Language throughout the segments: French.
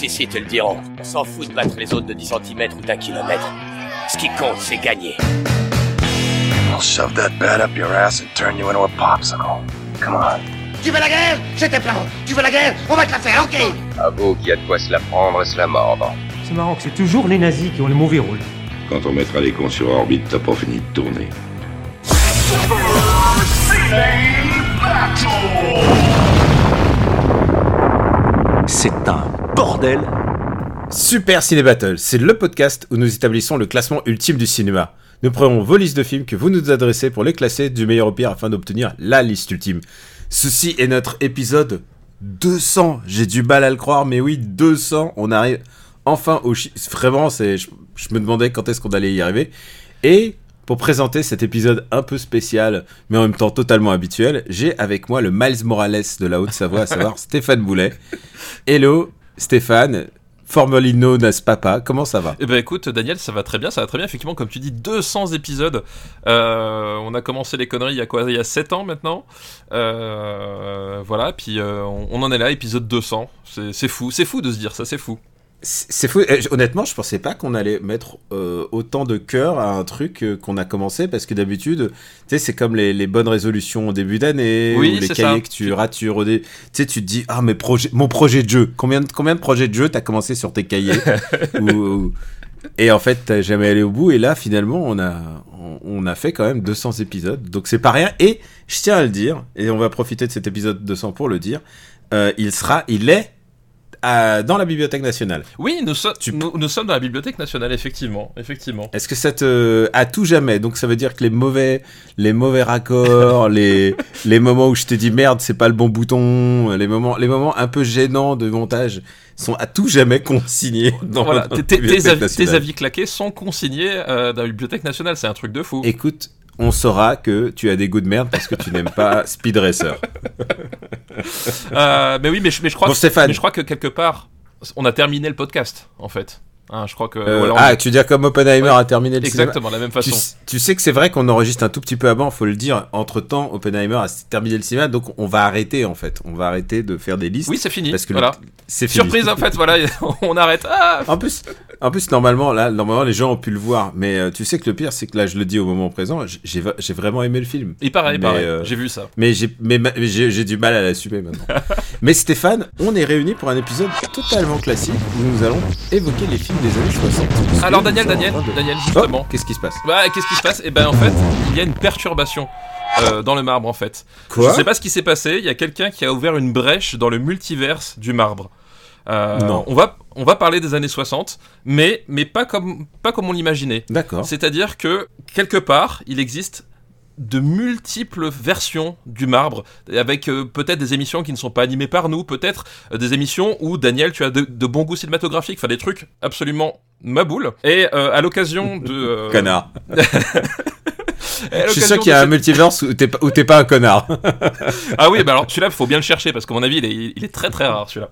Tous ici te le diront. On s'en fout de battre les autres de 10 cm ou d'un kilomètre. Ce qui compte, c'est gagner. I'll shove that bat up your ass and turn you into a popsicle. Come on. Tu veux la guerre? J'étais plein. Tu veux la guerre? On va te la faire, ok? À vous qui a de quoi se la prendre et se la mordre. C'est marrant que c'est toujours les nazis qui ont le mauvais rôle. Quand on mettra les cons sur orbite, t'as pas fini de tourner. C'est un bordel Super Ciné Battle, c'est le podcast où nous établissons le classement ultime du cinéma. Nous prenons vos listes de films que vous nous adressez pour les classer du meilleur au pire afin d'obtenir la liste ultime. Ceci est notre épisode 200. J'ai du mal à le croire, mais oui, 200. On arrive enfin au chiffre. Vraiment, c'est, je, je me demandais quand est-ce qu'on allait y arriver. Et pour présenter cet épisode un peu spécial, mais en même temps totalement habituel, j'ai avec moi le Miles Morales de la Haute-Savoie, à savoir Stéphane Boulet. Hello, Stéphane. Formerly known as Papa, comment ça va Eh ben écoute Daniel, ça va très bien, ça va très bien. Effectivement, comme tu dis, 200 épisodes. Euh, on a commencé les conneries il y a quoi? Il y a 7 ans maintenant. Euh, voilà, puis euh, on, on en est là, épisode 200. C'est c'est fou, c'est fou de se dire ça, c'est fou. C'est fou. Honnêtement, je pensais pas qu'on allait mettre euh, autant de cœur à un truc euh, qu'on a commencé parce que d'habitude, tu sais, c'est comme les, les bonnes résolutions au début d'année Oui, ou les cahiers ça. que tu ratures au. Tu sais, tu te dis ah mais projet, mon projet de jeu. Combien de combien de projets de jeu t'as commencé sur tes cahiers Ou- ou- Et en fait, t'as jamais allé au bout. Et là, finalement, on a on, on a fait quand même 200 épisodes. Donc c'est pas rien. Et je tiens à le dire. Et on va profiter de cet épisode 200 pour le dire. euh, il sera, il est dans la Bibliothèque nationale. Oui, nous, so- Tu- nous, nous sommes dans la Bibliothèque nationale, effectivement. effectivement. Est-ce que ça te à tout jamais? Donc ça veut dire que les mauvais les mauvais raccords les les moments où je te dis merde c'est pas le bon bouton les moments les moments un peu gênants de montage sont à tout jamais consignés dans, voilà, tes, la tes- tes Bibliothèque avis, tes avis claqués sont consignés euh, dans la Bibliothèque nationale, c'est un truc de fou. Écoute on saura que tu as des goûts de merde parce que tu n'aimes pas Speed Racer. Euh, mais oui, mais je, mais je crois Bon, que, mais je crois que quelque part, on a terminé le podcast, en fait. Hein, je crois que. Euh, voilà, on- ah, tu veux dire comme Oppenheimer Ouais, a terminé le cinéma exactement, de la même façon. tu sais que c'est vrai qu'on enregistre un tout petit peu avant, faut le dire. Entre temps, Oppenheimer a terminé le cinéma, donc on va arrêter en fait. On va arrêter de faire des listes. Oui, c'est fini. parce que voilà. le- c'est fini. Surprise, en fait, voilà, on arrête. Ah En plus, en plus, normalement, là, normalement, les gens ont pu le voir, mais euh, tu sais que le pire, c'est que là, je le dis au moment présent, j'ai, vraiment aimé le film. Et pareil, Mais, pareil, euh, j'ai vu ça. Mais j'ai, du mal à l'assumer maintenant. mais Stéphane, on est réunis pour un épisode totalement classique où nous allons évoquer les films des années 60. Parce que Alors, Daniel, Daniel, de- Daniel, Oh, justement. qu'est-ce qui se passe? Bah, qu'est-ce qui se passe? Eh ben, en fait, il y a une perturbation. euh, dans le marbre en fait. Quoi? Je sais pas ce qui s'est passé, il y a quelqu'un qui a ouvert une brèche dans le multiverse du marbre. Euh, Non. On va, on va parler des années 60, mais, mais pas, comme, pas comme on l'imaginait. D'accord. C'est-à-dire que, quelque part, il existe de multiples versions du marbre, avec euh, peut-être des émissions qui ne sont pas animées par nous, peut-être euh, des émissions où, Daniel, tu as de, de bons goûts cinématographiques, enfin des trucs absolument maboule. Et euh, à l'occasion de... Connard. à Je suis sûr qu'il y a un multiverse où t'es, pas- un connard. Ah oui, bah alors celui-là, il faut bien le chercher parce qu'à mon avis, il est, il est très très rare celui-là.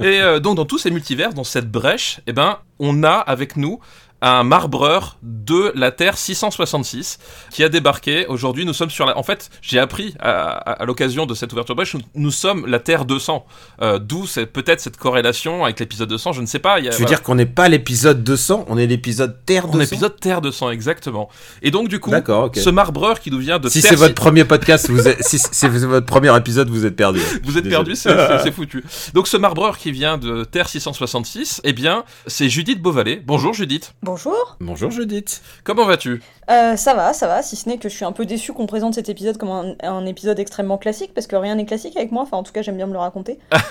Et euh, donc, dans tous ces multivers, dans cette brèche, eh ben, on a avec nous un marbreur de la Terre 666 qui a débarqué. Aujourd'hui, nous sommes sur la. En fait, j'ai appris à, à- à l'occasion de cette ouverture brèche, nous, nous sommes la Terre 200. Euh, D'où peut-être cette corrélation avec l'épisode 200. Je ne sais pas. il y a- Tu veux voilà. dire qu'on n'est pas l'épisode 200, on est l'épisode Terre 200 On est épisode Terre 200 exactement. Et donc du coup, ce marbreur qui nous vient de Si c'est votre premier podcast, vous êtes, si c'est votre premier épisode, vous êtes perdu. Vous êtes perdu, c'est foutu. Donc ce marbreur qui vient de Terre 666, eh bien, c'est Judith Beauvalet. Bonjour Judith. Bonjour. Bonjour Judith. Comment vas-tu? Euh, ça va, ça va, si ce n'est que je suis un peu déçu qu'on présente cet épisode comme un, un épisode extrêmement classique, parce que rien n'est classique avec moi, enfin en tout cas j'aime bien me le raconter.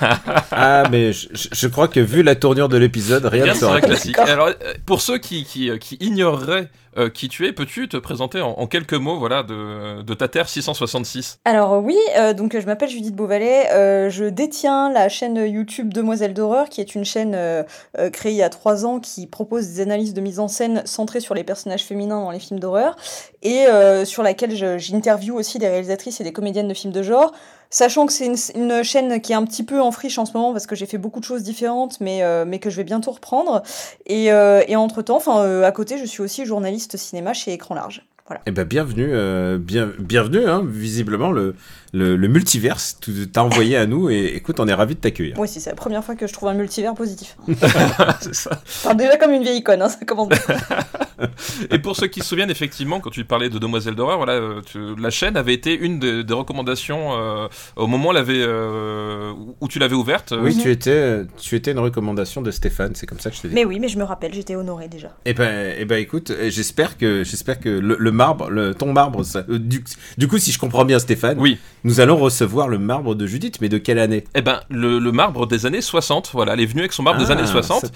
Ah, mais je, crois que vu la tournure de l'épisode, rien ne sera classique. Alors, euh, pour ceux qui, qui, euh, qui ignoreraient euh, qui tu es, peux-tu te présenter en, en quelques mots voilà, de, de ta Terre 666 Alors oui, euh, donc je m'appelle Judith Beauvalet, euh, je détiens la chaîne YouTube Demoiselle d'horreur, qui est une chaîne euh, euh, créée il y a trois ans qui propose des analyses de mise en scène centrées sur les personnages féminins dans les films d'horreur, et euh, sur laquelle j'interviewe aussi des réalisatrices et des comédiennes de films de genre. Sachant que c'est une, chaîne qui est un petit peu en friche en ce moment parce que j'ai fait beaucoup de choses différentes, mais, euh, mais que je vais bientôt reprendre. Et, euh, et entre-temps, à côté, je suis aussi journaliste cinéma chez Écran Large. Voilà. Eh ben bienvenue, bien, bienvenue. Hein, visiblement le le, le multiverse t'a envoyé à nous et écoute, on est ravis de t'accueillir. Moi aussi, c'est la première fois que je trouve un multivers positif. C'est ça. Enfin, déjà comme une vieille icône, hein, ça commence bien. Et pour ceux qui se souviennent, effectivement, quand tu parlais de Demoiselle d'horreur, voilà, euh, tu- la chaîne avait été une des, des recommandations euh, au moment où, elle avait, euh, où tu l'avais ouverte. Oui, tu étais, tu étais une recommandation de Stéphane, c'est comme ça que je te dis. Mais oui, mais je me rappelle, j'étais honorée déjà. Eh ben, eh ben, écoute, j'espère que, j'espère que le, le marbre, le, ton marbre, ça- euh, du, du coup, si je comprends bien, Stéphane, Oui. Nous allons recevoir le marbre de Judith, mais de quelle année? Eh ben, le, le marbre des années 60, voilà, elle est venue avec son marbre des Ah, années 60. ça-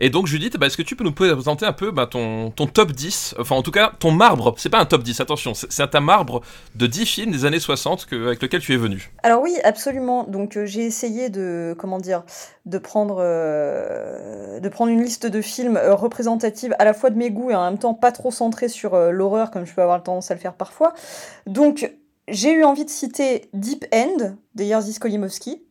Et donc, Judith, bah, est-ce que tu peux nous présenter un peu bah, ton, ton top 10, enfin en tout cas ton marbre, c'est pas un top 10, attention, c'est c'est un marbre de 10 films des années 60 que, avec lequel tu es venu. Alors oui, absolument. Donc euh, j'ai essayé de comment dire de prendre euh, de prendre une liste de films euh, représentative à la fois de mes goûts et en même temps pas trop centrée sur euh, l'horreur comme je peux avoir tendance à le faire parfois. Donc j'ai eu envie de citer Deep End de Jerzy Skolimowski,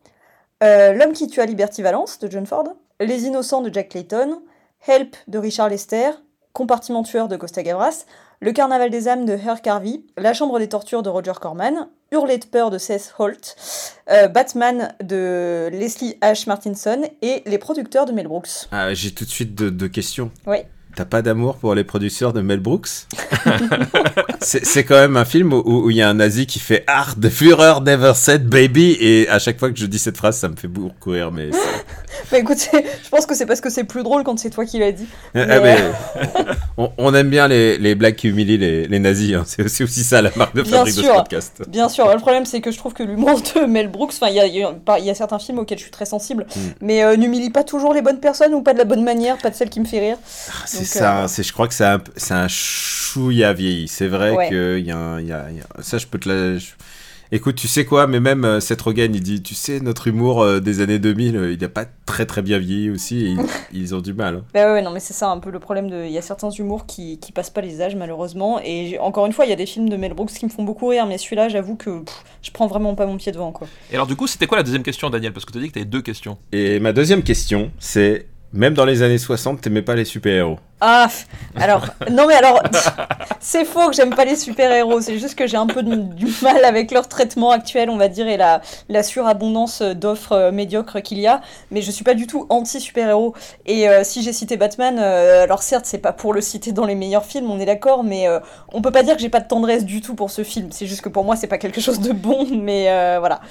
euh, L'homme qui tue à Liberty Valence de John Ford, Les innocents de Jack Clayton, Help de Richard Lester, Compartiment tueur de Costa Gavras, Le carnaval des âmes de Herc Harvey, La chambre des tortures de Roger Corman, Hurler de peur de Seth Holt, euh, Batman de Leslie H. Martinson et Les producteurs de Mel Brooks. Ah, j'ai tout de suite deux deux questions. Oui. T'as pas d'amour pour les producteurs de Mel Brooks C'est quand même un film où il y a un nazi qui fait Art the Führer never said baby et à chaque fois que je dis cette phrase, ça me fait beaucoup rire. Mais, c'est- Bah écoute, je pense que c'est parce que c'est plus drôle quand c'est toi qui l'as dit. Ah, Mais, mais, euh, on, on aime bien les, les blagues qui humilient les, les nazis. hein. C'est aussi, aussi ça la marque de fabrique de ce podcast. Bien sûr, le problème c'est que je trouve que l'humour de Mel Brooks, enfin il y a, il y a- il y a certains films auxquels je suis très sensible, Mm. mais euh, n'humilie pas toujours les bonnes personnes ou pas de la bonne manière, pas de celle qui me fait rire. Ah, C'est ça, euh, c'est, je crois que c'est un, un chouïa vieilli. C'est vrai Ouais. que un- y y a- ça, je peux te la. je- Écoute, tu sais quoi, mais même euh, Seth Rogen, il dit, tu sais, notre humour euh, des années 2000, euh, il n'a pas très très bien vieilli aussi. et ils, ils ont du mal. hein. Bah ouais, non mais c'est ça un peu le problème de... Il y a certains humours qui, qui passent pas les âges malheureusement, et j'ai- encore une fois il y a des films de Mel Brooks qui me font beaucoup rire, mais celui-là j'avoue que pff, je prends vraiment pas mon pied devant quoi. Et alors du coup, c'était quoi la deuxième question, Daniel? Parce que tu as dit que tu avais deux questions. Et ma deuxième question, c'est même dans les années 60, t'aimais pas les super-héros Ah, alors, non mais alors, c'est faux que j'aime pas les super-héros, c'est juste que j'ai un peu du mal avec leur traitement actuel, on va dire, et la, surabondance d'offres euh, médiocres qu'il y a, mais je suis pas du tout anti-super-héros. Et euh, si j'ai cité Batman, euh, alors certes, c'est pas pour le citer dans les meilleurs films, on est d'accord, mais euh, on peut pas dire que j'ai pas de tendresse du tout pour ce film, c'est juste que pour moi, c'est pas quelque chose de bon, mais voilà.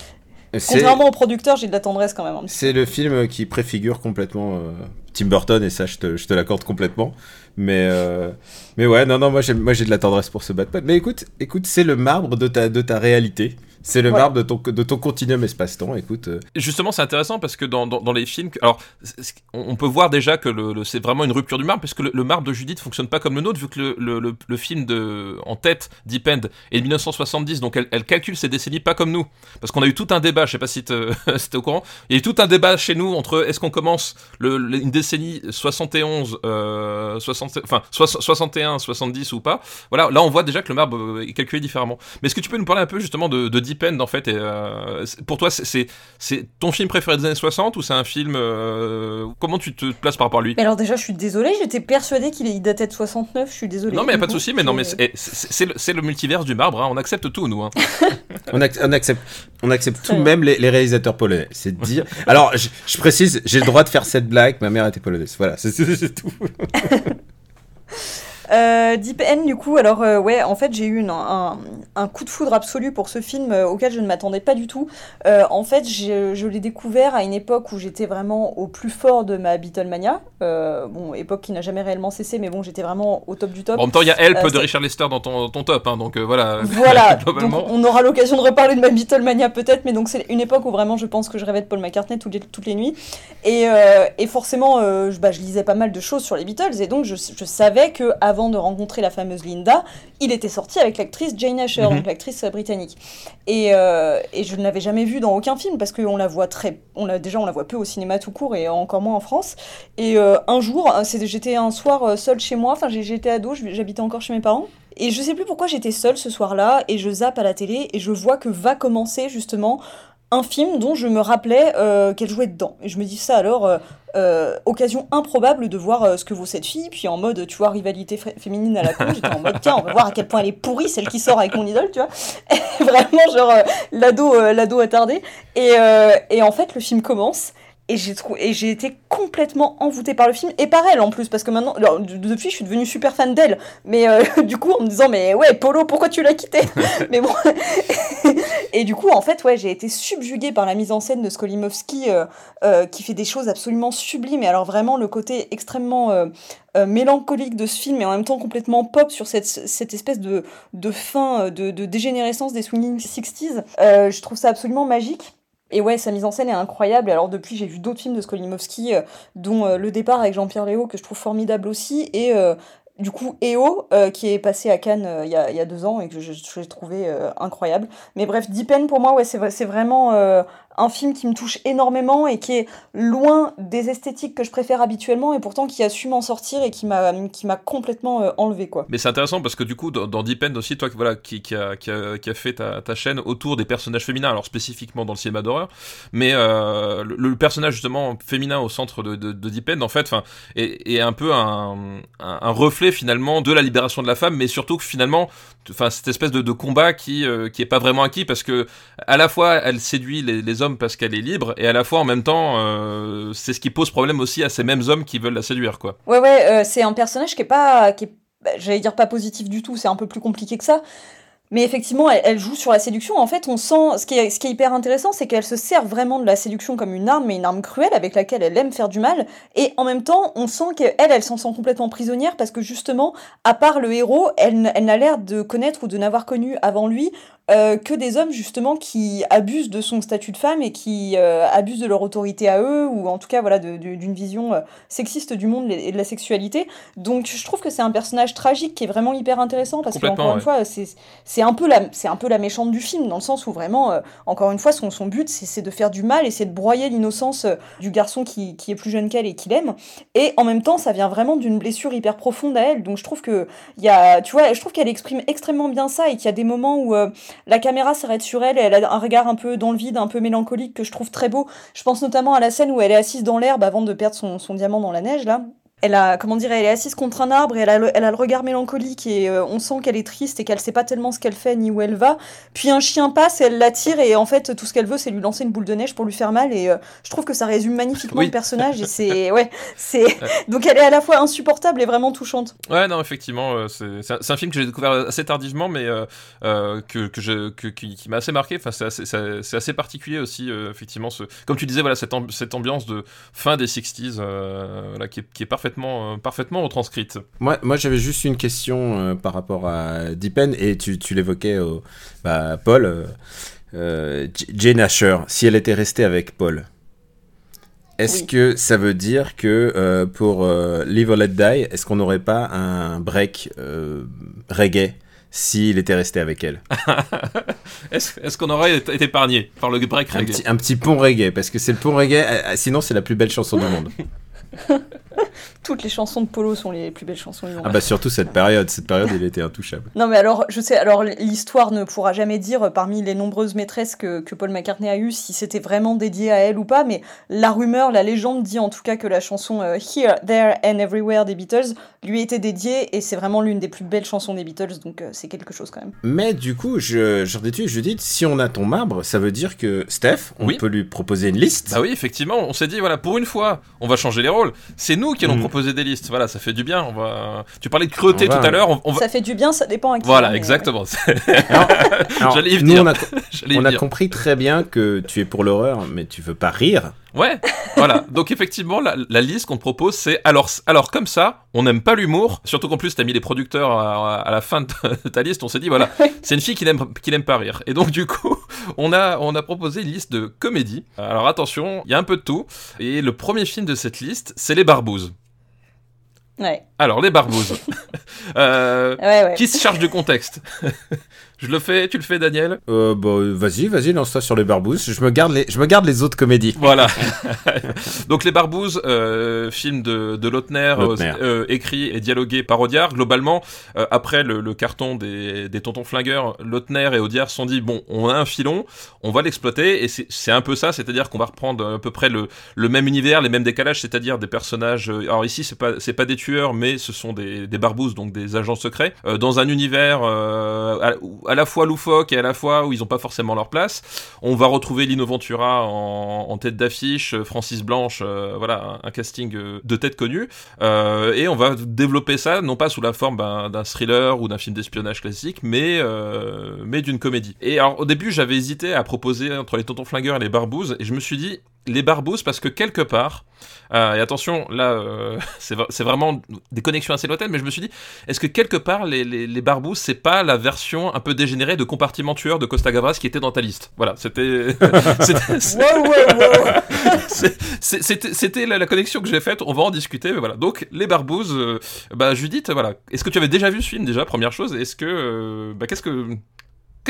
C'est- Contrairement au producteur, j'ai de la tendresse quand même. petit C'est le film qui préfigure complètement euh, Tim Burton, et ça, je te, je te l'accorde complètement. Mais, euh, mais ouais, non, non, moi j'ai, moi j'ai de la tendresse pour ce Batman. Mais écoute, écoute c'est le marbre de ta, de ta réalité. C'est le marbre de ton, de ton continuum espace-temps. Écoute, euh, Justement, c'est intéressant parce que dans, dans, dans les films, alors on peut voir déjà que le, le- c'est vraiment une rupture du marbre, parce que le, le marbre de Judith fonctionne pas comme le nôtre, vu que le, le, le, le film de en tête Deep End est de 1970, donc elle, elle calcule ses décennies pas comme nous, parce qu'on a eu tout un débat, je sais pas si te- si t'es au courant, il y a eu tout un débat chez nous entre est-ce qu'on commence le, le- une décennie 71, euh, 60, enfin soix- 61, 70 ou pas. Voilà, là on voit déjà que le marbre euh, est calculé différemment. Mais est-ce que tu peux nous parler un peu justement de, de Deep End en fait et, euh, Pour toi, c'est- ton film préféré des années 60 ou c'est un film euh, Comment tu te places par rapport à lui? Mais alors déjà, je suis désolée, j'étais persuadée qu'il il datait de 69, je suis désolée. Non mais y a pas de souci, mais non mais c'est le, le multiverse du marbre, hein, on accepte tout nous. Hein. on, ac- on accepte, on accepte tout, bien. même les, les réalisateurs polonais. C'est de dire. Alors, je, je précise, j'ai le droit de faire cette blague. Ma mère était polonaise. Voilà, c'est tout. Euh, Deep End, du coup, alors euh, ouais, en fait, j'ai eu une- un, un coup de foudre absolu pour ce film euh, auquel je ne m'attendais pas du tout. Euh, en fait, je, l'ai découvert à une époque où j'étais vraiment au plus fort de ma Beatlemania. Bon, époque qui n'a jamais réellement cessé, mais bon, j'étais vraiment au top du top. Bon, en même temps, il y a Help de Richard Lester dans ton, ton top, hein, donc voilà. Voilà, donc on aura l'occasion de reparler de ma Beatlemania peut-être, mais donc c'est une époque où vraiment je pense que je rêvais de Paul McCartney toutes les, toutes les nuits. Et, et forcément, je, bah, je lisais pas mal de choses sur les Beatles, et donc je, je savais que avant de rencontrer la fameuse Linda, il était sorti avec l'actrice Jane Asher, Mhm. donc l'actrice euh, britannique. Et, euh, et je ne l'avais jamais vue dans aucun film, parce qu'on la voit très... On la, déjà, on la voit peu au cinéma tout court, et encore moins en France. Et euh, un jour, j'étais un soir seule chez moi, enfin j'étais ado, j'habitais encore chez mes parents. Et je sais plus pourquoi j'étais seule ce soir-là, et je zappe à la télé, et je vois que va commencer justement un film dont je me rappelais euh, qu'elle jouait dedans. Et je me dis ça alors, euh, euh, occasion improbable de voir ce que vaut cette fille, puis en mode, tu vois, rivalité fé- féminine à la con, j'étais en mode, tiens, on va voir à quel point elle est pourrie, celle qui sort avec mon idole, tu vois. Et vraiment, genre, l'ado l'ado attardé. Et, en fait, le film commence. Et j'ai été complètement envoûtée par le film et par elle en plus parce que maintenant alors, de- depuis je suis devenue super fan d'elle mais du coup en me disant mais ouais Polo pourquoi tu l'as quitté mais bon et du coup en fait ouais j'ai été subjuguée par la mise en scène de Skolimowski euh, euh, qui fait des choses absolument sublimes et alors vraiment le côté extrêmement euh, mélancolique de ce film et en même temps complètement pop sur cette, cette espèce de, de fin de, de dégénérescence des swinging 60s euh, je trouve ça absolument magique et ouais, sa mise en scène est incroyable. Alors depuis, j'ai vu d'autres films de Skolimowski, dont Le départ avec Jean-Pierre Léo, que je trouve formidable aussi, et du coup EO, euh, qui est passé à Cannes euh, il y, a, deux ans et que j'ai trouvé euh, incroyable. Mais bref, Deep End, pour moi, ouais, c'est vrai- c'est vraiment un film qui me touche énormément et qui est loin des esthétiques que je préfère habituellement et pourtant qui a su m'en sortir et qui m'a qui m'a complètement euh, enlevé quoi. Mais c'est intéressant parce que du coup, dans, dans Deep End aussi, toi voilà, qui, qui, a, qui, a, qui a fait ta, ta chaîne autour des personnages féminins, alors spécifiquement dans le cinéma d'horreur, mais euh, le, personnage justement féminin au centre de, de, de Deep End, en fait, enfin, est, est un peu un, un, reflet finalement de la libération de la femme, mais surtout que finalement, enfin, cette espèce de, combat qui, euh, qui est pas vraiment acquis parce que à la fois elle séduit les hommes parce qu'elle est libre et à la fois en même temps, euh, c'est ce qui pose problème aussi à ces mêmes hommes qui veulent la séduire, quoi. Ouais, ouais, euh, c'est un personnage qui est pas. Qui bah, J'allais dire pas positif du tout, c'est un peu plus compliqué que ça. Mais effectivement, elle, joue sur la séduction. En fait, on sent. Ce qui est, ce qui est hyper intéressant, c'est qu'elle se sert vraiment de la séduction comme une arme, mais une arme cruelle avec laquelle elle aime faire du mal. Et en même temps, on sent qu'elle, elle s'en sent complètement prisonnière parce que justement, à part le héros, elle, elle n'a l'air de connaître ou de n'avoir connu avant lui euh, que des hommes justement qui abusent de son statut de femme et qui euh, abusent de leur autorité à eux, ou en tout cas voilà d'une vision euh, sexiste du monde et de la sexualité. Donc je trouve que c'est un personnage tragique qui est vraiment hyper intéressant parce que encore une fois c'est un peu la c'est un peu la méchante du film dans le sens où vraiment euh, encore une fois son, son but c'est de faire du mal et c'est de broyer l'innocence du garçon qui, qui est plus jeune qu'elle et qui l'aime et en même temps ça vient vraiment d'une blessure hyper profonde à elle. Donc je trouve que il y a tu vois je trouve qu'elle exprime extrêmement bien ça et qu'il y a des moments où la caméra s'arrête sur elle et elle a un regard un peu dans le vide un peu mélancolique que je trouve très beau. Je pense notamment à la scène où elle est assise dans l'herbe avant de perdre son, son diamant dans la neige là elle a, comment dire, elle est assise contre un arbre et elle a le, elle a le regard mélancolique et euh, on sent qu'elle est triste et qu'elle sait pas tellement ce qu'elle fait ni où elle va. Puis un chien passe et elle l'attire et en fait tout ce qu'elle veut c'est lui lancer une boule de neige pour lui faire mal et euh, je trouve que ça résume magnifiquement Oui. le personnage et c'est ouais c'est donc elle est à la fois insupportable et vraiment touchante. Ouais, non, effectivement, euh, c'est un, film que j'ai découvert assez tardivement, mais euh, que, que je, que- qui, qui m'a assez marqué. Enfin, c'est assez, particulier aussi, effectivement. Ce, comme tu disais, voilà, cette, amb- cette ambiance de fin des 60s, euh, voilà, qui, est, qui est parfaitement, euh, parfaitement retranscrite. Moi, moi j'avais juste une question euh, par rapport à Deepen et tu, tu l'évoquais au bah, Paul. euh, Jane Asher, si elle était restée avec Paul, est-ce Oui. que ça veut dire que euh, pour euh, Live or Let Die, est-ce qu'on n'aurait pas un break euh, reggae s'il était resté avec elle? Est-ce qu'on aurait été épargné par le break un reggae? petit, un petit pont reggae, parce que c'est le pont reggae, sinon c'est la plus belle chanson du monde. Toutes les chansons de Polo sont les plus belles chansons du monde. Ah bah surtout cette période, cette période il était intouchable. Non mais alors, je sais, alors l'histoire ne pourra jamais dire euh, parmi les nombreuses maîtresses que, que Paul McCartney a eues si c'était vraiment dédié à elle ou pas, mais la rumeur, la légende dit en tout cas que la chanson euh, Here, There and Everywhere des Beatles lui était dédiée et c'est vraiment l'une des plus belles chansons des Beatles, donc euh, c'est quelque chose quand même. Mais du coup, je, je redétue, je dis, si on a ton marbre, ça veut dire que Steph, on Oui. peut lui proposer une liste. Bah oui, effectivement, on s'est dit, voilà, pour une fois, on va changer les rôles. C'est nous qui allons Mm. proposer des listes. Voilà, ça fait du bien. On va... Tu parlais de va- tout à l'heure. On, on va... Ça fait du bien, ça dépend à qui. Voilà, exactement. Alors, J'allais y nous, venir. on a, on a compris très bien que tu es pour l'horreur, mais tu veux pas rire. Ouais, voilà. Donc effectivement, la, la liste qu'on te propose, c'est alors, alors comme ça, on n'aime pas l'humour. Surtout qu'en plus, t'as mis les producteurs à, à la fin de ta, de ta liste. On s'est dit voilà, c'est une fille qui n'aime qui n'aime pas rire. Et donc du coup, on a on a proposé une liste de comédies. Alors attention, il y a un peu de tout. Et le premier film de cette liste, c'est Les Barbouzes. Ouais. Alors, les barbouzes. Euh, Ouais, ouais. Qui se charge du contexte? Je le fais, tu le fais, Daniel Euh, bah, vas-y, vas-y, lance-toi sur les barbouzes. Je me garde les, je me garde les autres comédies. Voilà. Donc les Barbouzes, euh, film de, de Lautner, Lautner. euh, écrit et dialogué par Audiard. Globalement, euh, après le, le carton des, des tontons flingueurs, Lautner et Audiard se sont dit bon, on a un filon, on va l'exploiter et c'est c'est un peu ça, c'est-à-dire qu'on va reprendre à peu près le, le même univers, les mêmes décalages, c'est-à-dire des personnages. euh, alors ici, c'est pas c'est pas des tueurs, mais ce sont des, des barbouzes, donc des agents secrets, euh, dans un univers euh, à, à la fois loufoque et à la fois où ils ont pas forcément leur place. On va retrouver Lino Ventura en, tête d'affiche, Francis Blanche, euh, voilà, un, casting euh, de tête connue, euh, et on va développer ça non pas sous la forme d'un thriller ou d'un film d'espionnage classique, mais mais d'une comédie. Et alors au début, j'avais hésité à proposer entre les Tontons Flingueurs et les Barbouzes, et je me suis dit les Barbouzes parce que quelque part, euh, et attention, là, euh, c'est vra- c'est vraiment des connexions assez lointaines, mais je me suis dit, est-ce que quelque part, les, les, les Barbouzes, c'est pas la version un peu dégénérée de compartiment tueur de Costa Gavras qui était dans ta liste? Voilà, c'était. c'était- la, la connexion que j'ai faite, on va en discuter, mais voilà. Donc, les Barbouzes, euh, bah, Judith, voilà. Est-ce que tu avais déjà vu ce film, déjà, première chose? Est-ce que. bah, qu'est-ce que.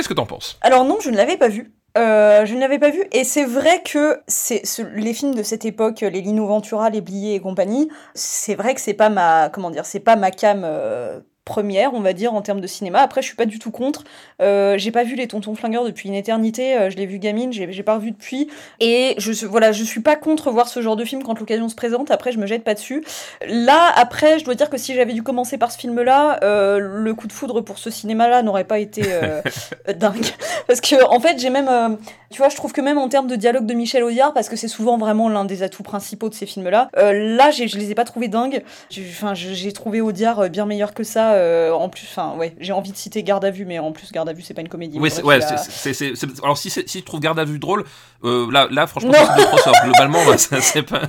Qu'est-ce que t'en penses? Alors non, je ne l'avais pas vu. Euh, je ne l'avais pas vu et c'est vrai que c'est ce- les films de cette époque, les Lino Ventura, les Bliés et compagnie, c'est vrai que c'est pas ma comment dire, c'est pas ma cam euh, première, on va dire en termes de cinéma. Après, je suis pas du tout contre. Euh, j'ai pas vu les Tontons Flingueurs depuis une éternité. euh, je l'ai vu gamine, j'ai j'ai pas revu depuis. Et je voilà, je suis pas contre voir ce genre de film quand l'occasion se présente. Après, je me jette pas dessus. Là, après, je dois dire que si j'avais dû commencer par ce film-là, euh, le coup de foudre pour ce cinéma-là n'aurait pas été dingue. Parce que, en fait, j'ai même. Tu vois, je trouve que même en termes de dialogue de Michel Audiard, parce que c'est souvent vraiment l'un des atouts principaux de ces films-là, euh, là, je les ai pas trouvés dingues. J'ai- Enfin, j'ai trouvé Audiard euh, bien meilleur que ça. euh, en plus, enfin, ouais, j'ai envie de citer Garde à vue, mais en plus, Garde à vue, c'est pas une comédie. Oui, c'est- ouais, c'est- alors si, si tu trouves Garde à vue drôle, euh, là, là, franchement, c'est sorts. Globalement, bah, c'est pas.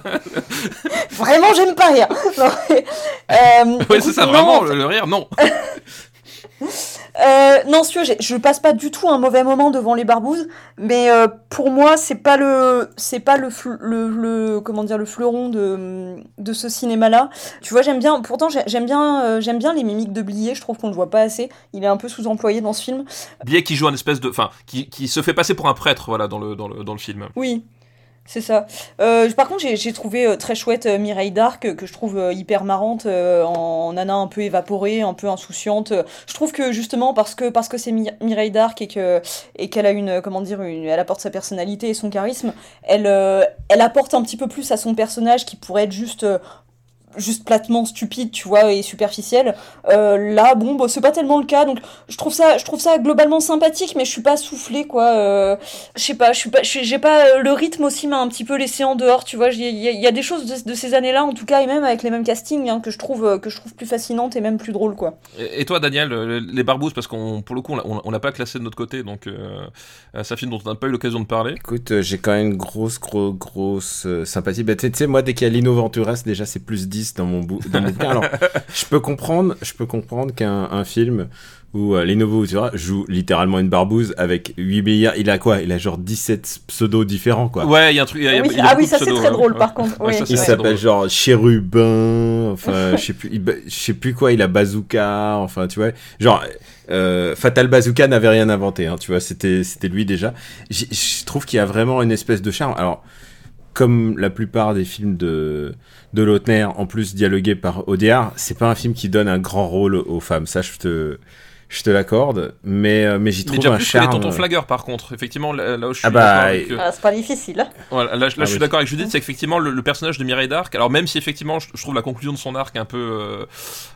Vraiment, j'aime pas rire. Non, mais, Ouais, écoute, c'est ça, non, vraiment, le, le rire, non. Euh, non, j'ai- je passe pas du tout un mauvais moment devant les barbouzes, mais euh, pour moi, c'est pas le, c'est pas le, le, le- comment dire, le fleuron de, de ce cinéma-là. Tu vois, j'aime bien, pourtant j'ai- j'aime bien, euh, j'aime bien les mimiques de Blier. Je trouve qu'on le voit pas assez. Il est un peu sous-employé dans ce film. Billet qui joue un espèce de. Enfin, qui, qui se fait passer pour un prêtre, voilà, dans le, dans le, dans le film. Oui. C'est ça. Euh, par contre, j'ai trouvé euh, très chouette euh, Mireille euh, que je trouve hyper marrante, en nana un peu évaporée, un peu insouciante. Je trouve que justement parce que c'est Mi- Mireille Darc et que qu'elle a une comment une, elle apporte sa personnalité et son charisme, elle elle apporte un petit peu plus à son personnage qui pourrait être juste juste platement stupide, tu vois, et superficiel. Euh, là, bon, bah, c'est pas tellement le cas, donc je trouve ça, je trouve ça globalement sympathique, mais je suis pas soufflée, quoi. Euh, je sais pas, je suis pas, j'ai pas euh, le rythme aussi m'a un petit peu laissé en dehors, tu vois. Il y, a- il y a des choses de, de ces années-là, en tout cas, et même avec les mêmes castings, hein, que je trouve que je trouve plus fascinantes et même plus drôles, quoi. Et, et toi, Daniel, les barbouzes, parce qu'on, pour le coup, on l'a- pas classé de notre côté, donc euh, c'est un film dont on n'a pas eu l'occasion de parler. Écoute, j'ai quand même une grosse, grosse, grosse sympathie. Bah, tu sais- tu sais, moi, dès qu'il y a Lino Venturas, déjà, c'est plus 10 dans mon, bou- dans mon bouquin. Alors, je peux comprendre, je peux comprendre qu'un un film où euh, Lino Venturas joue littéralement une barbouze avec 8 milliards. Il a quoi? Il a genre 17 pseudos différents, quoi. Ouais, il y a un truc. il y a- il y a oui, beaucoup ah oui, de ça c'est très hein. drôle, Ouais. par contre. Ouais, oui, ça, c'est Il s'appelle genre Chérubin, enfin, je sais plus, il ba- je sais plus quoi, il a Bazooka, enfin, tu vois, genre, euh, Fatal Bazooka n'avait rien inventé, hein, tu vois, c'était, c'était lui déjà. Je trouve qu'il y a vraiment une espèce de charme. Alors, comme la plupart des films de, de Lautner, en plus dialogués par Audiard, c'est pas un film qui donne un grand rôle aux femmes, ça, je te, je te l'accorde, mais, euh, mais j'y Mais trouve déjà un plus que les charme. tontons flagueurs, par contre. Effectivement, là, là où je suis Ah bah, d'accord avec, euh, Ah, c'est pas difficile. Voilà, là, là, je Ah suis oui. d'accord avec Judith, c'est qu'effectivement le, le personnage de Mireille d'Arc, alors même si effectivement je, je trouve la conclusion de son arc un peu euh,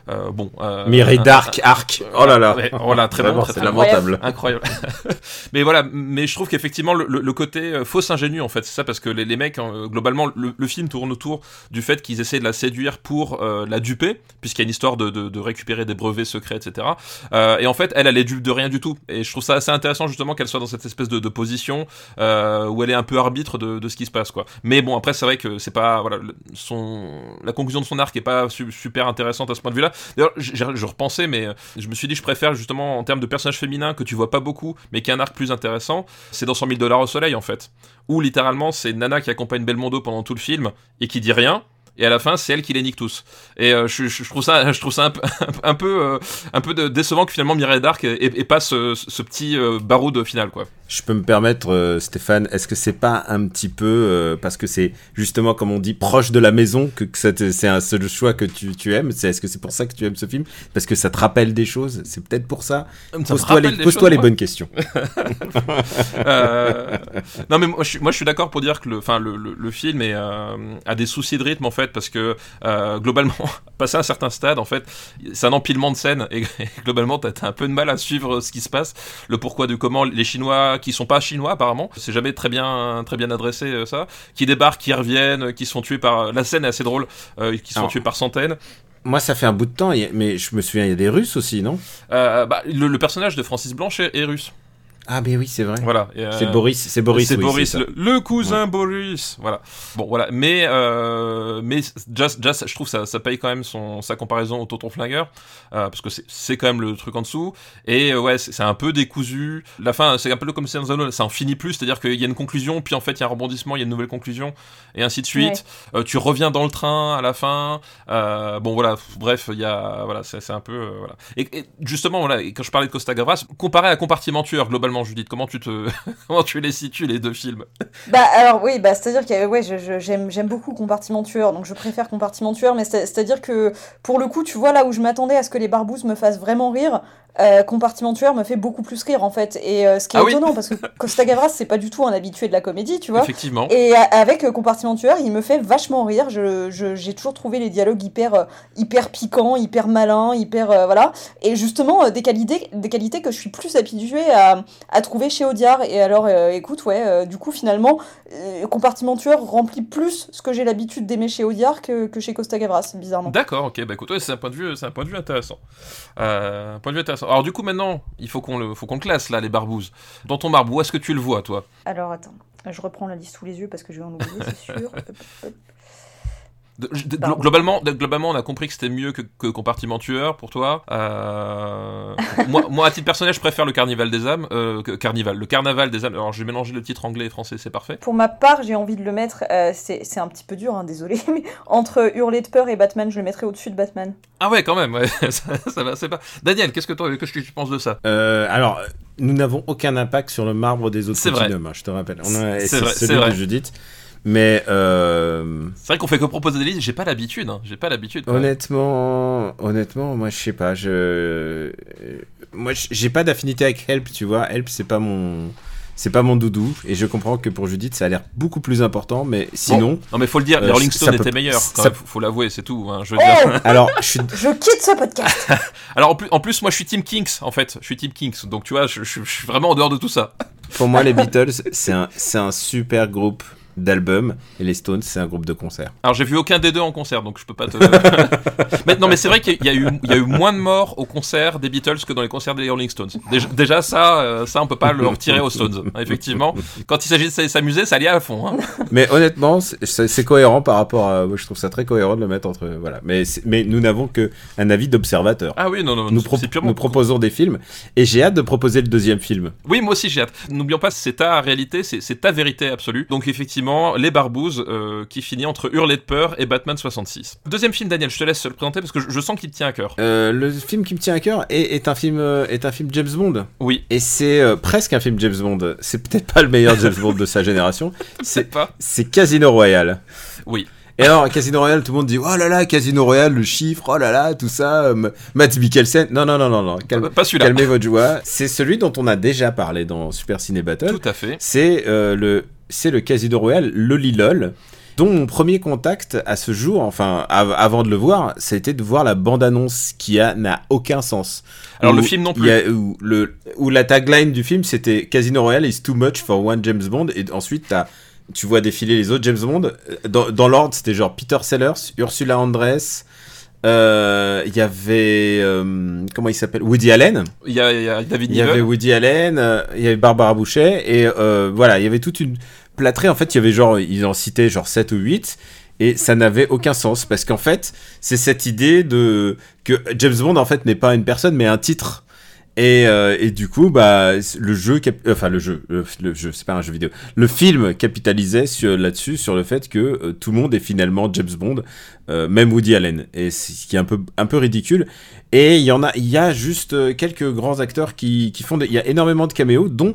euh, bon. Euh, Mireille Dark, Arc, oh là là. Ouais, voilà, très bon, c'est lamentable. Incroyable. mais voilà, mais je trouve qu'effectivement le, le- le côté euh, fausse ingénu en fait, c'est ça parce que les, les mecs hein, globalement le, le film tourne autour du fait qu'ils essaient de la séduire pour euh, la duper, puisqu'il y a une histoire de, de- de récupérer des brevets secrets, etc. Euh, et en fait, elle, elle est dupe de rien du tout. Et je trouve ça assez intéressant justement qu'elle soit dans cette espèce de, position euh, où elle est un peu arbitre de, ce qui se passe, quoi. Mais bon, après, c'est vrai que c'est pas voilà son la conclusion de son arc est pas su- super intéressante à ce point de vue-là. D'ailleurs, je repensais, mais euh, je me suis dit, je préfère justement en termes de personnage féminin que tu vois pas beaucoup, mais qui a un arc plus intéressant. C'est dans 100 000 dollars au soleil en fait, où littéralement c'est Nana qui accompagne Belmondo pendant tout le film et qui dit rien. Et à la fin c'est elle qui les nique tous. Et euh, je, je, je trouve ça, je trouve ça un peu, un peu, euh, un peu de- décevant que finalement Mireille Dark ait, ait pas ce, ce petit euh, baroud final quoi. Je peux me permettre, Stéphane, est-ce que c'est pas un petit peu euh, parce que c'est justement comme on dit proche de la maison que, c'est un seul choix que tu, tu aimes C'est est-ce que c'est pour ça que tu aimes ce film? Parce que ça te rappelle des choses C'est peut-être pour ça. Pose-toi les, bonnes questions. Euh, non mais moi je suis, moi, je suis d'accord pour dire que le, enfin, le, le, le film est, euh, a des soucis de rythme en fait parce que euh, globalement passé un certain stade en fait c'est un empilement de scènes et, et globalement t'as as un peu de mal à suivre ce qui se passe. Le pourquoi du comment les Chinois qui sont pas Chinois apparemment c'est jamais très bien très bien adressé euh, ça qui débarquent qui reviennent euh, qui sont tués par la scène est assez drôle euh, qui sont Alors. tués par centaines. Moi, ça fait un bout de temps, mais je me souviens, il y a des Russes aussi, non? Euh, bah, le, le personnage de Francis Blanche est, est russe Ah, mais oui, c'est vrai. voilà euh, C'est Boris, c'est Boris. c'est oui, Boris, le, le cousin Boris. Voilà. Bon, voilà. Mais, euh, mais just, just, je trouve ça, ça paye quand même son, sa comparaison au Tonton Flingueur, euh, parce que c'est- c'est quand même le truc en dessous. Et euh, ouais, c'est c'est un peu décousu. La fin, c'est un peu comme c'est dans ça en finit plus, c'est-à-dire qu'il y a une conclusion, puis en fait il y a un rebondissement, il y a une nouvelle conclusion, et ainsi de suite. Euh, tu reviens dans le train à la fin. Euh, bon voilà, bref, il y a voilà, c'est c'est un peu euh, voilà. Et, et justement voilà, et quand je parlais de Costa Gavras, comparé à Compartiment Tueur globalement, Judith, comment tu te comment tu les situes les deux films? Bah alors oui, bah c'est-à-dire que ouais, je- je- j'aime j'aime beaucoup Compartiment Tueur, donc je préfère Compartiment Tueur, mais c'est- c'est-à-dire que pour le coup, tu vois là où je m'attendais à ce que les barbouzes me fassent vraiment rire, euh, Compartiment Tueur me fait beaucoup plus rire en fait. Et euh, ce qui est Ah oui. étonnant, parce que Costa Gavras c'est pas du tout un habitué de la comédie, tu vois. Effectivement. Et a- avec euh, Compartiment Tueur, il me fait vachement rire. Je, j'ai toujours trouvé les dialogues hyper, euh, hyper piquants, hyper malins, hyper euh, voilà. Et justement euh, des qualités, des qualités que je suis plus habituée à, à trouver chez Audiard. Et alors, euh, écoute, ouais, euh, du coup finalement, euh, Compartiment Tueur remplit plus ce que j'ai l'habitude d'aimer chez Audiard que, que chez Costa Gavras, bizarrement. D'accord, ok, bah écoute, ouais, c'est un point de vue, c'est un point de vue intéressant. Euh, un point de vue intéressant. Alors du coup maintenant, il faut qu'on le, faut qu'on classe là, les barbouzes. Dans ton marbre, où est-ce que tu le vois, toi? Alors attends, je reprends la liste sous les yeux parce que je vais en oublier, c'est sûr. De- de- globalement, de- globalement, on a compris que c'était mieux que, que Compartiment Tueur pour toi. Euh, moi, moi, à titre personnel, je préfère le Carnival des âmes. Euh, que- carnival, le Carnaval des âmes. Alors, j'ai mélangé le titre anglais et français, c'est parfait. Pour ma part, j'ai envie de le mettre, euh, c'est c'est un petit peu dur, hein, désolé, mais entre Hurler de peur et Batman, je le mettrais au-dessus de Batman. Ah ouais, quand même. Ouais, ça, ça va, c'est pas. Daniel, qu'est-ce que, toi, qu'est-ce que tu penses de ça? Euh, alors, nous n'avons aucun impact sur le marbre des autres C'est vrai. hein, je te rappelle. C'est vrai, c'est vrai. Judith. Mais euh, C'est vrai qu'on fait que proposer des listes. J'ai pas l'habitude. Hein. J'ai pas l'habitude. honnêtement, honnêtement, moi je sais pas, je, euh, moi j'ai pas d'affinité avec Help, tu vois. Help, c'est pas mon, c'est pas mon doudou, et je comprends que pour Judith, ça a l'air beaucoup plus important, mais sinon, Non mais faut le dire, les Euh, Rolling Stones peut- étaient meilleurs. Quand ça- même, faut faut l'avouer, c'est tout. hein, je veux Oh dire. alors, je suis, Je quitte ce podcast Alors en plus, en plus, moi je suis Team Kings en fait. Je suis Team Kings, donc tu vois, je, je- je suis vraiment en dehors de tout ça. pour moi, les Beatles, c'est un, c'est un super groupe d'albums, et les Stones, c'est un groupe de concert. Alors j'ai vu aucun des deux en concert, donc je peux pas te. mais non, mais c'est vrai qu'il y a eu, il y a eu moins de morts au concert des Beatles que dans les concerts des Rolling Stones. Déjà, déjà ça, euh, ça on peut pas le retirer aux Stones. hein, effectivement, quand il s'agit de s'amuser, ça y à fond. hein. Mais honnêtement, c'est- cohérent par rapport à. moi, Je trouve ça très cohérent de le mettre entre. Voilà. Mais, mais nous n'avons que un avis d'observateur. Ah oui, non, non, Nous, pro- purement. nous proposons des films et j'ai hâte de proposer le deuxième film. Oui, moi aussi j'ai hâte. N'oublions pas, c'est ta réalité, c'est ta vérité absolue. Donc effectivement, Les Barbouzes, euh, qui finit entre Hurler de peur et Batman 66. Deuxième film, Daniel, je te laisse le présenter parce que je, je sens qu'il te tient à cœur. Euh, le film qui me tient à cœur est, est un film euh, est un film James Bond Oui. et c'est euh, presque un film James Bond. C'est peut-être pas le meilleur James Bond de sa génération. C'est C'est pas. c'est Casino Royale. Oui. Et alors Casino Royale, tout le monde dit oh là là Casino Royale, le chiffre, oh là là, tout ça. euh, Matt Mikkelsen. Non non non non non. Calme, Pas celui-là. calmez votre joie. C'est celui dont on a déjà parlé dans Super Ciné Battle. Tout à fait. c'est euh, le le Casino Royale Lolilol dont mon premier contact à ce jour, enfin av- avant de le voir, été de voir la bande-annonce qui a n'a aucun sens. Alors, Où le film non plus. y a- où, le, où la tagline du film c'était Casino Royale is too much for one James Bond et ensuite t'as- tu vois défiler les autres James Bond. Dans, dans l'ordre c'était genre Peter Sellers, Ursula Andress, euh, il y avait euh, comment il s'appelle? Woody Allen. Il y y a David Il y avait. Woody Allen, euh, il y avait Barbara Boucher, et euh, voilà, il y avait toute une plâtrée. En fait, il y avait genre, ils en citaient genre 7 ou 8, et ça n'avait aucun sens, parce qu'en fait, c'est cette idée de que James Bond, en fait, n'est pas une personne, mais un titre. Et, euh, du coup, bah, le jeu, cap- enfin le jeu, le, jeu, c'est pas un jeu vidéo. Le film capitalisait là-dessus, sur le fait que euh, tout le monde est finalement James Bond, euh, même Woody Allen. Et ce qui est un peu, un peu ridicule. Et il y en a, il y a juste euh, quelques grands acteurs qui, qui font il y a énormément de caméos, dont,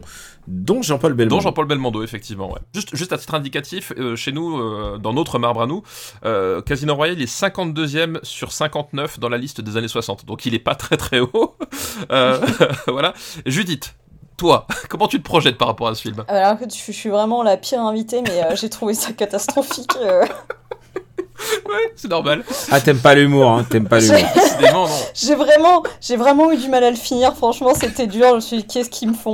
dont Jean-Paul Belmondo. Dont Jean-Paul Belmondo, effectivement. Ouais. Juste, juste à titre indicatif, euh, chez nous, euh, dans notre marbre à nous, euh, Casino Royale est 52e sur 59 dans la liste des années 60. Donc il est pas très très haut. Euh, voilà. Judith, toi, comment tu te projettes par rapport à ce film Alors que je, je suis vraiment la pire invitée, mais euh, j'ai trouvé ça catastrophique. euh. Ouais, c'est normal. Ah, t'aimes pas l'humour, hein, t'aimes pas l'humour. Décidément, non. J'ai vraiment, j'ai vraiment eu du mal à le finir. Franchement, c'était dur. Je me suis dit, qu'est-ce qu'ils me font?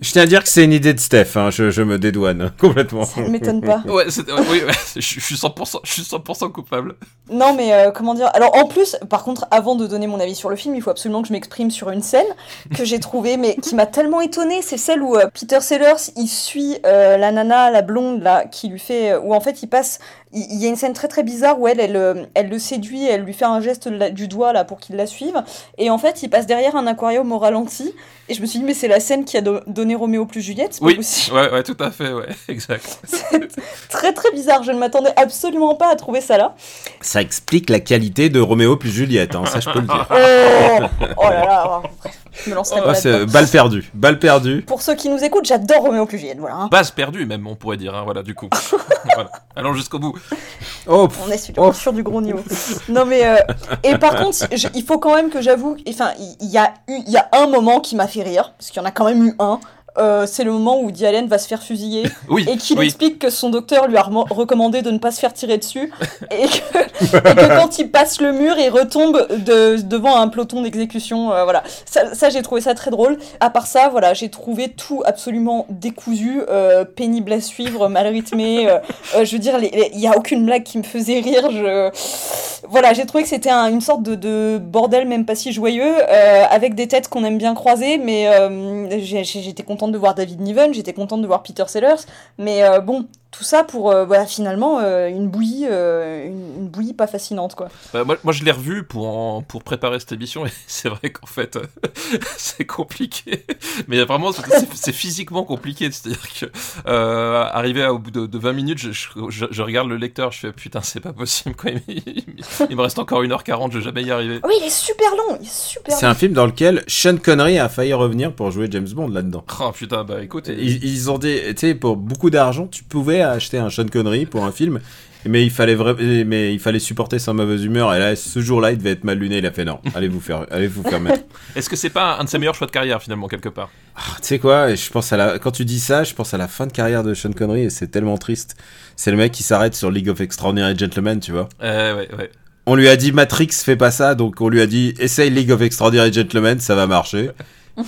Je tiens à dire que c'est une idée de Steph, hein, je, je me dédouane complètement. Ça ne m'étonne pas. Ouais, oui, ouais, je, je suis 100%, je suis 100% coupable. Non, mais euh, comment dire Alors, en plus, par contre, avant de donner mon avis sur le film, il faut absolument que je m'exprime sur une scène que j'ai trouvée, mais qui m'a tellement étonnée. C'est celle où euh, Peter Sellers, il suit euh, la nana, la blonde, là, qui lui fait. euh, où en fait, il passe. Il y a une scène très très bizarre où elle, elle, elle le séduit, elle lui fait un geste la- du doigt là pour qu'il la suive. Et en fait, il passe derrière un aquarium au ralenti. Et je me suis dit, mais c'est la scène qui a do- donné Roméo plus Juliette, Oui, ouais, ouais, tout à fait, ouais, exact. C'est très très bizarre. Je ne m'attendais absolument pas à trouver ça là. Ça explique la qualité de Roméo plus Juliette, hein, ça je peux le dire. Oh, oh là là, bref, je me lancerai pas là-dedans. balle perdue, balle perdue. Pour ceux qui nous écoutent, j'adore Roméo plus Juliette, voilà. hein. Base perdue, même, on pourrait dire, hein, voilà, du coup. voilà. Allons jusqu'au bout. Oh, On est sur, Oh. sur du gros niveau. Non mais euh, et par contre, je- il faut quand même que j'avoue, enfin, il il y, a eu, il y a un moment qui m'a fait rire, parce qu'il y en a quand même eu un. Euh, c'est le moment où Woody Allen va se faire fusiller Oui, et qu'il oui. explique que son docteur lui a recommandé de ne pas se faire tirer dessus et que, et que quand il passe le mur, il retombe de, devant un peloton d'exécution. euh, voilà, ça, ça, j'ai trouvé ça très drôle. À part ça, voilà, j'ai trouvé tout absolument décousu, euh, pénible à suivre, mal rythmé. je veux dire, il y a aucune blague qui me faisait rire. Je... Voilà, j'ai trouvé que c'était un- une sorte de, de bordel, même pas si joyeux, avec des têtes qu'on aime bien croiser, mais j'étais contente de voir David Niven, j'étais contente de voir Peter Sellers, mais euh, bon, tout ça pour euh, voilà, finalement euh, une bouillie, euh, une, une bouillie pas fascinante quoi. Bah, moi, moi, je l'ai revu pour, en- pour préparer cette émission et c'est vrai qu'en fait, c'est compliqué. Mais vraiment, c'est- physiquement compliqué. C'est-à-dire que, euh, arrivé à- au bout de, de 20 minutes, je, je- je- je regarde le lecteur, je fais putain, c'est pas possible. Quoi. Il, il- il me reste encore 1h40, je vais jamais y arriver. Oui, il est super long, il est super C'est un film dans lequel Sean Connery a failli revenir pour jouer James Bond là-dedans. Oh putain, bah écoute. Ils, ils ont dit, tu sais, pour beaucoup d'argent, tu pouvais acheter un Sean Connery pour un film, mais il fallait vra- mais il fallait supporter sa mauvaise humeur. Et là, ce jour-là, il devait être mal luné. Il a fait non, allez vous faire, allez vous faire mettre. Est-ce que c'est pas un de ses meilleurs choix de carrière finalement, quelque part? Ah, tu sais quoi Je pense à la, quand tu dis ça, je pense à la fin de carrière de Sean Connery et c'est tellement triste. C'est le mec qui s'arrête sur League of Extraordinary Gentlemen, tu vois. euh, Ouais, ouais. On lui a dit Matrix fais pas ça, donc on lui a dit essaye League of Extraordinary Gentlemen, ça va marcher.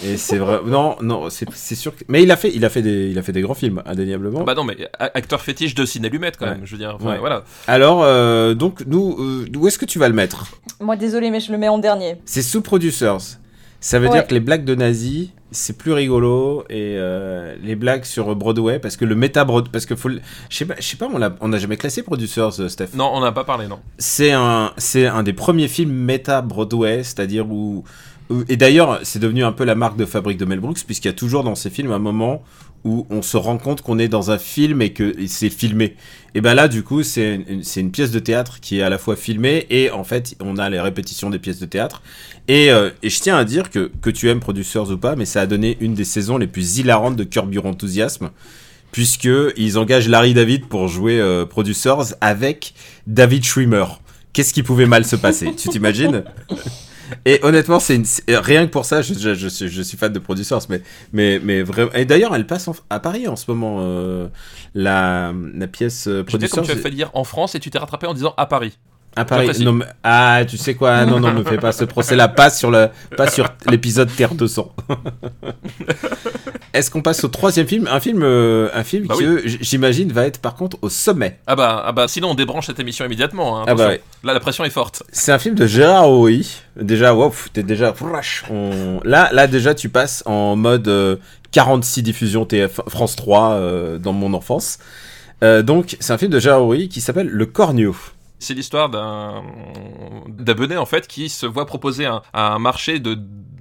Et c'est vrai, non, non, c'est c'est sûr. Que... Mais il a fait, il a fait des, il a fait des grands films, indéniablement. Ah Bah non, mais a- acteur fétiche de Ciné Lumette quand Ouais. même, je veux dire. enfin, Ouais. Voilà. Alors, euh, donc nous, euh, où est-ce que tu vas le mettre? Moi désolé mais je le mais en dernier. C'est sous producers. Ça veut Ouais. dire que les blagues de nazis, c'est plus rigolo et euh, les blagues sur Broadway parce que le méta Broadway, parce que faut, le- je sais pas, je sais pas, on l'a, on n'a jamais classé producers, Steph. Non, on n'a pas parlé, non. C'est un, c'est un des premiers films méta Broadway, c'est-à-dire où, où- et d'ailleurs, c'est devenu un peu la marque de fabrique de Mel Brooks puisqu'il y a toujours dans ces films un moment où on se rend compte qu'on est dans un film et que c'est filmé. Et ben là, du coup, c'est une, pièce de théâtre qui est à la fois filmée et en fait, on a les répétitions des pièces de théâtre. Et, euh, je tiens à dire que, que tu aimes Producers ou pas, mais ça a donné une des saisons les plus hilarantes de Curb Your Enthusiasm, puisque ils engagent Larry David pour jouer euh, Producers avec David Schwimmer. Qu'est-ce qui pouvait mal se passer? Tu t'imagines? Et honnêtement, c'est une... c'est- rien que pour ça, je, je- je suis, je suis fan de Producers, mais, mais, mais vraiment. Et d'ailleurs, elle passe en- à Paris en ce moment, euh, la, la pièce euh, sais comme tu as Producers. fait dire en France et tu t'es rattrapé en disant à Paris. À Paris. J'apprécie. Non, mais- ah, tu sais quoi? Non, non, me fais pas ce procès-là. Pas sur le, pas sur l'épisode Terre 200. Est-ce qu'on passe au troisième film? Un film, euh, un film Bah que j- j'imagine va être par contre au sommet. Ah bah, ah bah sinon on débranche cette émission immédiatement. hein, Ah bah ouais. Là la pression est forte. C'est un film de Gérard Horry. Déjà, wow, t'es déjà. On- Là, là, déjà, tu passes en mode euh, 46 diffusions TF France 3 euh, dans mon enfance. Euh, donc, c'est un film de Gérard Horry qui s'appelle Le Cornio. C'est l'histoire d'un d'abonné en fait qui se voit proposer un, un marché de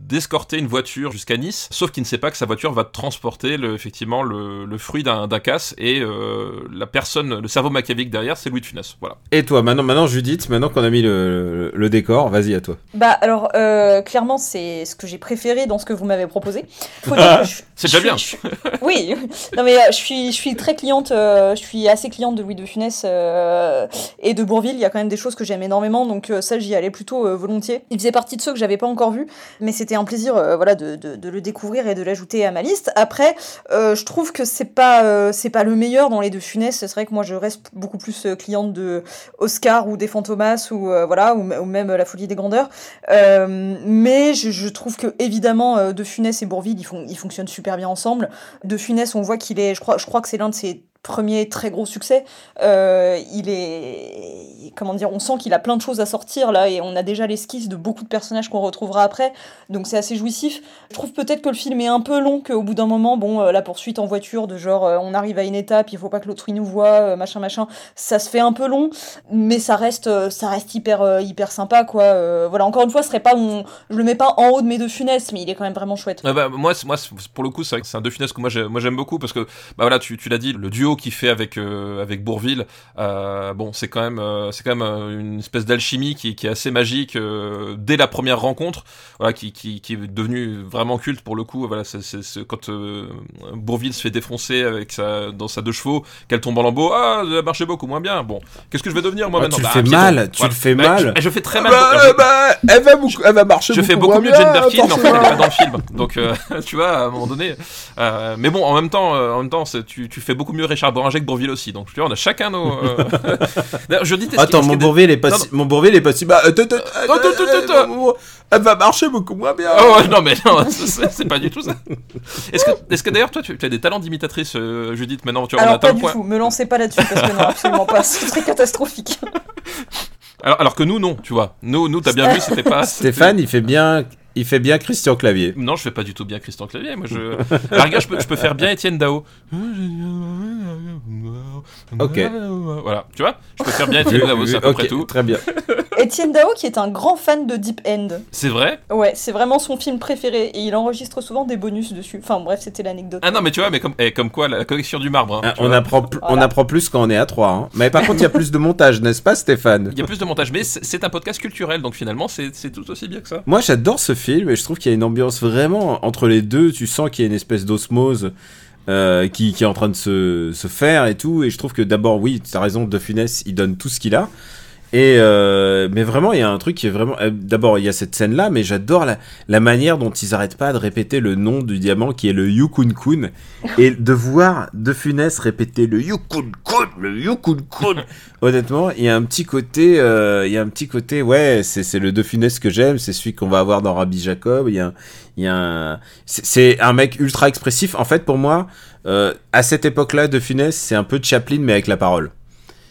d'escorter une voiture jusqu'à Nice, sauf qu'il ne sait pas que sa voiture va transporter le, effectivement le, le fruit d'un casse et euh, la personne, le cerveau machiavélique derrière, c'est Louis de Funès. Voilà. Et toi, maintenant, maintenant Judith, maintenant qu'on a mis le, le décor, vas-y à toi. Bah alors euh, clairement c'est ce que j'ai préféré dans ce que vous m'avez proposé. Je- C'est déjà bien. je- oui, non mais euh, je suis je suis très cliente, euh, je suis assez cliente de Louis de Funès euh, et de Bourville. Il y a quand même des choses que j'aime énormément, donc euh, ça j'y allais plutôt euh, volontiers. Il faisait partie de ceux que j'avais pas encore vus, mais c'était un plaisir euh, voilà de, de, le découvrir et de l'ajouter à ma liste. Après, euh, je trouve que c'est pas euh, c'est pas le meilleur dans les deux Funès. C'est vrai que moi je reste beaucoup plus cliente de Oscar ou des Fantomas ou voilà ou, même La Folie des Grandeurs. Mais je, trouve que évidemment De Funès et Bourville ils, font, ils fonctionnent super bien ensemble. De Funès on voit qu'il est, je crois, je crois que c'est l'un de ses premiers très gros succès. Euh, il est, comment dire, on sent qu'il a plein de choses à sortir là et on a déjà l'esquisse de beaucoup de personnages qu'on retrouvera après. Donc c'est assez jouissif. Je trouve peut-être que le film est un peu long, qu'au bout d'un moment, bon, euh, la poursuite en voiture de genre euh, on arrive à une étape, il faut pas que l'autre nous voit, machin machin, ça se fait un peu long, mais ça reste, ça reste hyper hyper sympa quoi. Voilà, encore une fois, ce serait pas je le mets pas en haut de mes deux funestes, mais il est quand même vraiment chouette. Bah, moi, moi, pour le coup, c'est un De Funès que moi j'aime beaucoup parce que bah voilà, tu, tu l'as dit, le duo qu'il fait avec euh, avec Bourville, euh, bon, c'est quand même euh, c'est quand même une espèce d'alchimie qui, qui est assez magique euh, dès la première rencontre, voilà, qui, qui, qui est devenu vraiment culte pour le coup. Voilà, c'est, c'est, c'est quand euh, Bourville se fait défoncer avec sa dans sa deux chevaux, qu'elle tombe en lambeaux, ah, ça a marché beaucoup moins bien. Bon, qu'est-ce que je vais devenir moi Ah, maintenant tu le Bah, fais mal, tu Voilà. le fais Bah, mal. Je, je fais très mal. Bah, Je- bah, elle, va beaucoup, elle va marcher je fais beaucoup mieux Jane Birkin, mais en fait, elle est pas dans le film. Donc, euh, tu vois, à un moment donné. euh, mais bon, en même temps, en même temps, c'est- tu, tu fais beaucoup mieux Richard Boranger que Bourville aussi. Donc, tu vois, on a chacun nos. euh, je dis. Attends, mon Bourville est pas. Mon Bourville est pas si... Bah, attends, attends, attends, attends, attends. Elle va marcher beaucoup moins bien. Oh, non, mais non, c'est c'est pas du tout ça. Est-ce que, est que d'ailleurs, toi, tu, tu as des talents d'imitatrice, euh, Judith, maintenant tu vois, Alors pas du point. tout, me lancez pas là-dessus parce que non, absolument pas, ce serait catastrophique. Alors, alors que nous, non, tu vois. Nous, nous t'as bien vu, c'était pas. Stéphane, il fait bien... Il fait bien Christian Clavier. Non, je fais pas du tout bien Christian Clavier. Moi, je. Alors, regarde, je peux, je peux faire bien Étienne Dao. Ok. Voilà, tu vois Je peux faire bien Étienne Dao, c'est à peu Ok, près tout. Très bien. Étienne Dao qui est un grand fan de Deep End. C'est vrai? Ouais, c'est vraiment son film préféré et il enregistre souvent des bonus dessus. Enfin bref, c'était l'anecdote. Ah non, mais tu vois, mais comme, eh, comme quoi, la, la collection du marbre. hein, Ah, on, apprend on apprend plus quand on est à 3. Hein. Mais par contre, il y a plus de montage, n'est-ce pas, Stéphane? Il y a plus de montage, mais c'est un podcast culturel, donc finalement, c'est c'est tout aussi bien que ça. Moi, j'adore ce film et je trouve qu'il y a une ambiance vraiment entre les deux. Tu sens qu'il y a une espèce d'osmose euh, qui, est en train de se, se faire et tout. Et je trouve que d'abord, oui, tu as raison, De Funès, il donne tout ce qu'il a. Et euh, mais vraiment, il y a un truc qui est vraiment. euh, d'abord, il y a cette scène-là, mais j'adore la, la manière dont ils arrêtent pas de répéter le nom du diamant qui est le Yukun Kun. et de voir De Funès répéter le Yukun Kun, le Yukun Kun. Honnêtement, il y a un petit côté, euh, il y a un petit côté, ouais, c'est c'est le De Funès que j'aime, c'est celui qu'on va avoir dans Rabbi Jacob. Il y a, il y a un, c'est- c'est un mec ultra expressif. En fait, pour moi, euh, à cette époque-là, De Funès, c'est un peu Chaplin mais avec la parole.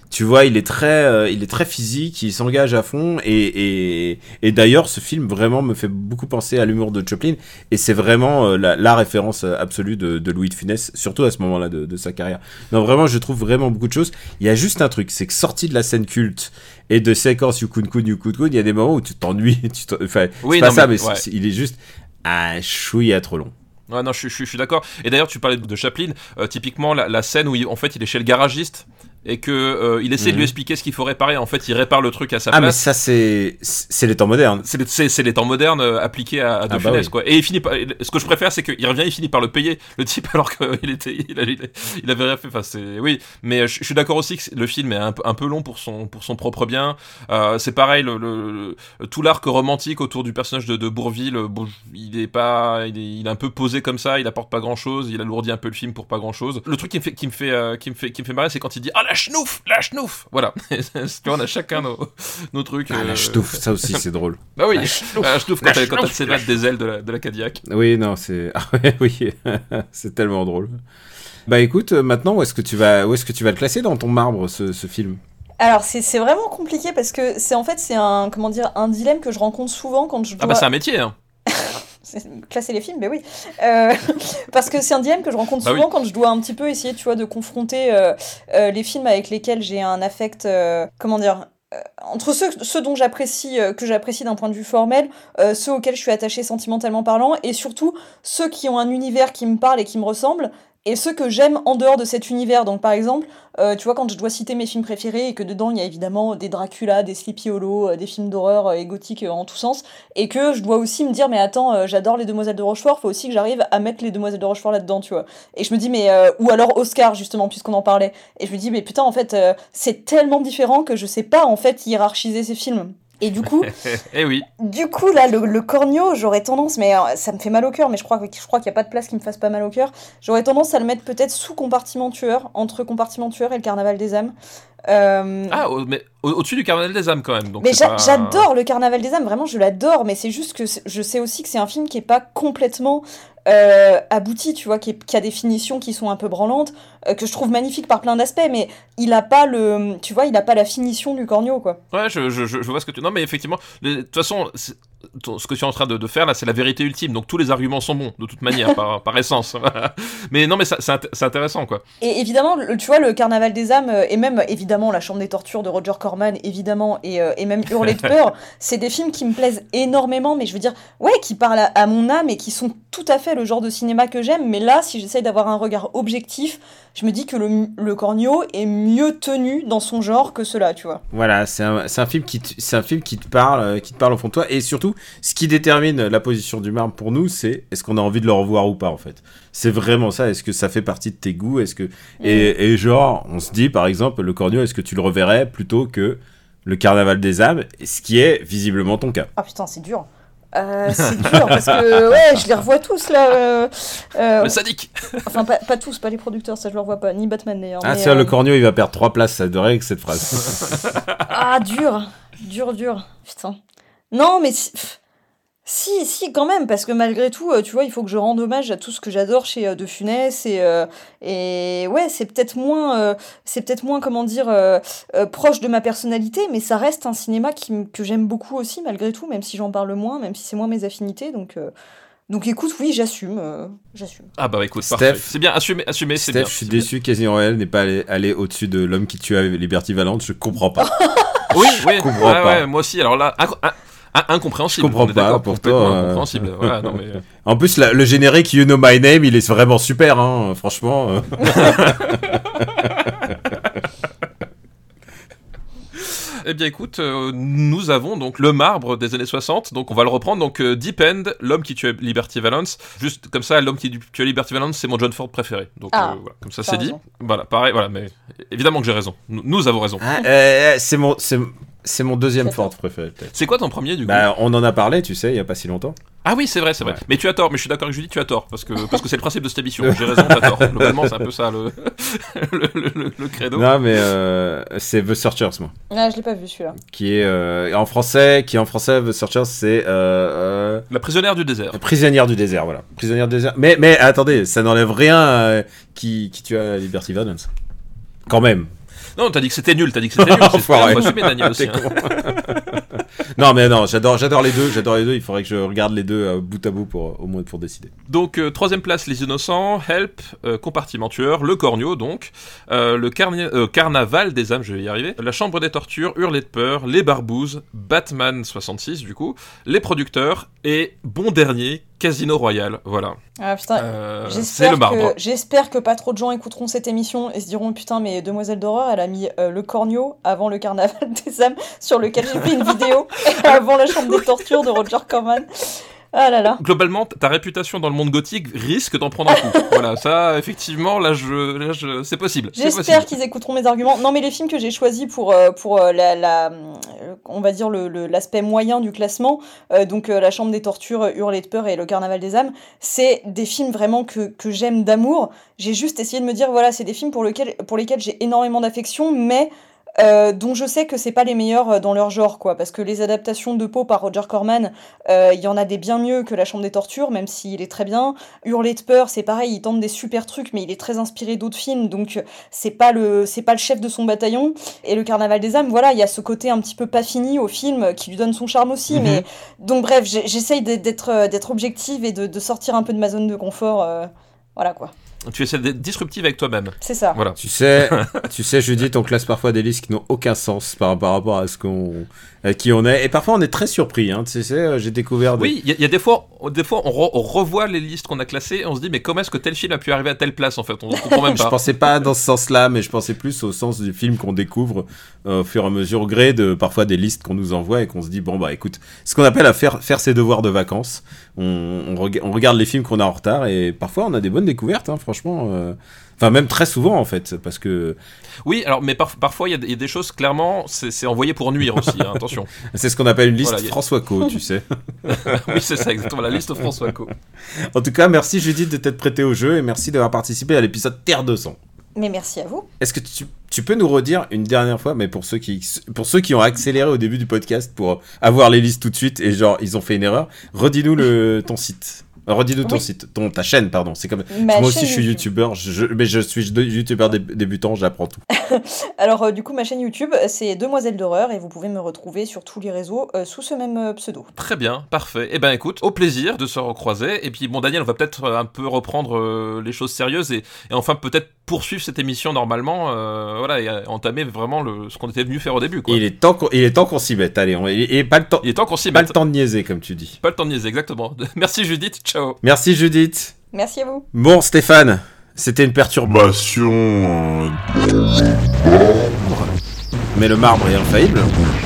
Tu vois, il est très, euh, il est très physique, il s'engage à fond, et, et, et d'ailleurs, ce film vraiment me fait beaucoup penser à l'humour de Chaplin, et c'est vraiment euh, la, la référence euh, absolue de, de Louis de Funès, surtout à ce moment-là de, de sa carrière. Non, vraiment, je trouve vraiment beaucoup de choses. Il y a juste un truc, c'est que sorti de la scène culte et de séquence Yukun Kun, Yukun Kun, il y a des moments où tu t'ennuies, enfin, Oui, c'est pas non, ça, mais- ouais. il est juste un chouïa trop long. Ouais, non, je, suis- je, suis- je suis d'accord. Et d'ailleurs, tu parlais de Chaplin. euh, typiquement, la, la scène où il, en fait il est chez le garagiste et que euh, il essaie de Mhm. lui expliquer ce qu'il faut réparer. En fait, il répare le truc à sa Ah, mais place. ça, c'est, c'est les temps modernes. C'est les, c'est- c'est les temps modernes euh, appliqués à, à De Ah bah Funès, oui. quoi. Et il finit par, ce que je préfère, c'est qu'il revient, il finit par le payer, le type, alors qu'il était, il, avait- il avait rien fait. Enfin, c'est, oui. Mais je, je suis d'accord aussi que le film est un, peu- un peu long pour son, pour son propre bien. Euh, c'est pareil, le, le- le- tout l'arc romantique autour du personnage de, de Bourville, bon, il est pas, il est, il est un peu posé comme ça, il apporte pas grand chose, il alourdit un peu le film pour pas grand chose. Le truc qui me fait, qui me fait, euh, qui me fait, qui me fait marrer, c'est quand il dit, ah, schnouf, la schnouf. Voilà. on a chacun nos, nos trucs. Ah, euh, la ch'touffe, ça aussi, c'est drôle. bah oui, La la schnouf. schnouf quand La elle, quand elle schnouf. s'évade des ailes de la, de la Cadillac. Oui, non, c'est ah ouais, oui, c'est tellement drôle. Bah écoute, euh, maintenant où est-ce que tu vas où est-ce que tu vas le classer dans ton marbre ce, ce film? Alors c'est c'est vraiment compliqué parce que c'est en fait c'est un comment dire un dilemme que je rencontre souvent quand je dois Ah bah c'est un métier, hein. Classer les films, mais oui. Euh, parce que c'est un dilemme que je rencontre Bah souvent oui. quand je dois un petit peu essayer, tu vois, de confronter euh, euh, les films avec lesquels j'ai un affect, comment dire, entre ceux, ceux dont j'apprécie, que j'apprécie d'un point de vue formel, ceux auxquels je suis attachée sentimentalement parlant, et surtout ceux qui ont un univers qui me parle et qui me ressemble, et ceux que j'aime en dehors de cet univers. Donc par exemple, euh, tu vois, quand je dois citer mes films préférés et que dedans il y a évidemment des Dracula, des Sleepy Hollow, euh, des films d'horreur euh, et gothiques en tous sens, et que je dois aussi me dire, mais attends, j'adore les Demoiselles de Rochefort, faut aussi que j'arrive à mettre les Demoiselles de Rochefort là-dedans, tu vois. Et je me dis, mais. ou alors Oscar, justement, puisqu'on en parlait. Et je me dis, mais putain, en fait, c'est tellement différent que je sais pas, en fait, hiérarchiser ces films. Et du coup, eh oui. Du coup, là, le, le cornio, j'aurais tendance, mais euh, ça me fait mal au cœur, mais je crois, je crois qu'il n'y a pas de place qui me fasse pas mal au cœur. J'aurais tendance à le mettre peut-être sous compartiment tueur, entre compartiment tueur et le carnaval des âmes. Euh... Ah, mais au-dessus du carnaval des âmes quand même. Donc mais pas... j'adore le carnaval des âmes, vraiment, je l'adore, mais c'est juste que je sais aussi que c'est un film qui est pas complètement euh, abouti, tu vois, qui, a des finitions qui sont un peu branlantes, euh, que je trouve magnifique par plein d'aspects, mais il a pas le, tu vois, il a pas la finition du cornio, quoi. Ouais, je, je, je vois ce que tu, non, mais effectivement, de toute façon, ce que tu es en train de, de faire là, c'est la vérité ultime. Donc tous les arguments sont bons, de toute manière, par, par, essence. mais non, mais c'est intéressant, quoi. Et évidemment, tu vois, le Carnaval des âmes, euh, et même évidemment La Chambre des tortures de Roger Corman, évidemment, et, euh, et même Hurler de peur, c'est des films qui me plaisent énormément, mais je veux dire, ouais, qui parlent à, à, mon âme et qui sont tout à fait le genre de cinéma que j'aime. Mais là, si j'essaye d'avoir un regard objectif, je me dis que le, le Cornio est mieux tenu dans son genre que cela, tu vois. Voilà, c'est un, un, film qui c'est un film qui te parle, euh, qui te parle au fond de toi, et surtout, ce qui détermine la position du marbre pour nous, c'est est-ce qu'on a envie de le revoir ou pas, en fait. C'est vraiment ça. Est-ce que ça fait partie de tes goûts? Est-ce que mmh. et, et, genre, on se dit par exemple, le Cornio, est-ce que tu le reverrais plutôt que le Carnaval des âmes, ce qui est visiblement ton cas. Ah putain, c'est dur. Euh, c'est dur parce que ouais, je les revois tous là. Euh, euh, le sadique. enfin, pas, pas, tous, pas les producteurs, ça je le revois pas, ni Batman d'ailleurs. Ah, c'est le Cornio, il va perdre 3 places, ça devrait avec cette phrase. ah, dur, dur, dur, putain. Non, mais si, si, quand même, parce que malgré tout, tu vois, il faut que je rende hommage à tout ce que j'adore chez De Funès et, euh, et ouais, c'est peut-être moins, euh, c'est peut-être moins, comment dire, euh, proche de ma personnalité, mais ça reste un cinéma qui, que j'aime beaucoup aussi, malgré tout, même si j'en parle moins, même si c'est moins mes affinités, donc. Donc écoute, oui, j'assume, j'assume. Ah bah écoute, c'est bien, assumé, assumé, c'est bien. je suis déçu qu'Azine Royal n'ait pas allé, allé au-dessus de l'homme qui tue Liberty Valente, je comprends pas. oui, oui, comprends ouais, pas. Ouais, moi aussi, alors là, ah, incompréhensible. Je comprends pas pour toi. Incompréhensible. voilà, non, mais... En plus, la, le générique You Know My Name, il est vraiment super, hein, franchement. Eh bien écoute, euh, nous avons donc le marbre des années 60, donc on va le reprendre, donc euh, Deep End, l'homme qui tue Liberty Valance, juste comme ça, l'homme qui tue Liberty Valance, c'est mon John Ford préféré, donc ah, euh, voilà, comme ça c'est dit, voilà, pareil, voilà, mais évidemment que j'ai raison, nous, nous, avons raison. Ah, c'est mon, c'est mon deuxième Ford préféré, peut-être. C'est quoi ton premier, du coup bah, On en a parlé, tu sais, il y a pas si longtemps. Ah oui, c'est vrai, c'est vrai. Ouais. Mais tu as tort, mais je suis d'accord avec Julie, tu as tort, parce que parce que c'est le principe de cette émission. J'ai raison, t'as tort. Globalement, c'est un peu ça le, le, le, le credo. Non, mais euh, c'est The Searchers, moi. Ah, je l'ai pas vu celui-là. Qui est euh, en français, qui en français, The Searchers, c'est euh, la prisonnière du désert. Prisonnière du désert, voilà. Prisonnière du désert. Mais mais attendez, ça n'enlève rien euh, qui qui tue à Liberty Valance. Quand même. Non, t'as dit que c'était nul, t'as dit que c'était nul. C'est faut assumer Daniel aussi. Hein. non, mais non, j'adore, j'adore les deux, j'adore les deux. Il faudrait que je regarde les deux euh, bout à bout pour au moins pour décider. Donc euh, troisième place, les innocents, Help, euh, compartiment tueur, le cornio donc, le carnaval des âmes, je vais y arriver, la chambre des tortures, hurler de peur, les barbouzes, Batman 66 du coup, les producteurs et bon dernier, Casino Royal, voilà. Ah putain, Euh, c'est j'espère le marbre. que, j'espère que pas trop de gens écouteront cette émission et se diront putain mais Demoiselle d'horreur elle a mis euh, le cornio avant le carnaval des âmes sur lequel j'ai fait une vidéo avant la chambre des tortures de Roger Corman. Ah là là. Globalement, ta réputation dans le monde gothique risque d'en prendre un coup. voilà, ça, effectivement, là, je, là, je, c'est possible. J'espère qu'ils écouteront mes arguments. Non, mais les films que j'ai choisis pour, euh, pour euh, la, la, euh, on va dire le, le- l'aspect moyen du classement, euh, donc euh, La Chambre des Tortures, Hurler de peur et Le Carnaval des âmes, c'est des films vraiment que, que j'aime d'amour. J'ai juste essayé de me dire, voilà, c'est des films pour, lequel, pour lesquels j'ai énormément d'affection, mais euh, dont je sais que c'est pas les meilleurs euh, dans leur genre, quoi. Parce que les adaptations de Poe par Roger Corman, euh, il y en a des bien mieux que La Chambre des Tortures, même s'il est très bien. Hurler de peur, c'est pareil, il tente des super trucs, mais il est très inspiré d'autres films, donc euh, c'est pas le c'est pas le chef de son bataillon. Et le Carnaval des âmes, voilà, il y a ce côté un petit peu pas fini au film euh, qui lui donne son charme aussi. Mhm. Mais donc bref, j'essaye d'être euh, d'être objective et de, de sortir un peu de ma zone de confort. euh, voilà quoi. Tu essaies d'être disruptif avec toi-même. C'est ça. Voilà. Tu sais, tu sais, Judith, on classe parfois des listes qui n'ont aucun sens par, par rapport à ce qu'on, qui on est, et parfois on est très surpris. Hein. Tu sais, euh, j'ai découvert. Des... Oui, il y, a- il y a des fois, des fois on, re- on revoit les listes qu'on a classées et on se dit mais comment est-ce que tel film a pu arriver à telle place en fait? On comprend même Je pas. pensais pas dans ce sens-là, mais je pensais plus au sens du film qu'on découvre euh, au fur et à mesure, au gré de parfois des listes qu'on nous envoie et qu'on se dit bon bah écoute, ce qu'on appelle à faire faire ses devoirs de vacances. On, on, rega- on regarde les films qu'on a en retard et parfois on a des bonnes découvertes, hein, franchement. euh. Enfin même très souvent en fait, parce que Oui, alors mais par- parfois il y, a des- il y a des choses clairement c'est envoyé pour nuire aussi. hein, attention. c'est ce qu'on appelle une liste Voilà, y a- François Co, tu sais. oui, c'est ça exactement la liste François Co. En tout cas, merci Judith de t'être prêtée au jeu et merci d'avoir participé à l'épisode Terre 200. Mais merci à vous. Est-ce que tu, tu peux nous redire une dernière fois, mais pour ceux qui pour ceux qui ont accéléré au début du podcast pour avoir les listes tout de suite et genre ils ont fait une erreur, redis-nous le ton site. Redis-nous ton Oui. site, ton ta chaîne pardon. C'est comme Ma moi aussi je suis YouTube. youtubeur, je, mais je suis youtubeur dé- débutant, j'apprends tout. Alors, euh, du coup, ma chaîne YouTube, c'est Demoiselle d'horreur et vous pouvez me retrouver sur tous les réseaux euh, sous ce même euh, pseudo. Très bien, parfait. Eh ben écoute, au plaisir de se recroiser. Et puis bon, Daniel, on va peut-être un peu reprendre euh, les choses sérieuses et, et enfin peut-être poursuivre cette émission normalement, euh, voilà, et euh, entamer vraiment le, ce qu'on était venu faire au début. Quoi. Il est temps qu'on il est temps qu'on s'y mette. Allez, on, et, et pas le temps Il est temps qu'on s'y pas mette. le temps de niaiser comme tu dis. Pas le temps de niaiser, exactement. Merci Judith, ciao. Merci Judith. Merci à vous. Bon Stéphane, c'était une perturbation. Mais le marbre est infaillible.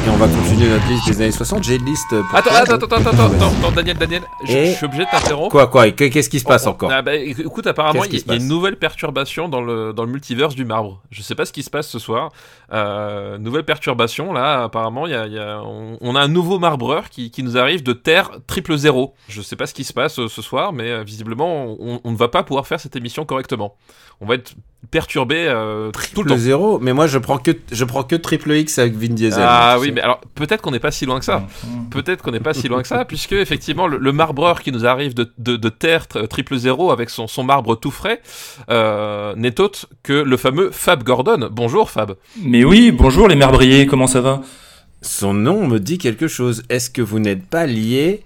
Et on va continuer notre liste des années 60. J'ai une liste. Attends, attends, attends, attends, attends, Daniel, Daniel, je, suis obligé de t'interrompre. Quoi, quoi Qu'est-ce qui se passe Oh, encore ah bah, écoute, apparemment, il y, a une nouvelle perturbation dans le, dans le multiverse du marbre. Je sais pas ce qui se passe ce soir. Euh, nouvelle perturbation, là, apparemment, il y on, a un nouveau marbreur qui, nous arrive de Terre triple zéro. Je sais pas ce qui se passe euh, ce soir, mais euh, visiblement, on, ne va pas pouvoir faire cette émission correctement. On va être perturbé tout le Le temps. zéro, mais moi je prends que je prends que triple X avec Vin Diesel. Ah oui, sais. mais alors peut-être qu'on n'est pas si loin que ça. Peut-être qu'on n'est pas si loin que ça, puisque effectivement le, le marbreur qui nous arrive de, de, de Terre tr- triple zéro avec son, son marbre tout frais euh, n'est autre que le fameux Fab Gordon. Bonjour Fab. Mais oui, bonjour les merbriers, comment ça va? Son nom me dit quelque chose. Est-ce que vous n'êtes pas lié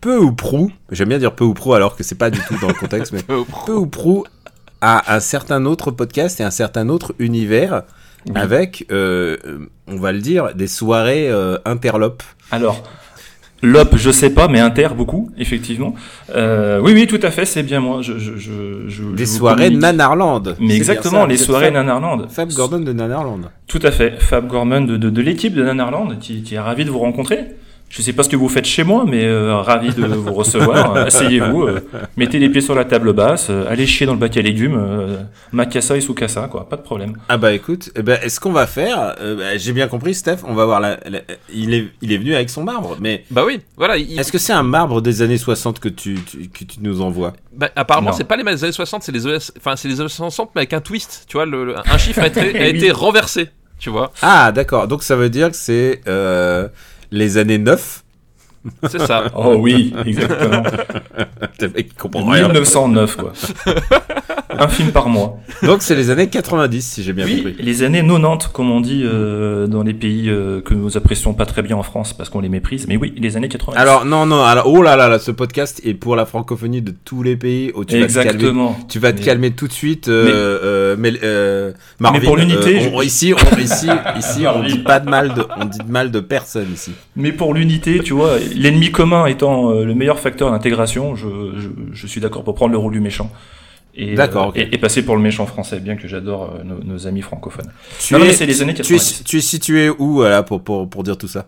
peu ou prou? J'aime bien dire peu ou prou alors que c'est pas du tout dans le contexte, mais peu ou prou à un certain autre podcast et un certain autre univers avec, euh, on va le dire, des soirées euh, interlopes. Alors, l'op, je sais pas, mais inter beaucoup, effectivement. Euh, oui, oui, tout à fait, c'est bien moi. Je, je, je, je- Des je soirées. Nanarland. Mais exactement, ça, les soirées Fab- Nanarland. Fab Gordon de Nanarland. Tout à fait, Fab Gorman de, de, de l'équipe de Nanarland, qui, qui est ravi de vous rencontrer. Je sais pas ce que vous faites chez moi, mais euh, ravi de vous recevoir. Asseyez-vous, euh, mettez les pieds sur la table basse, euh, allez chier dans le bac à légumes, euh, Makassa et Sukasa, quoi, pas de problème. Ah bah écoute, eh ben, est-ce qu'on va faire euh, bah, J'ai bien compris, Steph. On va voir la, la- il est il est venu avec son marbre, mais Bah oui, voilà. il- est-ce que c'est un marbre des années 60 que tu, tu- que tu nous envoies? Bah, apparemment, c'est pas les années 60, c'est les, ES enfin, c'est les années 60, mais avec un twist. Tu vois, le, le- un chiffre a été, a Oui. été renversé. Tu vois, Ah d'accord, donc ça veut dire que c'est euh, les années 9 c'est ça. Oh oui, exactement. Le mec, il comprend rien. 1909, quoi. Un film par mois. Donc c'est les années 90 si j'ai bien oui, compris. les années 90, comme on dit euh, dans les pays euh, que nous apprécions pas très bien en France parce qu'on les méprise. Mais oui, les années 90. Alors non non, alors oh là là là, ce podcast est pour la francophonie de tous les pays. Oh, tu vas te calmer. exactement. Tu vas te Mais- calmer tout de suite, euh, Mais- pour l'unité, je- ici, on, ici, ici, on dit pas de mal de, on dit de mal de personne ici. Mais pour l'unité, tu vois, l'ennemi commun étant euh, le meilleur facteur d'intégration, je, je, je suis d'accord pour prendre le rôle du méchant. Et, D'accord, euh, et, et passer pour le méchant français, bien que j'adore euh, nos, nos amis francophones. Tu Non, non, es, mais c'est les années tu es, 90. tu es situé où là pour, pour, pour dire tout ça?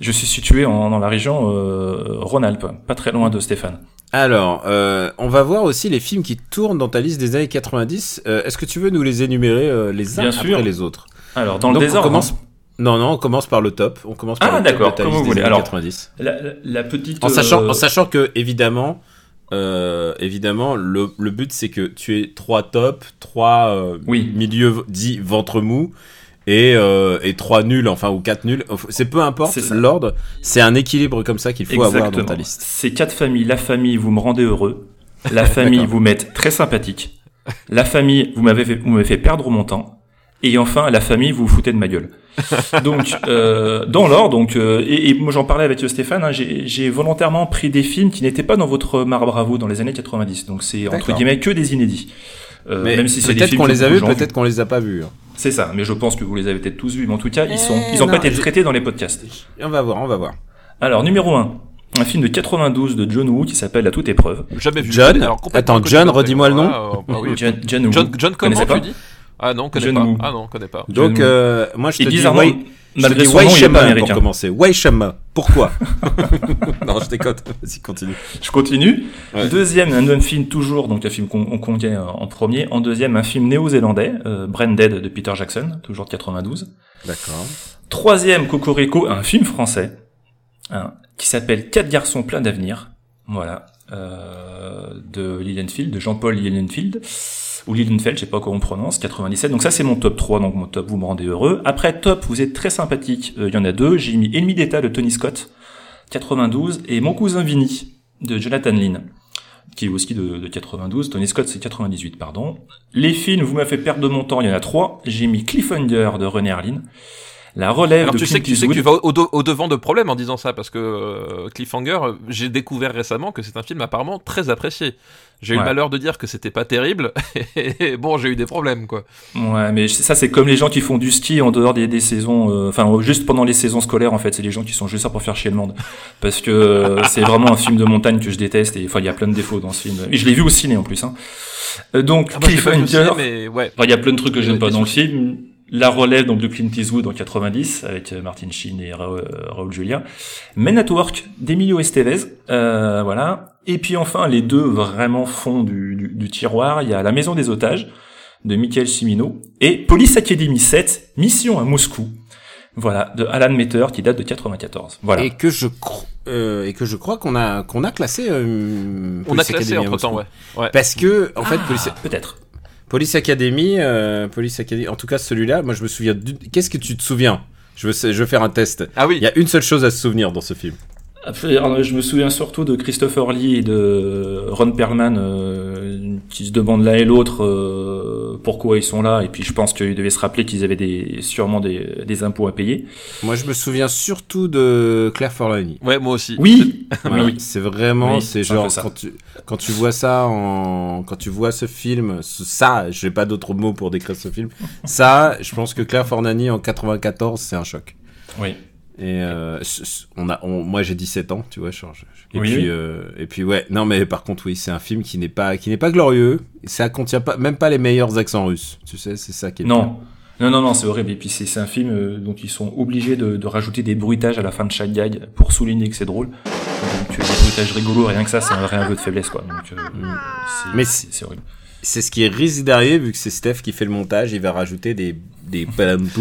Je suis situé en, dans la région euh, Rhône-Alpes, pas très loin de Stéphane. Alors, euh, on va voir aussi les films qui tournent dans ta liste des années 90. Euh, Est-ce que tu veux nous les énumérer euh, les uns Bien après sûr. les autres? Alors, dans Donc, le on désordre, commence- hein. Non, non, on commence par le top. On commence par Ah, le top d'accord, comme vous voulez. années Alors, 90. la, la- la petite... En sachant, euh, en sachant que, évidemment, euh, évidemment le, le but c'est que tu aies trois tops, trois euh, Oui. milieux dits ventre mou et, euh, et trois nuls, enfin, ou quatre nuls. C'est peu importe l'ordre, c'est un équilibre comme ça qu'il faut avoir dans ta liste. C'est quatre familles. La famille, vous me rendez heureux. La famille, vous m'êtes très sympathique. La famille, vous m'avez fait, vous m'avez fait perdre mon temps. Et enfin, la famille, vous vous foutez de ma gueule. Donc, euh, dans l'ordre, donc, euh, et, et moi j'en parlais avec Stéphane, hein, j'ai j'ai volontairement pris des films qui n'étaient pas dans votre marbre à vous dans les années 90. Donc c'est entre guillemets que des inédits. Euh, Mais même si c'est des peut-être qu'on les a vus, peut-être qu'on les a pas vus. hein. C'est ça, mais je pense que vous les avez peut-être tous vus. Mais en tout cas, ils sont, Eh ils ont non, pas été traités dans les podcasts. On va voir, on va voir. Alors, numéro 1. Un film de 92 de John Woo qui s'appelle À toute épreuve. Jamais vu. John Alors, Attends, John, redis-moi le nom. Ah, euh, bah oui. John, John Woo. John, John comment tu dis? Ah non, connais John pas. Woo. Ah non, connais pas. Donc, euh, moi, je te Et dis, bizarrement, Wai- je te malgré dis son nom, il est pas Waishama pour américain. commencer. Waishama. Pourquoi Non, je déconne. Vas-y, continue. Je continue. Ouais. Deuxième, un autre film toujours, donc un film qu'on en en premier. En deuxième, un film néo-zélandais, euh, Branded de Peter Jackson, toujours de 92. D'accord. Troisième, Cocorico, un film français, hein, qui s'appelle Quatre garçons pleins d'avenir. Voilà. Euh, de Lilienfield, de Jean-Paul Lilienfield. Ou Lilienfeld, je sais pas comment on prononce, 97. Donc ça, c'est mon top 3, donc mon top, vous me rendez heureux. Après, top, vous êtes très sympathique. Euh, Il y en a deux. J'ai mis Ennemi d'État de Tony Scott, 92, et Mon cousin Vinny, de Jonathan Lynn qui est aussi de, de 92. Tony Scott, c'est 98, pardon. Les films, vous m'avez fait perdre de mon temps, il y en a trois. J'ai mis Cliffhanger de René Harlin. La relève Alors de tu Clint sais, que, tu sais que Eastwood. tu vas au, au devant de problèmes en disant ça parce que euh, Cliffhanger, euh, j'ai découvert récemment que c'est un film apparemment très apprécié. J'ai eu Ouais. le malheur de dire que c'était pas terrible et bon, j'ai eu des problèmes quoi. Ouais, mais ça, c'est comme les gens qui font du ski en dehors des, des saisons, euh, enfin, juste pendant les saisons scolaires, en fait. C'est les gens qui sont juste là pour faire chier le monde. Parce que euh, c'est vraiment un film de montagne que je déteste et enfin, il y a plein de défauts dans ce film. Et je l'ai vu au ciné, en plus, hein. Donc, Ah, au Cliffhanger. ouais. Enfin, il y a plein de trucs que j'aime pas dans le film. La relève donc de Clint Eastwood en 90 avec euh, Martin Sheen et Ra- euh, Raoul Julia. Men at Work d'Emilio Estevez, euh, voilà. Et puis enfin les deux vraiment fonds du, du, du tiroir, il y a La Maison des otages de Michael Cimino et Police Academy 7 Mission à Moscou. Voilà, de Alan Metter qui date de 94. Voilà. Et que je euh, et que je crois qu'on a qu'on a classé. euh, On a Police classé Academy entre temps, ouais. Ouais. Parce que en fait, Ah, Police, peut-être. Police Academy, euh, Police Academy. En tout cas, celui-là, moi, je me souviens. Qu'est-ce que tu te souviens? Je veux, je veux faire un test. Ah oui. Il y a une seule chose à se souvenir dans ce film. Je me souviens surtout de Christopher Lee et de Ron Perlman euh, qui se demandent l'un et l'autre euh, pourquoi ils sont là et puis je pense qu'ils devaient se rappeler qu'ils avaient des, sûrement des, des impôts à payer. Moi, je me souviens surtout de Claire Forlani. Ouais, moi aussi. Oui, Ouais, oui. C'est vraiment, Oui, c'est genre quand tu quand tu vois ça en quand tu vois ce film, ce- ça, j'ai pas d'autres mots pour décrire ce film. Ça, je pense que Claire Forlani en 94, c'est un choc. Oui. Et euh, on a, on- moi j'ai 17 ans, tu vois. genre, je- et Oui, puis, euh, et puis ouais, non mais par contre oui, c'est un film qui n'est pas, qui n'est pas glorieux. Ça contient pas, même pas les meilleurs accents russes. Tu sais, c'est ça qui est. Non. Non, non, non, c'est horrible. Et puis c'est c'est un film euh, dont ils sont obligés de, de rajouter des bruitages à la fin de chaque gag pour souligner que c'est drôle. Donc euh, des bruitages rigolos, rien que ça, c'est un vrai aveu de faiblesse, quoi. Donc euh, c'est- Mais c'est c'est horrible. C'est ce qui risque d'arriver vu que c'est Steph qui fait le montage. Il va rajouter des des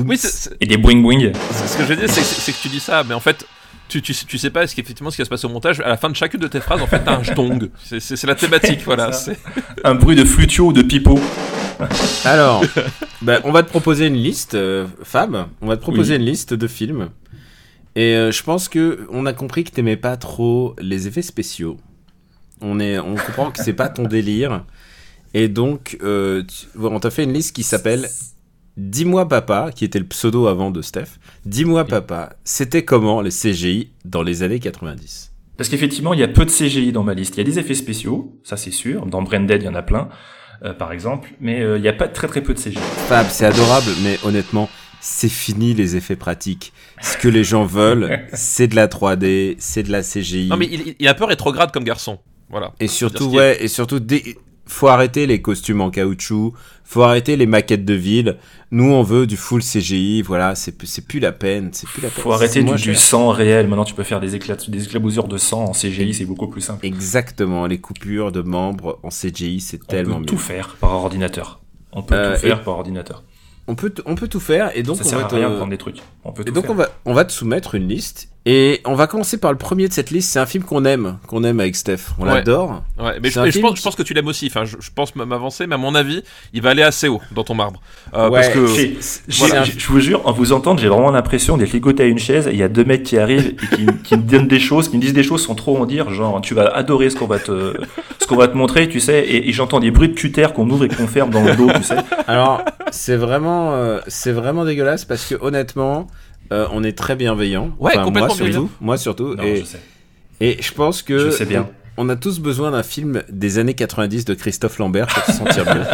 Oui, c'est- c'est- Et des boing boing. c'est- ce que je veux dire, c'est c'est que tu dis ça, mais en fait. Tu, tu, sais- tu sais pas ce qu'effectivement ce qui va se passer au montage. À la fin de chacune de tes phrases, en fait, t'as un jetong. C'est- C'est c'est la thématique, voilà. Un bruit de flutio ou de pipeau. Alors, bah, on va te proposer une liste, euh, Fab. On va te proposer Oui. une liste de films. Et euh, je pense que on a compris que t'aimais pas trop les effets spéciaux. On est, on comprend que c'est pas ton délire. Et donc, euh, tu- on t'a fait une liste qui s'appelle Dis-moi papa, qui était le pseudo avant de Steph. Dis-moi papa, c'était comment les CGI dans les années 90 Parce qu'effectivement, il y a peu de CGI dans ma liste. Il y a des effets spéciaux, ça c'est sûr. Dans Branded, il y en a plein, euh, par exemple. Mais euh, il n'y a pas très très peu de CGI. Fab, c'est adorable, mais honnêtement, c'est fini les effets pratiques. Ce que les gens veulent, c'est de la 3D, c'est de la CGI. Non, mais il, il est un peu rétrograde comme garçon. Voilà. Et surtout, ouais, et surtout, dès- faut arrêter les costumes en caoutchouc, faut arrêter les maquettes de ville. Nous, on veut du full CGI, voilà, c'est plus- la peine, c'est plus la peine. Faut arrêter du, sang réel. Maintenant, tu peux faire des, éclats, des éclaboussures de sang en CGI, c'est beaucoup plus simple. Exactement, les coupures de membres en CGI, c'est On tellement peut mieux. tout faire par ordinateur. On peut Euh, tout faire par ordinateur. On peut, on peut tout faire, et donc ça on sert va à rien prendre des trucs. On peut Et tout donc faire. on va, on va te soumettre une liste. Et on va commencer par le premier de cette liste. C'est un film qu'on aime, qu'on aime avec Steph. On Ouais. l'adore. Ouais, mais je, pense, qui- je pense que tu l'aimes aussi. Enfin, je, je pense m'avancer, mais à mon avis, il va aller assez haut dans ton marbre. Euh, Ouais, parce que Voilà. Je vous jure, en vous entendant, j'ai vraiment l'impression d'être ligoté à une chaise et il y a deux mecs qui arrivent et qui, qui me donnent des choses, qui me disent des choses sans trop en dire, genre tu vas adorer ce qu'on va te, ce qu'on va te montrer, tu sais, et, et j'entends des bruits de cutter qu'on ouvre et qu'on ferme dans le dos, tu sais. Alors, c'est vraiment, euh, c'est vraiment dégueulasse parce que honnêtement, euh, on est très bienveillant. Ouais, complètement moi surtout, moi surtout. Non, et, je sais. et je pense que Je sais bien. on a tous besoin d'un film des années 90 de Christophe Lambert pour se sentir bien.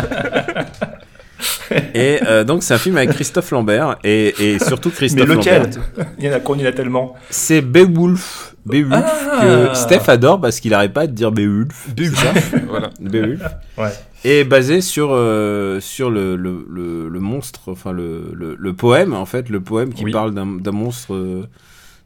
Et euh, donc c'est un film avec Christophe Lambert et, et surtout Christophe Mais lequel Lambert? Il y en a qu'on y a tellement. C'est Beowulf. Beowulf Ah. que Steph adore parce qu'il arrête pas de dire Beowulf. Beowulf, voilà. Beowulf. Ouais. Et basé sur, euh, sur le, le, le, le monstre, enfin le, le, le poème en fait, le poème qui Oui. parle d'un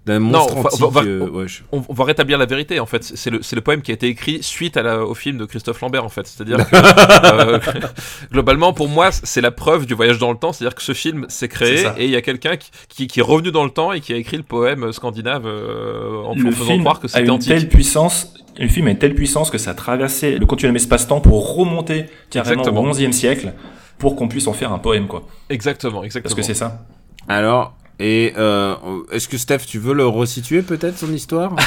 d'un monstre, d'un Non, monstre on va- antique. on va- euh, on- ouais, je- On, on va rétablir la vérité en fait. C'est le, poème qui a été écrit suite à la- au film de Christophe Lambert en fait. C'est-à-dire euh, globalement pour moi c'est la preuve du voyage dans le temps. C'est-à-dire que ce film s'est créé et il y a quelqu'un qui, qui, qui est revenu dans le temps et qui a écrit le poème scandinave euh, en, en le faisant film croire que a c'était une antique. telle puissance, le film a une telle puissance que ça a traversé le continuum espace-temps pour remonter carrément Exactement. au 11e siècle pour qu'on puisse en faire un poème quoi. Exactement, exactement. Parce que c'est ça. Alors, et euh, est-ce que Steph, tu veux le resituer peut-être son histoire?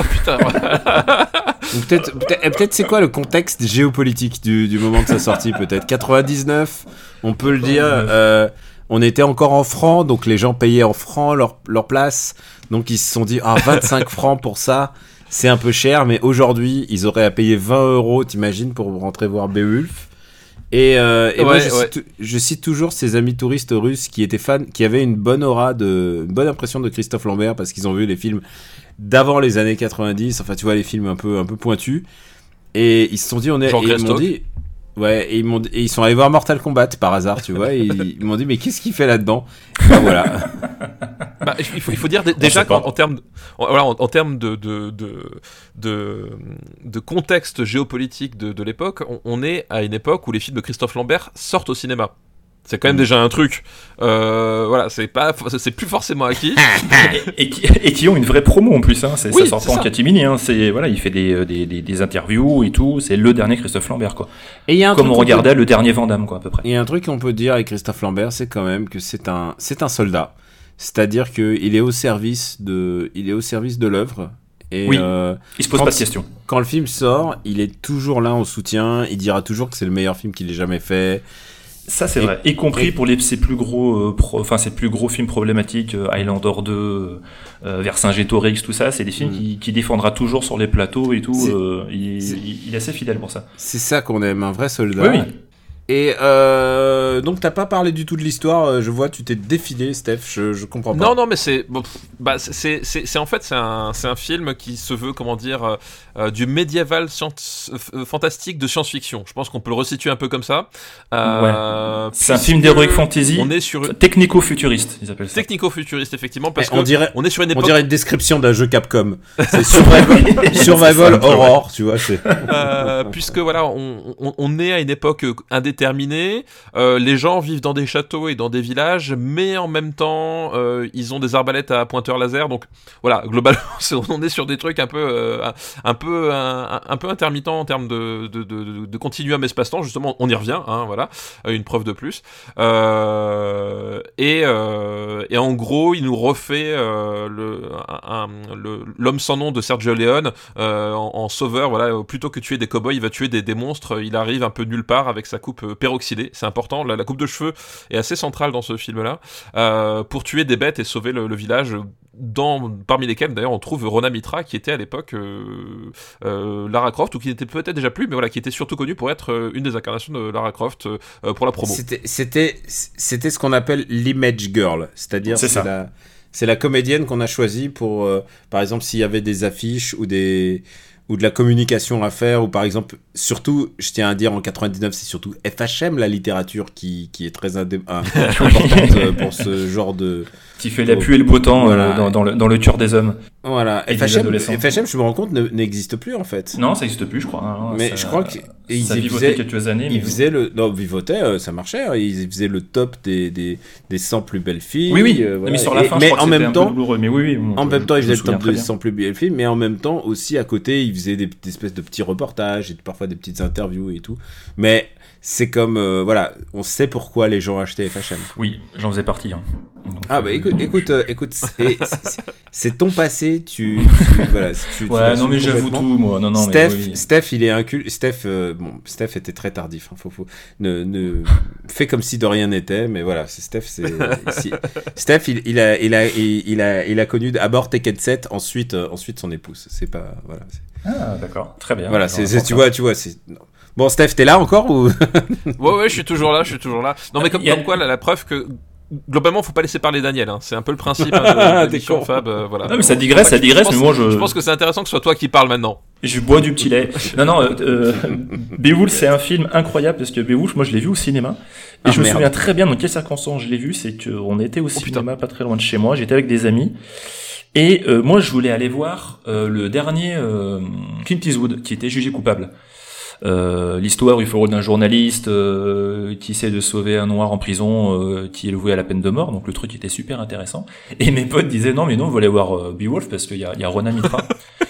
Ah putain. Peut-être, peut-être, et peut-être c'est quoi le contexte géopolitique du, du moment de sa sortie peut-être? 99, on peut le dire. euh, on était encore en francs, donc les gens payaient en francs leur, leur place. Donc ils se sont dit, ah, 25 francs pour ça, c'est un peu cher, mais aujourd'hui, ils auraient à payer 20 euros, t'imagines, pour rentrer voir Beowulf? Et, euh, et moi, je, ouais. cite, je cite toujours ces amis touristes russes qui étaient fans, qui avaient une bonne aura, de, une bonne impression de Christophe Lambert parce qu'ils ont vu les films d'avant les années 90, enfin tu vois les films un peu un peu pointus. Et ils se sont dit on est ils m'ont dit ouais et ils m'ont et ils sont allés voir Mortal Kombat par hasard tu vois et ils, m'ont dit mais qu'est-ce qu'il fait là-dedans? Ben voilà. Bah, il, faut, il faut dire dé- déjà qu'en en termes, en, voilà, en, en termes de, de, de, de, de contexte géopolitique de, de l'époque, on, on est à une époque où les films de Christophe Lambert sortent au cinéma. C'est quand même Mm. déjà un truc. Euh, voilà, c'est pas, c'est plus forcément acquis. et, et qui, et qui ont une vraie promo en plus. Hein. C'est, Oui, ça sort pas en catimini. Hein. C'est, voilà, il fait des, euh, des, des, des interviews et tout. C'est le dernier Christophe Lambert, quoi. et il y a un Comme truc on regardait peut- le dernier Vandame, quoi, à peu près. il y a un truc qu'on peut dire avec Christophe Lambert c'est quand même que c'est un c'est un soldat c'est-à-dire que il est au service de il est au service de l'œuvre et Oui. euh, Il se pose Quand pas de questions. quand le film sort, il est toujours là en soutien. Il dira toujours que c'est le meilleur film qu'il ait jamais fait. Ça, c'est vrai. Y compris et- pour les, ses plus gros, euh, pro- enfin, ses plus gros films problématiques, euh, Highlander 2, euh, Vercingétorix, tout ça, c'est des films Mm. qui, qui défendra toujours sur les plateaux et tout. Euh, il, c'est- il- il est assez fidèle pour ça. C'est ça qu'on aime, un vrai soldat. Oui, oui. Et euh, donc t'as pas parlé du tout de l'histoire. euh, Je vois, tu t'es défilé, Steph. Je, je comprends pas. Non, non, mais c'est, bon, bah, c'est- c'est, c'est, c'est- en fait, c'est un, c'est un film qui se veut, comment dire, euh, euh, du médiéval science- euh, fantastique de science-fiction. Je pense qu'on peut le resituer un peu comme ça. Euh, C'est un film d'heroic fantasy. On est sur Technico-futuriste, ils appellent ça. technico-futuriste, effectivement, parce on que dirait- on est sur une On dirait une description d'un jeu Capcom. C'est Survival, survival Horror, tu vois. C'est Euh, puisque voilà, on, on- on est à une époque euh, indéterminée. euh, les gens vivent dans des châteaux et dans des villages, mais en même temps, euh, ils ont des arbalètes à pointeur laser. Donc voilà, globalement, on est sur des trucs un peu, euh, un, peu, un, peu intermittents en termes de, de, de, de continuum espace-temps. Justement, on y revient. Hein, voilà, une preuve de plus. Et, et en gros, il nous refait l'homme sans nom de Sergio Leone en, sauveur. Voilà, plutôt que tuer des cow-boys, il va tuer des monstres. Il arrive un peu nulle part avec sa coupe euh, peroxydée. C'est important. La, la coupe de cheveux est assez centrale dans ce film-là euh, pour tuer des bêtes et sauver le, le village. Dans, parmi lesquels d'ailleurs on trouve Rona Mitra qui était à l'époque euh, euh, Lara Croft ou qui n'était peut-être déjà plus mais voilà qui était surtout connue pour être euh, une des incarnations de Lara Croft euh, pour la promo. C'était, ce qu'on appelle l'image girl, c'est-à-dire C'est la, c'est la comédienne qu'on a choisie pour, euh, par exemple, s'il y avait des affiches ou des ou de la communication à faire, ou par exemple, surtout, je tiens à dire en 99, c'est surtout FHM, la littérature, qui, qui est très indé- importante euh, pour ce genre de... Qui fait la pluie et le beau temps euh, dans, dans le, dans le cœur des hommes. Voilà, Et FHM, je me rends compte, ne- n'existe plus en fait. Non, ça n'existe plus, je crois. hein. Mais Ça- je crois que- et ils ça vivotait quelques années. Ils mais- faisaient le. Non, Vivotait, euh, ça marchait. hein. Ils faisaient le top des, des, des 100 plus belles filles. Oui, oui. euh, voilà. mais sur la Et- fin, je mais crois en même temps, douloureux. Mais oui, oui. bon, en même temps, ils faisaient le top des bien. 100 plus belles filles, mais en même temps aussi à côté, ils faisaient des, des espèces de petits reportages et parfois des petites interviews et tout. Mais c'est comme euh, voilà, on sait pourquoi les gens achetaient FHM. Oui, j'en faisais partie. hein. Donc, Ah bah euh, écoute, écoute, euh, écoute, c'est- ton passé, tu, tu- voilà, tu, tu Ouais, l'assumes non, mais j'avoue tout, moi. Non, non, Steph, mais oui. Steph, il est incul. Steph, euh, bon, Steph était très tardif. Hein, faut, faut, ne, ne fait comme si de rien n'était, mais voilà, c'est Steph. C'est si- Steph, il, il a, il a, il, il a, il a connu d'abord Tekken 7, ensuite, euh, ensuite son épouse. C'est pas, voilà. Ah, d'accord. Très bien. Voilà, c'est, tu vois, tu vois, c'est. Bon, Steph, t'es là encore ou? Ouais, ouais, je suis toujours là, je suis toujours là. Non, mais comme, Y a- comme quoi, la, la preuve que globalement, faut pas laisser parler Daniel. Hein. C'est un peu le principe hein, Ah, de, de. Fab. euh, voilà. Non, mais ça digresse, ça je digresse, pense- mais moi, je- Je pense que c'est intéressant que ce soit toi qui parle maintenant. Je bois du petit lait. Non, non, euh, euh, Beowulf, c'est un film incroyable parce que Beowulf, moi, je l'ai vu au cinéma. Et Ah, je me souviens très bien dans quelles circonstances je l'ai vu. C'est qu'on était au cinéma, pas très loin de chez moi. J'étais avec des amis. Et euh, moi, je voulais aller voir euh, le dernier euh, Clint Eastwood, qui était jugé coupable. Euh, L'histoire il rôle d'un journaliste qui essaie de sauver un noir en prison qui est voué à la peine de mort. Donc le truc était super intéressant. Et mes potes disaient non mais non, on va aller voir Beowulf parce qu'il y a, y a Ronan Mitra.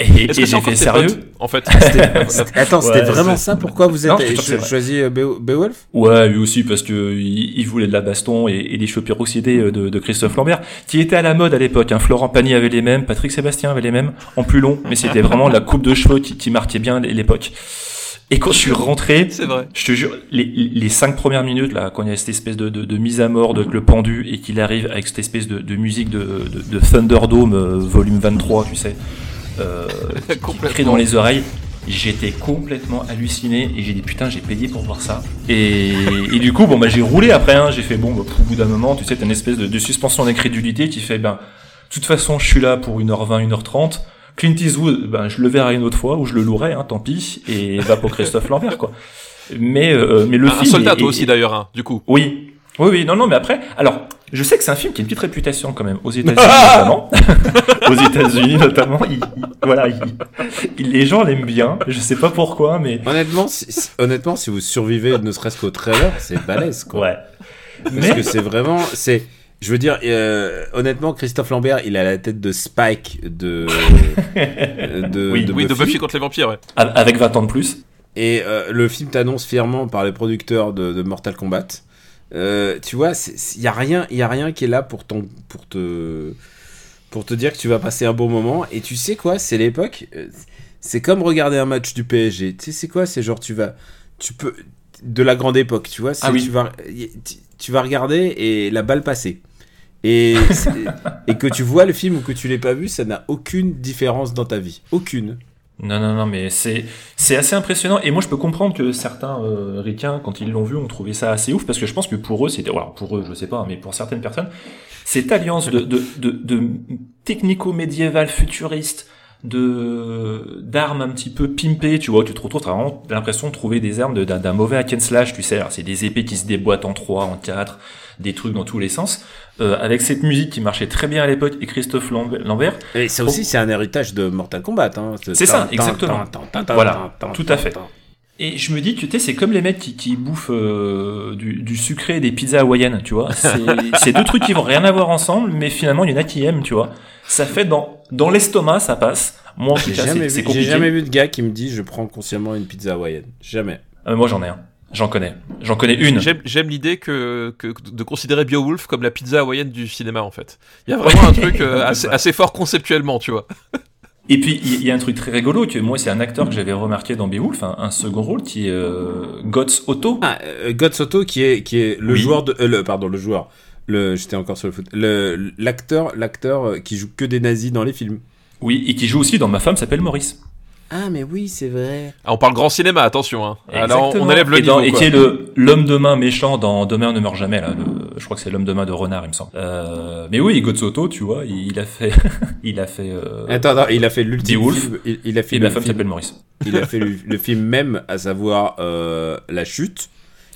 Et, et j'ai fait sérieux potes, En fait. Attends, c'était Ouais, vraiment ça Pourquoi vous Non, êtes je cho- vrai. choisi euh, Beo- Beowulf? Ouais, lui aussi parce que il, il voulait de la baston et, et des cheveux peroxydés de, de Christophe Lambert, qui était à la mode à l'époque. Hein. Florent Pagny avait les mêmes, Patrick Sébastien avait les mêmes, en plus long, mais c'était vraiment la coupe de cheveux qui, qui marquait bien l'époque. Et quand je suis rentré, C'est vrai. je te jure, les, les cinq premières minutes là, quand il y a cette espèce de, de, de mise à mort de le pendu et qu'il arrive avec cette espèce de, de musique de, de, de Thunderdome euh, volume 23, tu sais, euh, qui dans les oreilles. J'étais complètement halluciné et j'ai dit putain j'ai payé pour voir ça et, et du coup bon bah j'ai roulé après hein, j'ai fait bon bah, au bout d'un moment tu sais t'as une espèce de, de suspension d'incrédulité qui fait ben de toute façon je suis là pour 1h20 1h30 Clint Eastwood ben je le verrai une autre fois ou je le louerai hein, tant pis et va pour Christophe Lambert quoi mais euh, mais le un film soldat, est- toi aussi d'ailleurs, hein, du coup. oui. Oui, oui, non, non, mais après, alors, je sais que c'est un film qui a une petite réputation quand même, aux États-Unis notamment. aux États-Unis notamment, il- il- voilà, il- il- les gens l'aiment bien, je sais pas pourquoi, mais. Honnêtement, si, si- honnêtement, si vous survivez ne serait-ce qu'au trailer, c'est balèze quoi. Ouais. Parce Mais- que c'est vraiment, c'est, je veux dire, euh, honnêtement, Christophe Lambert, il a la tête de Spike de, de, Oui, de Oui, de Buffy. Buffy contre les vampires, ouais. Avec 20 ans de plus. Et euh, le film t'annonce fièrement par les producteurs de, de Mortal Kombat. Euh, tu vois, il y a rien, y a rien qui est là pour ton, pour te, pour te dire que tu vas passer un bon moment. Et tu sais quoi, c'est l'époque. euh, C'est comme regarder un match du PSG. Tu sais, c'est quoi C'est genre tu vas, tu peux de la grande époque. Tu vois, Ah oui. tu vas, tu- tu vas regarder et la balle passer. Et, et que tu vois le film ou que tu l'aies pas vu, ça n'a aucune différence dans ta vie. Aucune. Non, non, non, mais c'est c'est assez impressionnant. Et moi, je peux comprendre que certains euh, quand ils l'ont vu, ont trouvé ça assez ouf, parce que je pense que pour eux, c'était, alors pour eux, je sais pas, mais pour certaines personnes, cette alliance de, de, de, technico-médiéval futuriste, de d'armes un petit peu pimpées, tu vois, tu te retrouves, vraiment l'impression de trouver des armes d'un mauvais hack and slash, tu sais, alors c'est des épées qui se déboîtent en 3, en 4, des trucs dans tous les sens, euh, avec cette musique qui marchait très bien à l'époque, et Christophe Lambe- Lambert, Et ça aussi, c'est un héritage de Mortal Kombat. Hein. C'est ça, exactement. Voilà, tout à fait. Et je me dis tu sais, c'est comme les mecs qui, qui bouffent euh, du, du sucré et des pizzas hawaïennes, tu vois. C'est deux trucs qui vont rien avoir ensemble, mais finalement, il y en a qui aiment, tu vois. Ça fait dans, dans l'estomac, ça passe. Moi, en tout cas, jamais, c'est vu- j'ai compliqué. jamais vu de gars qui me dit je prends consciemment une pizza hawaïenne. Jamais. Euh, moi, j'en ai un. J'en connais. J'en connais une. J'aime, l'idée que, que de considérer Beowulf comme la pizza hawaïenne du cinéma en fait. Il y a vraiment un truc euh, assez, assez fort conceptuellement, tu vois. Et puis, il y, a un truc très rigolo que moi, c'est un acteur que j'avais remarqué dans Beowulf, un, un second rôle qui est euh, Gots Otto. Ah, euh, Soto qui est, qui est le Oui. joueur de. euh, le, pardon, le joueur. Le, j'étais encore sur le foot. Le, l'acteur, l'acteur euh, qui joue que des nazis dans les films. Oui, et qui joue aussi dans Ma femme s'appelle Maurice. Ah, mais oui, c'est vrai. Ah, on parle grand cinéma, attention. Hein. Alors on, Exactement. on élève le et, dans- niveau. et qui est le l'homme de main méchant dans Demain ne meurt jamais là. le- je crois que c'est l'homme de main de Renard, il me semble. Euh, mais oui, Gotsoto, tu vois, il a fait, il a fait. Euh, Attends, attends, il a fait l'ultime. Il, il a fait et ma femme film- s'appelle Maurice. Il a fait le, le film même, à savoir euh, La Chute.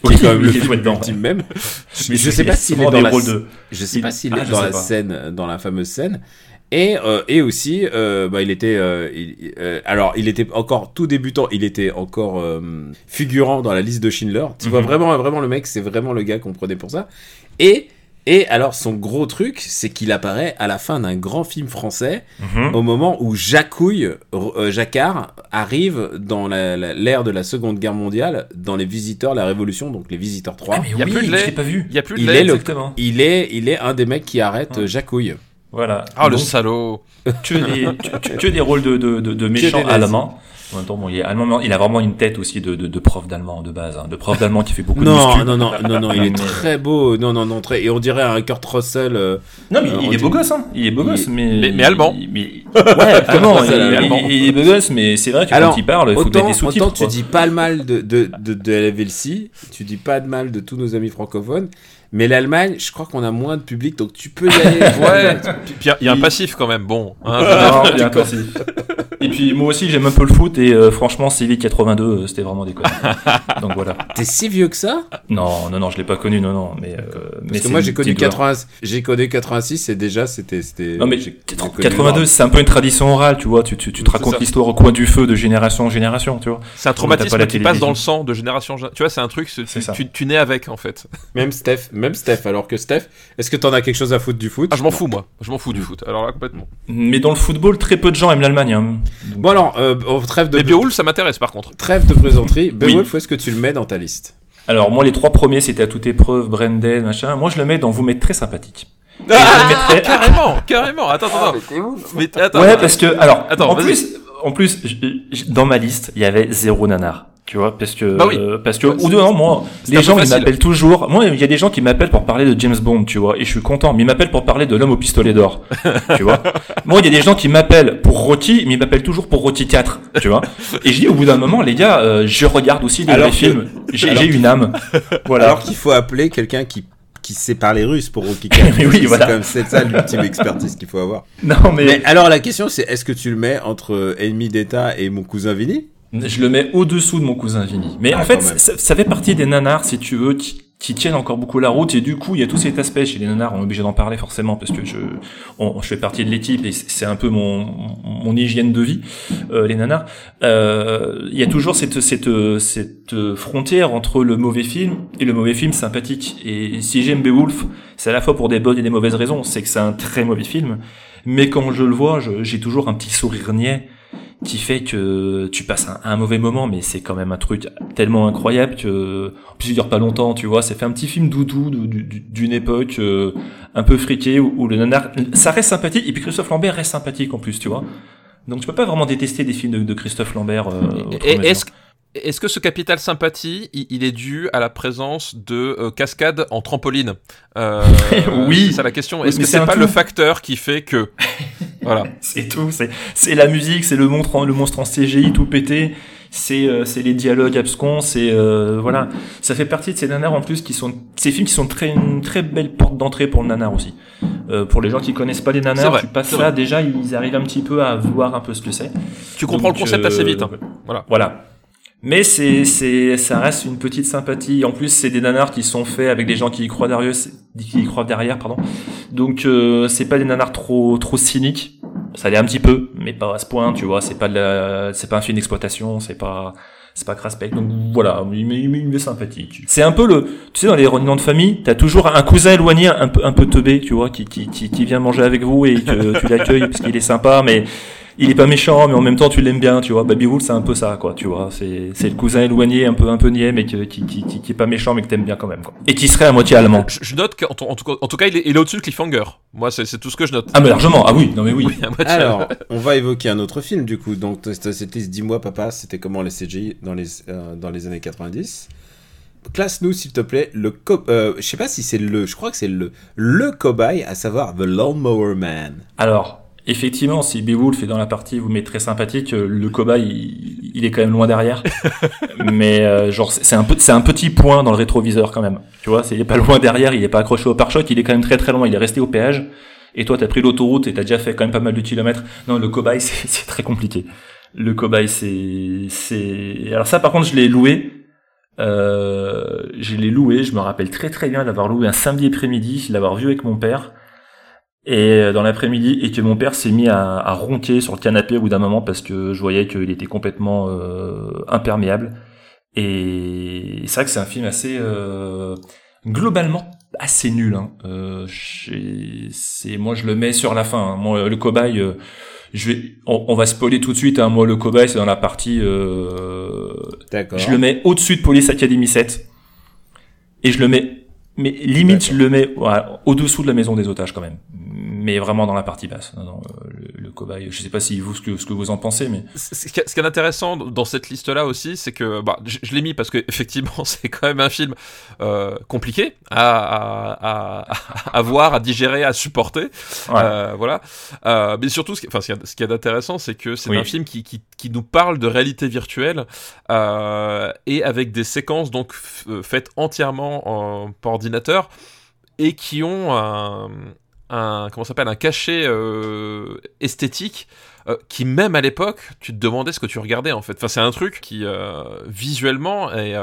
Oui, qui est quand même le film dedans, ouais. même. Mais je c'est- sais pas s'il est dans la, de- je sais il- pas s'il Ah, est je dans la scène, dans la fameuse scène. Et, euh, et aussi, euh, bah, il était, euh, il- euh, alors il était encore tout débutant, il était encore euh, figurant dans la liste de Schindler. Tu vois Mhm. vraiment, vraiment le mec, c'est vraiment le gars qu'on prenait pour ça. Et et alors son gros truc, c'est qu'il apparaît à la fin d'un grand film français, Mhm. au moment où Jacouille, euh, Jacquard arrive dans la- la- l'ère de la Seconde Guerre mondiale, dans les Visiteurs, la Révolution, donc les Visiteurs 3. Ah, mais Il y a oui, plus de je lait. l'ai pas vu. Il y a plus de il lait. est le- Exactement. Il est, il est un des mecs qui arrête euh, Jacouille. Voilà. Ah le Donc, salaud. que des, que, que- des rôles de, de, de, de méchants allemands. En même temps, bon, il est allemand, mais il a vraiment une tête aussi de, de, de prof d'allemand de base, hein, de prof d'allemand qui fait beaucoup de Non, muscu. non, non, non, non, il est très beau. Non, non, non, très. Et on dirait un Kurt Russell. euh, Non, mais euh, il est dit- beau gosse, hein. Il est beau gosse, mais. mais- mais allemand. mais- Ouais. Ça, il, est beau gosse, mais c'est vrai que Alors, quand il parle, il faut autant, mettre des sous-titres. autant tu dis pas le mal de, de, de, de LVLC, tu dis pas de mal de tous nos amis francophones, mais l'Allemagne, je crois qu'on a moins de public, donc tu peux y aller. Ouais, puis il y a un passif quand même, bon. hein, je veux dire. Non, il y a un passif. Et puis moi aussi j'aime un peu le foot et euh, franchement Séville 82 euh, c'était vraiment des conneries. Donc voilà. T'es si vieux que ça? Non non non je l'ai pas connu non non mais euh, mais Parce que c'est moi j'ai connu petite douleur. 80, j'ai connu 86 et déjà c'était c'était. Non mais j'ai- j'ai connu 82 c'est un peu une tradition orale tu vois tu, tu, tu te racontes l'histoire au coin du feu de génération en génération tu vois. C'est un traumatisme pas qui passe dans le sang de génération. Tu vois, c'est un truc, tu, tu nais avec en fait. Même Steph, même Steph. Alors que Steph, est-ce que t'en as quelque chose à foutre du foot? Ah, je m'en fous moi. Je m'en fous du foot. Alors là, complètement. Mais dans le football très peu de gens aiment l'Allemagne. Hein. Donc, Bon alors, euh, trêve de Mais Beowulf, ça m'intéresse par contre. trêve de plaisanterie. Beowulf, où est-ce que tu le mets dans ta liste Alors moi les trois premiers c'était à toute épreuve Brendel machin. Moi je le mets dans vous m'êtes très sympathique. Ah, mettrais- carrément, carrément. Attends, attends. Mais attends. ouais, parce que alors, Attends, en plus, en plus, j- j- dans ma liste, il y avait zéro nanar. Tu vois, parce que, Bah oui. euh, parce que, d'un moment, moi, les gens, ils m'appellent toujours. Moi, il y a des gens qui m'appellent pour parler de James Bond, tu vois, et je suis content. Mais ils m'appellent pour parler de l'homme au pistolet d'or, tu vois. Moi, il y a des gens qui m'appellent pour Rocky, mais ils m'appellent toujours pour Rocky 4, tu vois. Et je dis, au bout d'un moment, les gars, euh, je regarde aussi des films. J'ai une âme. Voilà. Alors qu'il faut appeler quelqu'un qui qui sait parler russe pour Rocky 4. Mais oui, c'est voilà. comme c'est ça l'ultime expertise qu'il faut avoir. non, mais, Mais alors la question c'est est-ce que tu le mets entre euh, Ennemi d'État et mon cousin Vinny? Je le mets au-dessous de mon cousin Vinny. Mais Ah, en fait, ça, ça fait partie des nanars, si tu veux, qui, qui tiennent encore beaucoup la route. Et du coup, il y a tout cet aspect chez les nanars. On est obligé d'en parler forcément parce que je, on- je fais partie de l'équipe et c'est un peu mon, mon hygiène de vie, euh, les nanars. Euh, Il y a toujours cette, cette, cette frontière entre le mauvais film et le mauvais film sympathique. Et si j'aime Beowulf, c'est à la fois pour des bonnes et des mauvaises raisons. C'est que c'est un très mauvais film. Mais quand je le vois, j'ai toujours un petit sourire niais qui fait que tu passes un, un mauvais moment, mais c'est quand même un truc tellement incroyable que, en plus, il dure pas longtemps, tu vois. C'est fait un petit film doudou d'une époque euh, un peu friquée où, où le nanar, ça reste sympathique, et puis Christophe Lambert reste sympathique en plus, tu vois. Donc tu peux pas vraiment détester des films de, de Christophe Lambert. euh, est-ce est-ce que ce capital sympathie, il, est dû à la présence de euh, cascades en trampoline? Euh, Oui. c'est ça la question. Est-ce que c'est pas tout. le facteur qui fait que voilà C'est tout, c'est la musique, c'est le monstre, en, le monstre en CGI tout pété, c'est euh, c'est les dialogues abscons, c'est euh, voilà, ça fait partie de ces nanars en plus qui sont ces films qui sont très une très belle porte d'entrée pour le nanar aussi. Pour les gens qui connaissent pas les nanars, vrai, tu passes là déjà ils arrivent un petit peu à voir un peu ce que c'est. Tu comprends Donc, le concept assez vite. hein. Voilà. Voilà. Mais c'est, c'est, ça reste une petite sympathie. En plus, c'est des nanars qui sont faits avec des gens qui y croient derrière, pardon. Donc, euh, c'est pas des nanars trop, trop cyniques. Ça l'est un petit peu, mais pas à ce point, tu vois. C'est pas de la, c'est pas un film d'exploitation, c'est pas, c'est pas craspec. Donc voilà, il m'est sympathique. C'est un peu le, tu sais, dans les réunions de famille, t'as toujours un cousin éloigné, un peu, un peu teubé, tu vois, qui, qui, qui, qui vient manger avec vous et que tu l'accueilles parce qu'il est sympa, mais il est pas méchant, mais en même temps tu l'aimes bien, tu vois. Baby Wolf, c'est un peu ça, quoi, tu vois. C'est, c'est le cousin éloigné, un peu, un peu niais, mais qui, qui, qui, qui est pas méchant, mais que t'aimes bien quand même, quoi. Et qui serait à moitié allemand. Je, je note qu'en tout, en tout cas, en tout cas, il est, il est au-dessus de Cliffhanger. Moi, c'est c'est tout ce que je note. Ah, mais largement, ah oui, non mais oui. Oui, à moitié. Alors, on va évoquer un autre film du coup. Donc, cette liste, dis-moi, papa, c'était comment les CGI dans les, euh, dans les années 90 Classe-nous, s'il te plaît, le co euh, Je sais pas si c'est le. Je crois que c'est le. Le cobaye, à savoir The Lawnmower Man. Alors, effectivement, si Beowulf est dans la partie, vous mettez très sympathique, euh, le cobaye, il, il est quand même loin derrière. mais euh, genre, c'est un, peu- c'est un petit point dans le rétroviseur quand même. Tu vois, c'est- il est pas loin derrière, il est pas accroché au pare-choc, il est quand même très très loin, il est resté au péage. Et toi, t'as pris l'autoroute et t'as déjà fait quand même pas mal de kilomètres. Non, le cobaye, c'est c'est très compliqué. Le cobaye, c'est, c'est. Alors ça, par contre, je l'ai loué. Euh, je l'ai loué. Je me rappelle très très bien d'avoir loué un samedi après-midi, l'avoir vu avec mon père. Et euh, dans l'après-midi, et que mon père s'est mis à, à ronquer sur le canapé au bout d'un moment parce que je voyais qu'il était complètement euh, imperméable. Et c'est vrai que c'est un film assez euh, globalement assez nul. Hein. Euh, c'est moi je le mets sur la fin. hein. Moi le cobaye, euh, je vais, on, on va spoiler tout de suite. Hein. Moi le cobaye c'est dans la partie. Euh, D'accord. je le mets au-dessus de Police Academy 7 et je le mets, mais limite je le mets voilà, au-dessous de la maison des otages quand même. Mais vraiment dans la partie basse. Non, non, euh, le, le cobaye. Je sais pas si vous ce que ce que vous en pensez, mais ce qui est intéressant dans cette liste-là aussi, c'est que bah, je, je l'ai mis parce que effectivement, c'est quand même un film euh, compliqué à, à, à, à, voir, à digérer, à supporter. Ouais. Euh, voilà. Euh, mais surtout, ce qui, enfin, ce qui est intéressant, c'est que c'est Oui. un film qui, qui, qui nous parle de réalité virtuelle et avec des séquences donc faites entièrement en, par ordinateur et qui ont un, un comment s'appelle un cachet euh, esthétique euh, qui même à l'époque tu te demandais ce que tu regardais en fait. Enfin c'est un truc qui euh, visuellement est,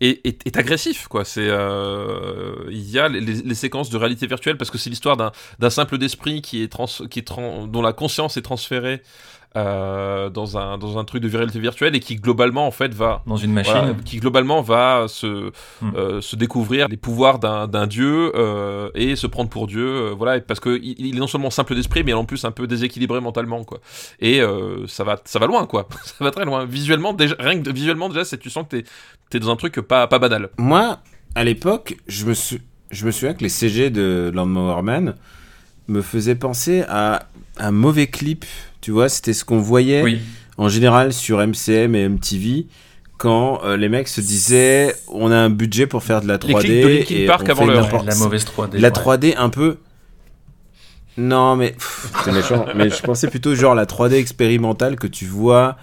est, agressif quoi. C'est il y a les, séquences de réalité virtuelle parce que c'est l'histoire d'un simple d'esprit qui est trans, qui est dont la conscience est transférée euh, dans un dans un truc de réalité virtuelle et qui globalement en fait va dans une machine. voilà, qui globalement va se Hmm. euh, se découvrir les pouvoirs d'un d'un dieu euh, et se prendre pour dieu euh, voilà parce que il, il est non seulement simple d'esprit mais en plus un peu déséquilibré mentalement quoi et euh, ça va ça va loin quoi ça va très loin visuellement déjà rien que visuellement déjà c'est tu sens que t'es t'es dans un truc pas pas banal Moi, à l'époque, je me, sou- je me souviens que les CG de Lawnmower Man me faisaient penser à un mauvais clip. Tu vois, c'était ce qu'on voyait Oui. en général sur MCM et MTV quand euh, les mecs se disaient on a un budget pour faire de la 3D. Les clips de et Park on avant fait n'importe- la mauvaise 3D. La ouais. 3D un peu. Non, mais c'est méchant. mais je pensais plutôt genre la 3D expérimentale que tu vois.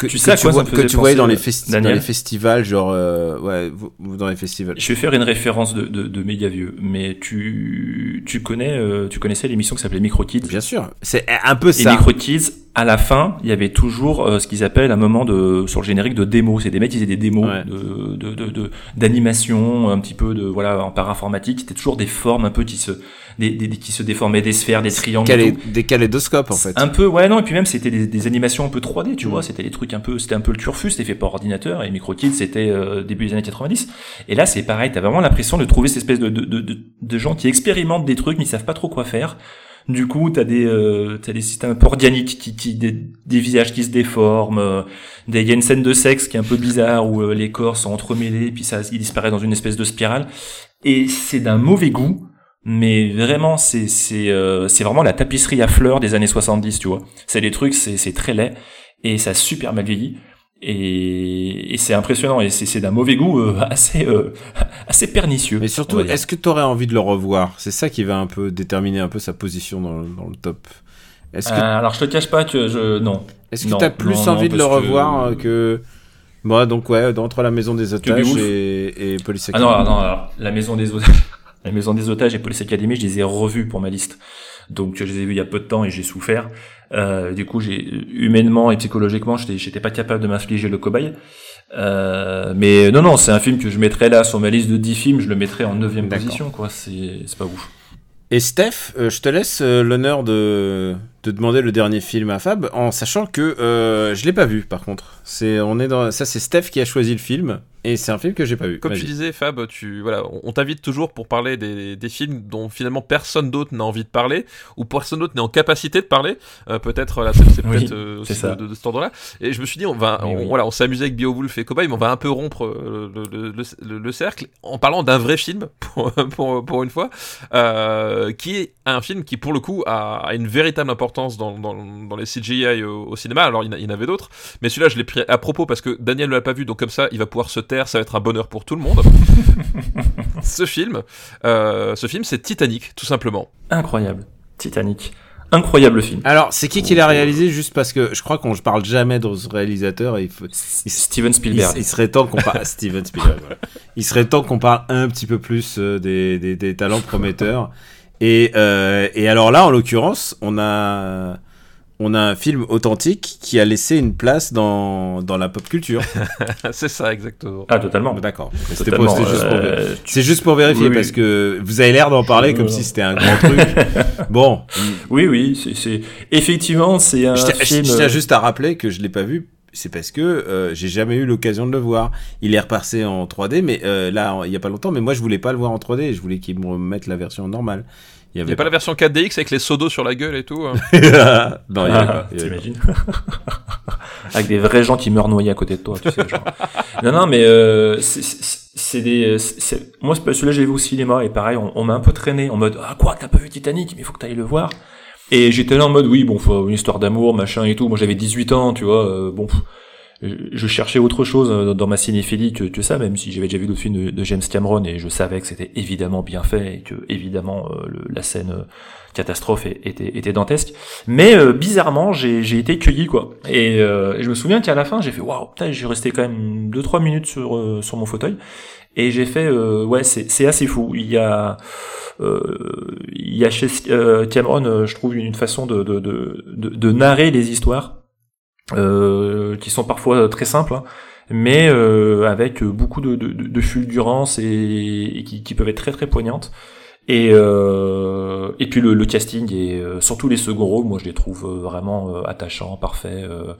Que Tu que sais tu quoi ça vois, que tu voyais dans les, festi- dans les festivals, genre euh, ouais, dans les festivals. Je vais faire une référence de, de, de méga vieux, mais tu, tu connais, euh, tu connaissais l'émission qui s'appelait Micro Kids. Bien sûr, c'est un peu Et ça. Micro Kids, à la fin, il y avait toujours euh, ce qu'ils appellent un moment de sur le générique de démo. C'est des mecs qui faisaient des démos Ouais. de de de- de- d'animation, un petit peu de voilà en parainformatique. C'était toujours des formes un peu qui se des, des- qui se déformaient, des sphères, des triangles. Calé- des kaléidoscopes en fait. Un peu, ouais, non, et puis même c'était des, des animations un peu 3D, tu Mm. vois, c'était des trucs un peu, c'était un peu le turfus, c'était fait par ordinateur, et MicroKids c'était euh, début des années 90. Et là c'est pareil, t'as vraiment l'impression de trouver cette espèce de, de, de, de, gens qui expérimentent des trucs mais ils savent pas trop quoi faire. Du coup, t'as des, euh, t'as des systèmes organiques qui, qui des, des visages qui se déforment. euh, des- Il y a une scène de sexe qui est un peu bizarre où euh, les corps sont entremêlés, puis ça, il disparaît dans une espèce de spirale. Et c'est d'un mauvais goût, mais vraiment, c'est c'est euh, c'est vraiment la tapisserie à fleurs des années 70, tu vois. C'est des trucs, c'est c'est très laid et ça a super mal vieilli. Et, et c'est impressionnant et c'est c'est d'un mauvais goût euh, assez euh, assez pernicieux. Mais surtout, est-ce que tu aurais envie de le revoir? C'est ça qui va un peu déterminer un peu sa position dans, le- dans le top. Est-ce que Euh, alors je te cache pas que je non. est-ce que t'as plus non, non, envie de le que- revoir euh, que moi donc ouais entre la maison des otages et, et Police Ah non, non, alors, la maison des otages, la maison des otages et Police Academy, je les ai revus pour ma liste. Donc je les ai vus il y a peu de temps et j'ai souffert. Euh, du coup, j'ai humainement et psychologiquement, j'étais j'étais pas capable de m'infliger le cobaye. Euh, mais non, non, c'est un film que je mettrais là sur ma liste de 10 films, je le mettrais en neuvième D'accord. position, quoi. C'est c'est pas ouf. Et Steph, euh, je te laisse euh, l'honneur de, de demander le dernier film à Fab, en sachant que euh, je l'ai pas vu par contre. C'est on est dans ça c'est Steph qui a choisi le film et c'est un film que j'ai pas vu. Comme tu disais, Fab, tu voilà, on t'invite toujours pour parler des, des films dont finalement personne d'autre n'a envie de parler ou personne d'autre n'est en capacité de parler. Euh, peut-être là, c'est Oui, peut-être euh, de, de, de cet ordre-là. Et je me suis dit, on va, on- oui. voilà, on s'est amusé avec Beowulf et Cowboy, mais on va un peu rompre euh, le, le, le- le- le cercle en parlant d'un vrai film pour, pour, pour une fois, euh, qui est un film qui pour le coup a, a une véritable importance dans, dans, dans les CGI au, au cinéma. Alors il y en avait d'autres, mais celui-là je l'ai pris à propos parce que Daniel ne l'a pas vu, donc comme ça il va pouvoir se ça va être un bonheur pour tout le monde. ce film, euh, ce film c'est Titanic, tout simplement. Incroyable. Titanic. Incroyable film. Alors c'est qui qui l'a réalisé juste parce que je crois qu'on ne parle jamais de ce réalisateur et il, faut- il- Steven Spielberg. il serait temps qu'on parle Steven Spielberg. voilà. Il serait temps qu'on parle un petit peu plus euh, des, des, des talents prometteurs. Et, euh, et alors là, en l'occurrence, on a on a un film authentique qui a laissé une place dans, dans la pop culture. c'est ça exactement. Ah, totalement. D'accord. C'était Totalement, pour- c'était juste, pour, euh, c'est juste pour vérifier oui, oui. parce que vous avez l'air d'en parler comme Euh, si c'était un grand truc. Bon, Oui, oui, c'est- c'est effectivement c'est un je film. je tiens juste à rappeler que je l'ai pas vu. C'est parce que euh, j'ai jamais eu l'occasion de le voir. Il est repassé en 3D, mais euh, là, il y a pas longtemps. Mais moi, je voulais pas le voir en 3D. Je voulais qu'il me remette la version normale. Il n'y a pas la version 4DX avec les sodos sur la gueule et tout. hein. non, il y avait Ah, pas. avait. T'imagines Avec des vrais gens qui meurent noyés à côté de toi, tu sais. Genre. non, non, mais euh, c'est- des. Moi, celui-là, j'ai vu au cinéma et pareil, on, on m'a un peu traîné en mode ah quoi, t'as pas vu Titanic, mais il faut que t'ailles le voir. Et j'étais là en mode, oui, bon, faut une histoire d'amour, machin et tout. Moi, j'avais 18 ans, tu vois. euh, bon, pff, je cherchais autre chose euh, dans ma cinéphilie que, que ça, même si j'avais déjà vu d'autres films de, James Cameron et je savais que c'était évidemment bien fait et que évidemment euh, la scène euh, catastrophe était, était dantesque. Mais bizarrement, j'ai été cueilli quoi. Et, je me souviens qu'à la fin, j'ai fait waouh, putain, j'ai resté quand même 2-3 minutes sur sur mon fauteuil et j'ai fait ouais, c'est assez fou. Il y a il y a chez Cameron, je trouve une façon de, de, de narrer les histoires euh, qui sont parfois très simples, hein, mais euh, avec beaucoup de, de, de- fulgurance et, et qui, qui peuvent être très très poignantes. Et, euh, et puis le, le casting et euh, surtout les seconds rôles, moi je les trouve euh, vraiment euh, attachants, parfaits. euh,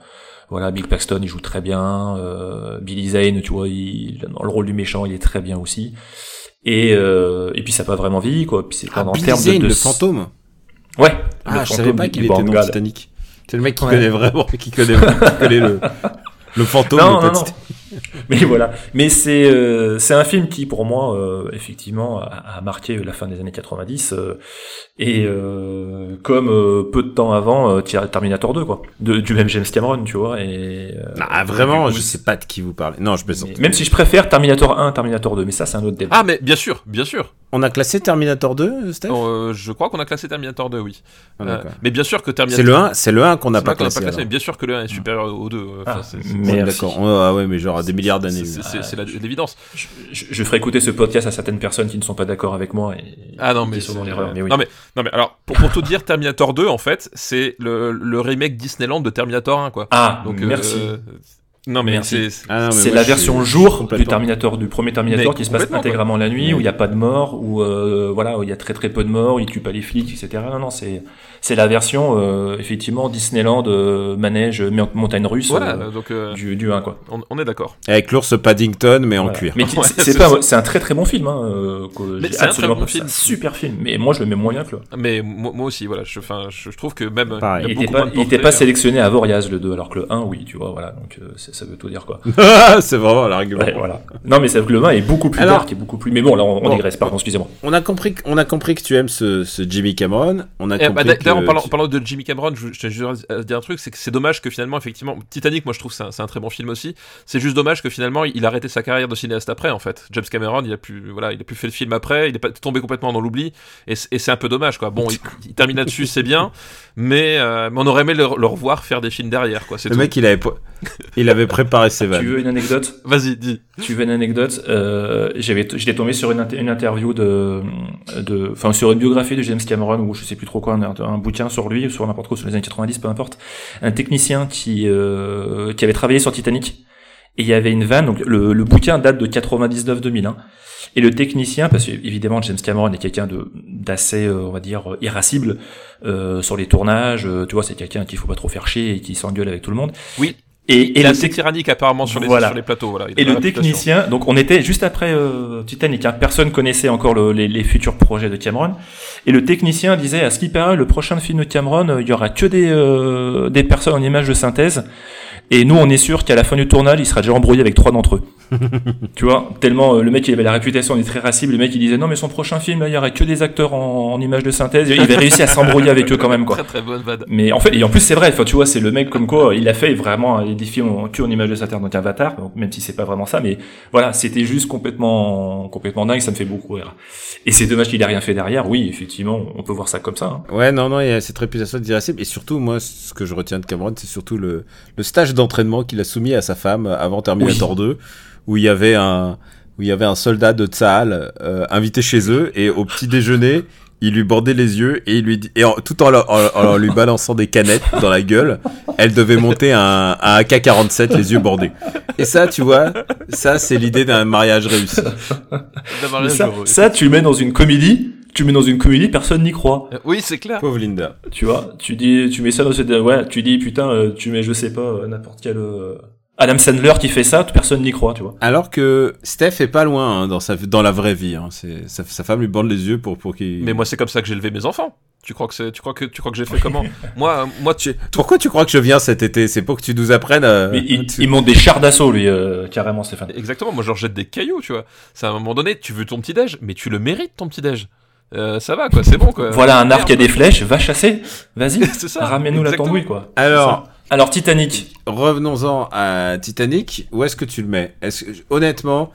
voilà, Bill Paxton il joue très bien, euh, Billy Zane, tu vois, il, dans le rôle du méchant il est très bien aussi. Et, euh, et puis ça n'a pas vraiment vieilli quoi. Puis c'est Ah, en termes de, de- le fantôme. Ouais. Ah, le je savais pas qu'il était dans. Titanic. C'est le mec qui Ouais. connaît vraiment, qui connaît, qui connaît le, le fantôme. Non, mais non, pas non. Mais voilà. Mais c'est euh, c'est un film qui, pour moi, euh, effectivement, a, a marqué la fin des années 90 euh, et euh, comme euh, peu de temps avant, euh, Terminator 2, quoi, de, du même James Cameron, tu vois. Et euh, Ah, vraiment, coup, je sais pas de qui vous parlez. Non, je plaisante. même si je préfère Terminator 1, Terminator 2, mais ça, c'est un autre débat. Ah, mais bien sûr, bien sûr. On a classé Terminator 2, Steph? Euh, je crois qu'on a classé Terminator 2, oui. Ah, Euh, mais bien sûr que Terminator. C'est le 1, c'est le 1 qu'on n'a pas qu'on classé. bien sûr que le 1 est supérieur au 2. enfin, Ah, c'est- c'est- mais- Ouais, Merci. D'accord. Ah ouais, mais genre des milliards d'années. c'est- oui. c'est c'est la- l'évidence. Je, je- je ferai écouter ce podcast à certaines personnes qui ne sont pas d'accord avec moi et Ah non, qui mais sont dans l'erreur. Mais oui. Non mais non mais alors pour, pour tout dire, Terminator 2 en fait, c'est le, le remake Disneyland de Terminator 1 quoi. Ah, Donc merci. euh, non mais Merci. c'est Ah, non, mais C'est moi, la version suis- jour du. Terminator, du premier Terminator Mais qui se passe intégralement la nuit, où il n'y a pas de mort, où euh, voilà, où il y a très très peu de morts, où il tue pas les flics, etc. Non, non, c'est c'est la version euh, effectivement Disneyland, euh, manège, mon- montagne russe voilà euh, donc euh, du, du 1 quoi. on, on est d'accord. Avec l'ours Paddington, mais en Voilà. cuir. Mais Ouais, c'est pas, c'est un très très bon film. Hein, euh, c'est un absolument très bon film. c'est un super film. Mais moi je le mets moyen que le. Mais moi, moi aussi voilà, je enfin je, je trouve que même Pareil. il y Il a était beaucoup pas, il était pas hein. sélectionné à Voriaz le 2, alors que le 1 oui, tu vois, voilà. Donc euh, ça veut tout dire quoi. c'est vraiment l'argument. Ouais, voilà. Non mais c'est vrai que le 1 est beaucoup plus Alors- dark, est beaucoup plus. Mais bon là on, digresse, pardon, excusez-moi. On a compris, que- on a compris que tu aimes ce, ce Jimmy Cameron. On a Eh, bah, compris D'ailleurs, en que parlant, tu- en parlant de Jimmy Cameron, je, je tiens juste à dire un truc, c'est que c'est dommage que finalement, effectivement, Titanic, moi je trouve que c'est un, très bon film aussi. C'est juste dommage que finalement, il a arrêté sa carrière de cinéaste après, en fait. James Cameron, il a plus, voilà, il a plus fait le film après, il est pas tombé complètement dans l'oubli, et, c'est un peu dommage, quoi. Bon, il, il termine là-dessus, c'est bien, mais, euh, mais on aurait aimé le, le revoir faire des films derrière, quoi. Le tout. mec, il avait, po- il avait préparé ses Tu vannes. veux une anecdote? Vas-y, dis. Tu veux une anecdote? Euh, j'étais tombé sur une, inter- une interview de, de, enfin sur une biographie de James Cameron ou je sais plus trop quoi, un, un bouquin sur lui ou sur n'importe quoi sur les années 90, peu importe. Un technicien qui euh, qui avait travaillé sur Titanic et il y avait une vanne. Donc le, le bouquin date de 99-2000. Hein, et le technicien, parce que évidemment James Cameron est quelqu'un de d'assez, euh, on va dire, irascible euh, sur les tournages. euh, tu vois, c'est quelqu'un qu'il faut pas trop faire chier et qui s'engueule avec tout le monde. Oui. Et, et est le apparemment sur les, Voilà. sur les plateaux, voilà. Et le technicien, donc on était juste après euh, Titanic, hein, personne connaissait encore le- les, les futurs projets de Cameron. Et le technicien disait, à ce qui paraît, le prochain film de Cameron, euh, il y aura que des, euh, des personnes en images de synthèse. Et nous, on est sûr qu'à la fin du tournage, il sera déjà embrouillé avec trois d'entre eux. tu vois, tellement euh, le mec, il avait la réputation d'être très racible. Le mec, il disait, non, mais son prochain film, là, il y aura que des acteurs en, en images de synthèse. Il avait réussi à s'embrouiller avec eux quand même, quoi. Très très bonne vanne. Mais en fait, et en plus c'est vrai, enfin tu vois, c'est le mec comme quoi il a fait vraiment que en image de synthèse, donc Avatar, même si c'est pas vraiment ça, mais voilà, c'était juste complètement complètement dingue, ça me fait beaucoup rire. Et c'est dommage qu'il ait rien fait derrière. Oui, effectivement, on peut voir ça comme ça. hein. Ouais, non, non, il y a cette réputation d'irascible. Et surtout, moi, ce que je retiens de Cameron, c'est surtout le, le stage d'entraînement qu'il a soumis à sa femme avant Terminator 2, où il y avait un, où il y avait un soldat de Tsahal euh, invité chez eux, et au petit déjeuner, il lui bordait les yeux, et il lui dit, et en- tout en, leur- en- en lui balançant des canettes dans la gueule, elle devait monter un, un AK-47, les yeux bordés. Et ça, tu vois, ça, c'est l'idée d'un mariage réussi. Ça, heureux. ça, tu le mets dans une comédie, tu le mets dans une comédie, personne n'y croit. Euh, Oui, c'est clair. Pauvre Linda. Tu vois, tu dis, tu mets ça dans cette, ouais, tu dis putain, euh, tu mets je sais pas euh, n'importe quel euh, Adam Sandler qui fait ça, personne n'y croit, tu vois. Alors que Steph est pas loin hein, dans sa dans la vraie vie. Hein. C'est sa, sa femme lui bande les yeux pour pour qu'il. Mais moi, c'est comme ça que j'ai élevé mes enfants. Tu crois que c'est, tu crois que, tu crois que j'ai fait comment Moi, moi, tu, Pourquoi tu crois que je viens cet été? C'est pour que tu nous apprennes. euh, Mais il, tu- il monte des chars d'assaut, lui, euh, carrément, Stéphane. Exactement, moi je leur jette des cailloux, tu vois. C'est à un moment donné, tu veux ton petit déj, mais tu le mérites ton petit déj. euh, ça va quoi, c'est bon quoi. Voilà un arc à des flèches, va chasser, vas-y, C'est ça, ramène-nous la tambouille quoi. Alors, Alors Titanic, revenons-en à Titanic. Où est-ce que tu le mets? Est-ce que, honnêtement,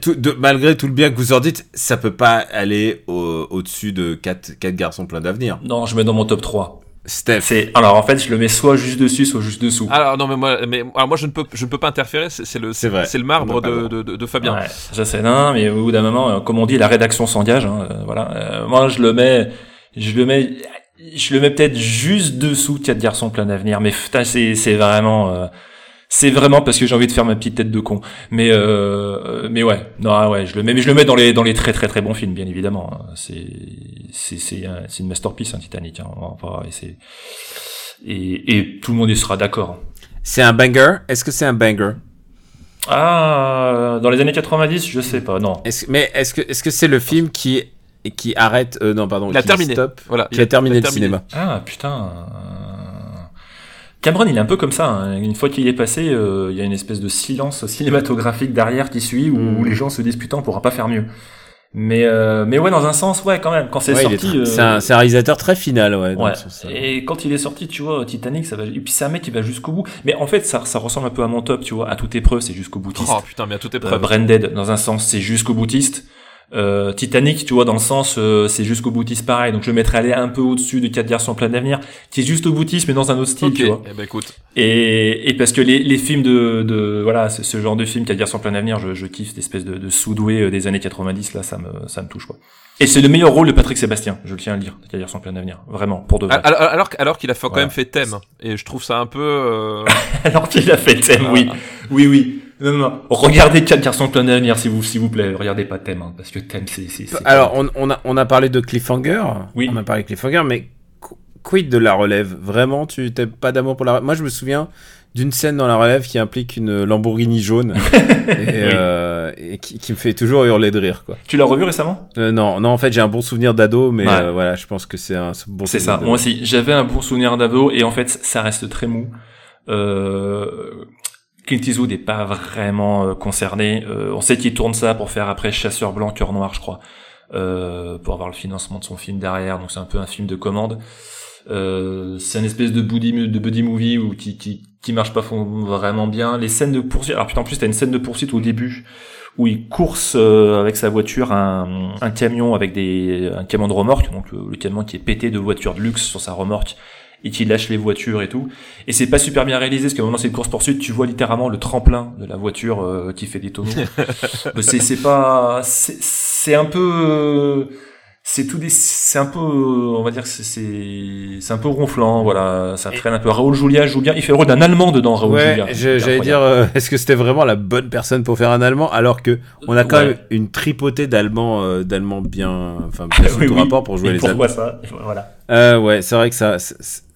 tout- de- malgré tout le bien que vous en dites, ça peut pas aller au- au-dessus de 4 quatre garçons pleins d'avenir. non, je mets dans mon top 3. Steph. C'est alors en fait, je le mets soit juste dessus, soit juste dessous. Alors non mais moi, mais alors moi je ne peux, je ne peux pas interférer. C'est c'est le, C'est vrai. c'est le marbre de, de, de, de Fabien. Ouais, je sais, non, mais au bout d'un moment, euh, comme on dit, la rédaction s'engage. Hein, euh, voilà. Euh, moi, je le mets, je le mets, je le mets peut-être juste dessous de quatre garçons plein d'avenir. Mais putain, c'est, c'est vraiment, euh, c'est vraiment parce que j'ai envie de faire ma petite tête de con. Mais, euh, mais ouais, non, ah ouais, je le mets, mais je le mets dans les, dans les très très très bons films, bien évidemment. hein. C'est, c'est, c'est, un- c'est une masterpiece, hein, Titanic. Hein, on va et c'est, et, et tout le monde y sera d'accord. C'est un banger? Est-ce que c'est un banger? Ah, dans les années 90, je sais pas, non. Mais est-ce que est-ce que c'est le film qui qui arrête euh, non pardon Il a qui terminé. stop, Voilà. qui a terminé le cinéma Ah putain. euh, Cameron, il est un peu comme ça. hein. Une fois qu'il est passé, euh, il y a une espèce de silence cinématographique derrière qui suit où, Mm. les gens se disent putain, on pourra pas faire mieux. Mais euh, mais ouais, dans un sens, ouais, quand même. Quand c'est Ouais, sorti, euh, c'est un, réalisateur très final ouais. ouais. sens, euh, Et quand il est sorti, tu vois, Titanic, ça va. Et puis c'est un mec qui va jusqu'au bout. Mais en fait, ça, ça ressemble un peu à mon top, tu vois. À toute épreuve, c'est jusqu'au boutiste. Oh putain, mais à toute Euh, épreuve. Branded, dans un sens, c'est jusqu'au boutiste. Euh, Titanic, tu vois, dans le sens, euh, c'est jusqu'au boutiste pareil. Donc je mettrais aller un peu au-dessus de 4 garçons plein d'avenir, qui est juste au boutiste, mais dans un autre style, tu vois. Eh ben écoute. Et, et parce que les, les films de, de voilà, ce, ce genre de film, 4 garçons plein d'avenir, je, je kiffe cette espèce de, de sous-doué euh, des années 90, là, ça me, ça me touche, quoi. Et c'est le meilleur rôle de Patrick Sébastien, je le tiens à le dire, 4 garçons plein d'avenir. Vraiment, pour de vrai. Alors, alors, alors qu'il a fait, quand Voilà. même fait thème. Et je trouve ça un peu. euh, Alors qu'il a fait thème, oui. Oui, oui. Non, non, non. Regardez 4 garçons plein d'avenir, s'il vous, s'il vous plaît. Regardez pas thème, hein, parce que thème, c'est, c'est, c'est- Alors, on, on a, on a parlé de Cliffhanger. Oui. On a parlé de Cliffhanger, mais qu- quid de la relève? Vraiment, tu t'as pas d'amour pour la relève Moi, je me souviens d'une scène dans la relève qui implique une Lamborghini jaune et, euh, et qui, qui me fait toujours hurler de rire, quoi. Tu l'as revu récemment? Euh, non, non, en fait, j'ai un bon souvenir d'ado, mais Ouais. euh, voilà, je pense que c'est un bon C'est souvenir ça. d'ado. Moi aussi, j'avais un bon souvenir d'ado et en fait, ça reste très mou. Euh, Clint Eastwood n'est pas vraiment euh, concerné. Euh, on sait qu'il tourne ça pour faire après Chasseur blanc, cœur noir, je crois, euh, pour avoir le financement de son film derrière. Donc c'est un peu un film de commande. Euh, c'est une espèce de buddy, de buddy movie où qui, qui qui marche pas vraiment bien. Les scènes de poursuite. Alors putain, en plus t'as une scène de poursuite au début où il course avec sa voiture un, camion avec des un camion de remorque, donc le, le camion qui est pété de voitures de luxe sur sa remorque et qui lâche les voitures et tout. Et c'est pas super bien réalisé parce qu'à un moment c'est une course poursuite, tu vois littéralement le tremplin de la voiture euh, qui fait des tonneaux. C'est c'est pas c'est c'est un peu c'est tout des c'est un peu on va dire c'est c'est c'est un peu ronflant voilà ça traîne un peu Raoul Julia joue bien il fait le rôle d'un allemand dedans Raoul Ouais, j'allais dire, euh, est-ce que c'était vraiment la bonne personne pour faire un allemand alors que on a quand Ouais. même une tripotée d'allemands, euh, d'allemands bien, enfin, bien sous Oui, tout oui. rapport pour jouer Et les pourquoi allemands. ça voilà Euh, ouais, c'est vrai que ça,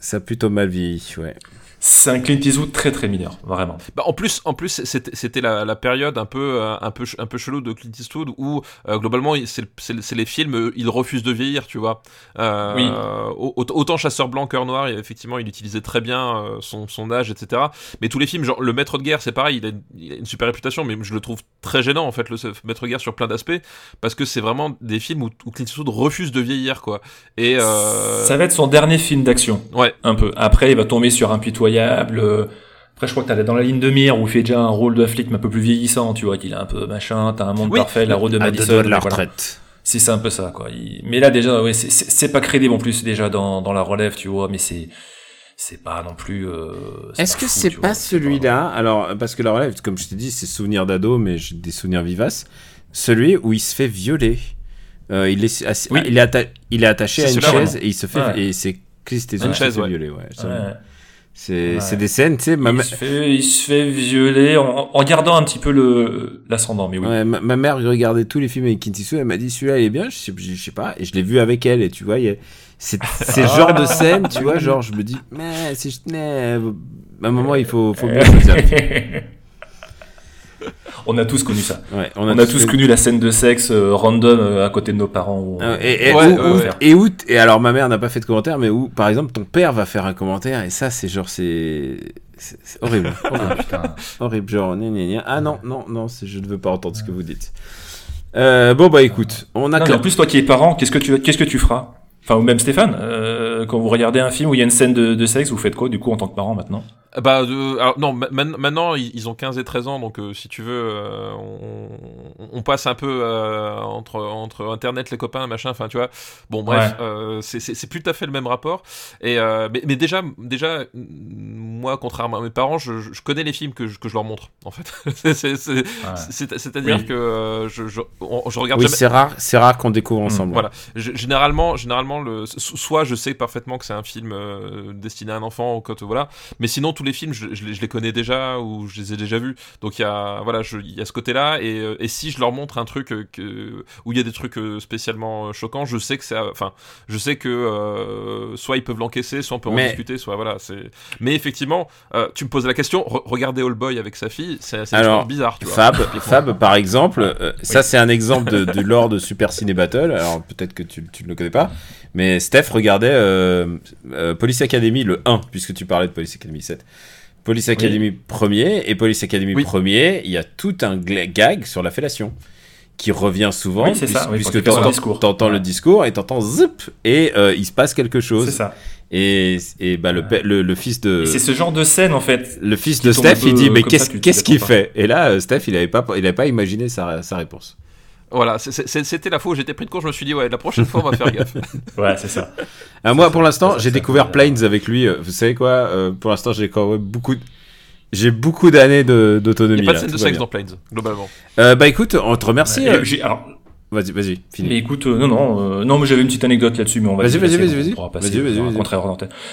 ça, a plutôt mal vieilli, ouais. C'est un Clint Eastwood très très mineur vraiment Bah, en plus, en plus, c'était la, la période un peu, euh, un peu, un peu chelou de Clint Eastwood où euh, globalement, c'est le- c'est le- c'est les films, euh, il refuse de vieillir, tu vois. Euh, Oui. au- Autant Chasseur blanc, Cœur noir, effectivement, il utilisait très bien son, son âge, etc. Mais tous les films, genre Le Maître de guerre, c'est pareil, il a, une- il a une super réputation, mais je le trouve très gênant en fait, le Maître de guerre sur plein d'aspects, parce que c'est vraiment des films où, où Clint Eastwood refuse de vieillir, quoi. Et euh, ça va être son dernier film d'action ouais. un peu après il va tomber sur Impitoyable euh, après je crois que t'as dans la ligne de mire où il fait déjà un rôle de flic mais un peu plus vieillissant tu vois qu'il est un peu machin t'as un monde Oui, parfait la route de À Madison doigts de la mais voilà. retraite. C'est ça un peu ça quoi. Il- Mais là déjà ouais, c'est- pas crédible en plus déjà dans, dans la relève tu vois mais c'est c'est pas non plus. euh, Est-ce que c'est pas celui-là Alors, parce que la relève, comme je t'ai dit, c'est souvenirs d'ado, mais j'ai des souvenirs vivaces. Celui où il se fait violer. Euh, il, est, Oui. il, est atta- il est attaché à une chaise vraiment. et il se fait. Ouais. Et c'est Chris Une qui se chaise, fait ouais. violer. Ouais, ça- Ouais. C'est Ouais. c'est des scènes, tu sais. Ma, Il se fait il se fait violer en, en gardant un petit peu le l'ascendant mais oui. ouais, ma, ma mère regardait tous les films avec Eastwood. Elle m'a dit celui-là il est bien. Je sais, je sais pas. Et je l'ai vu avec elle. Et tu vois, c'est c'est ce genre de scène, tu vois. Genre, je me dis, mais si je tenais. À un moment, il faut, faut bien choisir. On a tous connu ça. Ouais, On a, tous connu la scène de sexe euh, random euh, à côté de nos parents. où Ah, Et, et, Ouais, où- ouais, où- ouais. et où et alors ma mère n'a pas fait de commentaire, mais où par exemple ton père va faire un commentaire et ça c'est genre c'est c'est horrible, Ah, horrible, horrible, genre gna, gna, gna. ah non non non c'est- je ne veux pas entendre ce que vous dites. Euh, bon bah écoute, on a Non, en plus, toi qui es parent, qu'est-ce que tu, qu'est-ce que tu feras? Enfin, ou même Stéphane, euh, quand vous regardez un film où il y a une scène de, de sexe, vous faites quoi du coup en tant que parent maintenant? Bah, euh, alors, non, maintenant ils ont 15 et 13 ans, donc euh, si tu veux, euh, on, on passe un peu euh, entre, entre Internet, les copains, machin, enfin tu vois. Bon, bref, Ouais. euh, c'est- c'est c'est plus tout à fait le même rapport. Et, euh, mais, mais déjà, déjà, moi, contrairement à mes parents, je, je- connais les films que je, que je leur montre, en fait. C'est- c'est- c'est- c'est- C'est-à-dire Oui. que euh, je, je, on- je regarde Oui, jamais. c'est rare, c'est rare qu'on découvre ensemble. Voilà. G- Généralement, généralement, le, so- soit je sais parfaitement que c'est un film euh, destiné à un enfant ou quand voilà, mais sinon tous les films, je, je les- je les connais déjà ou je les ai déjà vus. Donc il y a, voilà, il y a ce côté-là et, euh, et si je leur montre un truc euh, que, où il y a des trucs euh, spécialement choquants, je sais que c'est, enfin, je sais que euh, soit ils peuvent l'encaisser, soit on peut en discuter, soit voilà. C'est. Mais effectivement, euh, tu me poses la question. re- regardez All Boy avec sa fille, c'est bizarre, tu vois. Fab. Fab, par exemple, euh, ça c'est un exemple de, lore de Super Ciné Battle. Alors peut-être que tu, tu ne le connais pas, mais Steph regardait Police Academy le 1, puisque tu parlais de Police Academy 7. Police Academy premier et Police Academy Oui. premier, il y a tout un gag sur la fellation qui revient souvent, Oui, c'est ça, puisque t'entends le discours et t'entends zip et euh, il se passe quelque chose. C'est ça. Et, et bah, le, pa- le, le fils de c'est ce genre de scène en fait. le fils de Steph, il dit mais qu'est-ce qu'il fait? Et là, euh, Steph, il avait pas il avait pas imaginé sa, sa réponse. Voilà, c'était la fois où j'étais pris de court. Je me suis dit ouais, la prochaine fois on va faire gaffe. Ouais, c'est ça. Ah, moi, pour l'instant, j'ai découvert ça, Planes avec lui. euh, Vous savez quoi euh, Pour l'instant, j'ai quand même beaucoup de- j'ai beaucoup d'années de- Il d'autonomie. n'y a pas de là, scène de sexe dans Planes, globalement. Euh, bah écoute, on te remercie. Euh, alors, Vas-y, vas-y, fini. Mais écoute, euh, non, non, euh, non, mais j'avais une petite anecdote là-dessus, mais on va. Vas-y, vas-y, vas-y, vas-y. Vas-y, vas-y.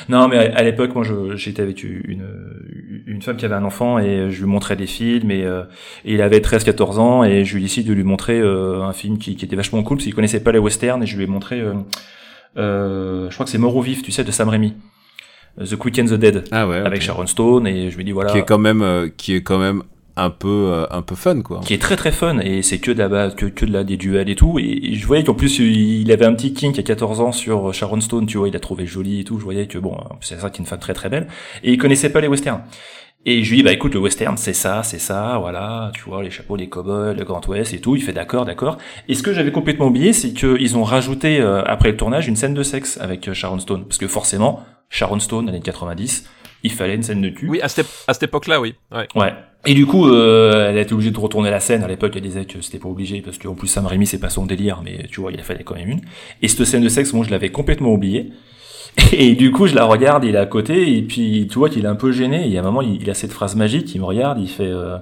Non, mais à, à l'époque, moi, j'étais avec une, une femme qui avait un enfant et je lui montrais des films et, euh, et il avait 13-14 ans et je lui décide de lui montrer euh, un film qui, qui était vachement cool parce qu'il connaissait pas les westerns et je lui ai montré, euh, je crois que c'est Mort au vif, tu sais, de Sam Raimi. The Quick and the Dead. Ah ouais. Avec. Sharon Stone et je lui ai dit voilà. Qui est quand même, euh, qui est quand même un peu, euh, un peu fun, quoi. qui est très très fun et c'est que de la base, que, que de la des duels et tout et je voyais qu'en plus il avait un petit kink à 14 ans sur Sharon Stone tu vois il a trouvé jolie et tout je voyais que bon c'est ça qui est une femme très très belle et il connaissait pas les westerns et je lui dis bah écoute le western c'est ça c'est ça voilà tu vois les chapeaux les cowboys le Grand Ouest et tout il fait d'accord d'accord et ce que j'avais complètement oublié c'est que ils ont rajouté euh, après le tournage une scène de sexe avec euh, Sharon Stone parce que forcément Sharon Stone années 90 il fallait une scène de cul Oui, à cette, à cette époque-là, oui. Ouais. Ouais. Et du coup, euh, elle a été obligée de retourner la scène. À l'époque, elle disait que c'était pas obligé parce qu'en plus Sam Raimi c'est pas son délire, mais tu vois, il a fallait quand même une. Et cette scène de sexe, moi, je l'avais complètement oubliée. Et du coup, je la regarde, il est à côté, et puis tu vois qu'il est un peu gêné. Et à un moment, il, a cette phrase magique, il me regarde, il fait euh,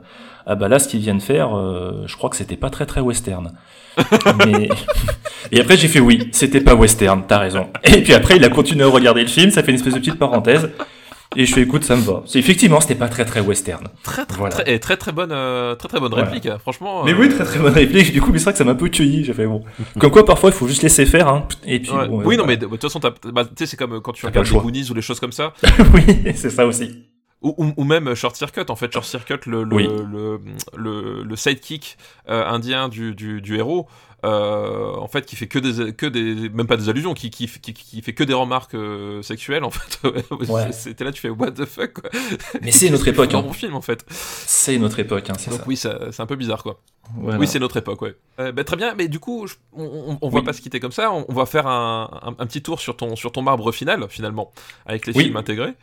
ah bah là, ce qu'il vient de faire, euh, je crois que c'était pas très très western. Et après, j'ai fait oui, c'était pas western, t'as raison. Et puis après, il a continué à regarder le film, ça fait une espèce de petite parenthèse. Et je fais écoute, ça me va. Effectivement, c'était pas très très western. Très très, Voilà. très, et très très bonne, euh, très très bonne réplique. hein. Franchement. Mais euh, oui, très très bonne réplique. Du coup, mais c'est vrai que ça m'a un peu cueilli. J'ai fait bon. Comme quoi, parfois, il faut juste laisser faire. Hein. Et puis, ouais. bon, oui, euh, non, mais de, toute façon, bah, tu sais, c'est comme quand tu regardes le les. Goonies ou les choses comme ça, oui, c'est ça aussi. ou, même Short Circuit. En fait, Short Circuit, le le, Oui. le, le, le sidekick euh, indien du, du, du héros. Euh, en fait, qui fait que des, que des, même pas des allusions, qui, qui, qui, qui fait que des remarques euh, sexuelles, en fait. Ouais. C'était là, tu fais what the fuck, quoi. Mais c'est notre époque. Dans Hein. mon film, en fait. C'est notre époque. Hein, c'est Donc ça. oui, ça- c'est un peu bizarre, quoi. Voilà. Oui, c'est notre époque, ouais. Euh, bah, très bien, mais du coup, je- on, on, on va pas se quitter comme ça. On, on va faire un, un, un petit tour sur ton, sur ton marbre final, finalement, avec les Oui. films intégrés.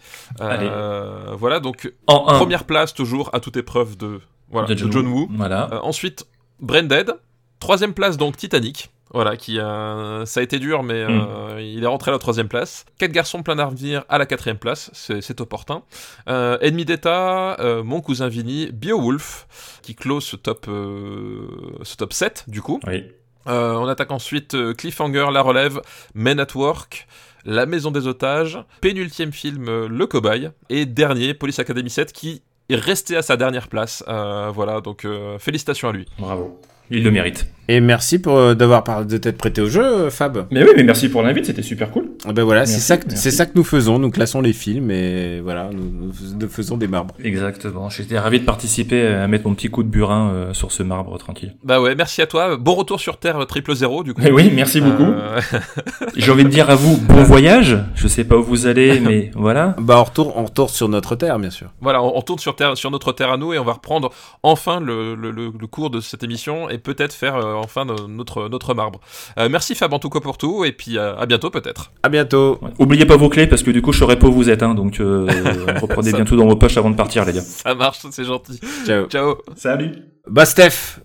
Euh, voilà, donc En un. première place toujours à toute épreuve de, voilà, de de John, Woo. Voilà. Euh, ensuite, Branded. Troisième place, donc Titanic. Voilà, qui euh, ça a été dur, mais euh, il est rentré à la troisième place. Quatre garçons plein d'avenir à la quatrième place, c'est opportun. Euh, Ennemi d'État, euh, Mon cousin Vinny, Beowulf, qui clôt ce top, ce top 7, du coup. Oui. On attaque ensuite Cliffhanger, La Relève, Men at Work, La Maison des Otages, pénultième film Le Cobaye, et dernier, Police Academy 7, qui est resté à sa dernière place. Voilà, donc félicitations à lui. Bravo. Il le mérite. Et merci pour euh, d'avoir de t'être prêté au jeu, euh, Fab. Mais oui, mais merci pour l'invite. C'était super cool. Eh Ben voilà, c'est ça, que- c'est ça que nous faisons. Nous classons les films et voilà, nous, faisons des marbres. Exactement. J'étais ravi de participer à mettre mon petit coup de burin euh, sur ce marbre tranquille. Bah ouais, merci à toi. Bon retour sur Terre euh, triple zéro, du coup. Eh oui, merci beaucoup. Euh, J'ai envie de dire à vous bon voyage. Je sais pas où vous allez, mais voilà. Bah on retourne, on retourne sur notre terre, bien sûr. voilà, on, on tourne sur, terre, sur notre terre à nous et on va reprendre enfin le, le, le- le cours de cette émission et peut-être faire euh, enfin no- notre, notre marbre. Euh, merci Fab en tout cas pour tout, et puis euh, à bientôt peut-être. À bientôt. Ouais. Oubliez pas vos clés parce que du coup je saurai pas où vous êtes, hein, donc euh, reprenez Ça- bien tout dans vos poches avant de partir les gars. Ça marche, c'est gentil. Ciao. Ciao. Salut Bah Steph,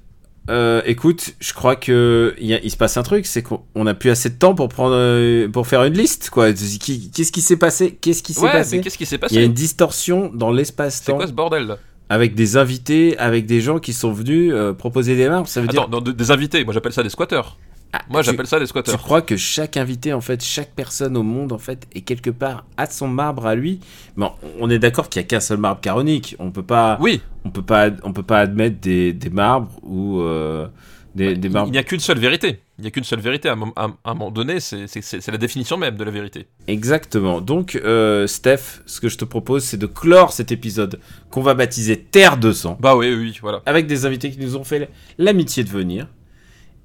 euh, écoute, je crois que il, y a- il se passe un truc, c'est qu'on on a plus assez de temps pour prendre, pour faire une liste, quoi. Qu'est-ce qui s'est passé? Qu'est-ce qui s'est Ouais, passé? qu'est-ce qui s'est Il y a passé une distorsion dans C'est l'espace-temps quoi ce bordel là? Avec des invités, avec des gens qui sont venus euh, proposer des marbres. Ça veut Attends, dire non, de- des invités, moi j'appelle ça des squatteurs. Ah, Moi tu- j'appelle ça des Tu squatteurs. crois que chaque invité, en fait, chaque personne au monde, en fait, est quelque part à son marbre à lui? Bon, on est d'accord qu'il y a qu'un seul marbre canonique. On peut pas, Oui, on peut pas, on peut pas admettre des, des marbres ou euh, des, des il marbres. n'y a qu'une seule vérité. Il n'y a qu'une seule vérité. À un, moment donné, c'est la définition même de la vérité. Exactement. Donc, euh, Steph, ce que je te propose, c'est de clore cet épisode qu'on va baptiser Terre 200 Bah oui, oui, voilà. avec des invités qui nous ont fait l'amitié de venir.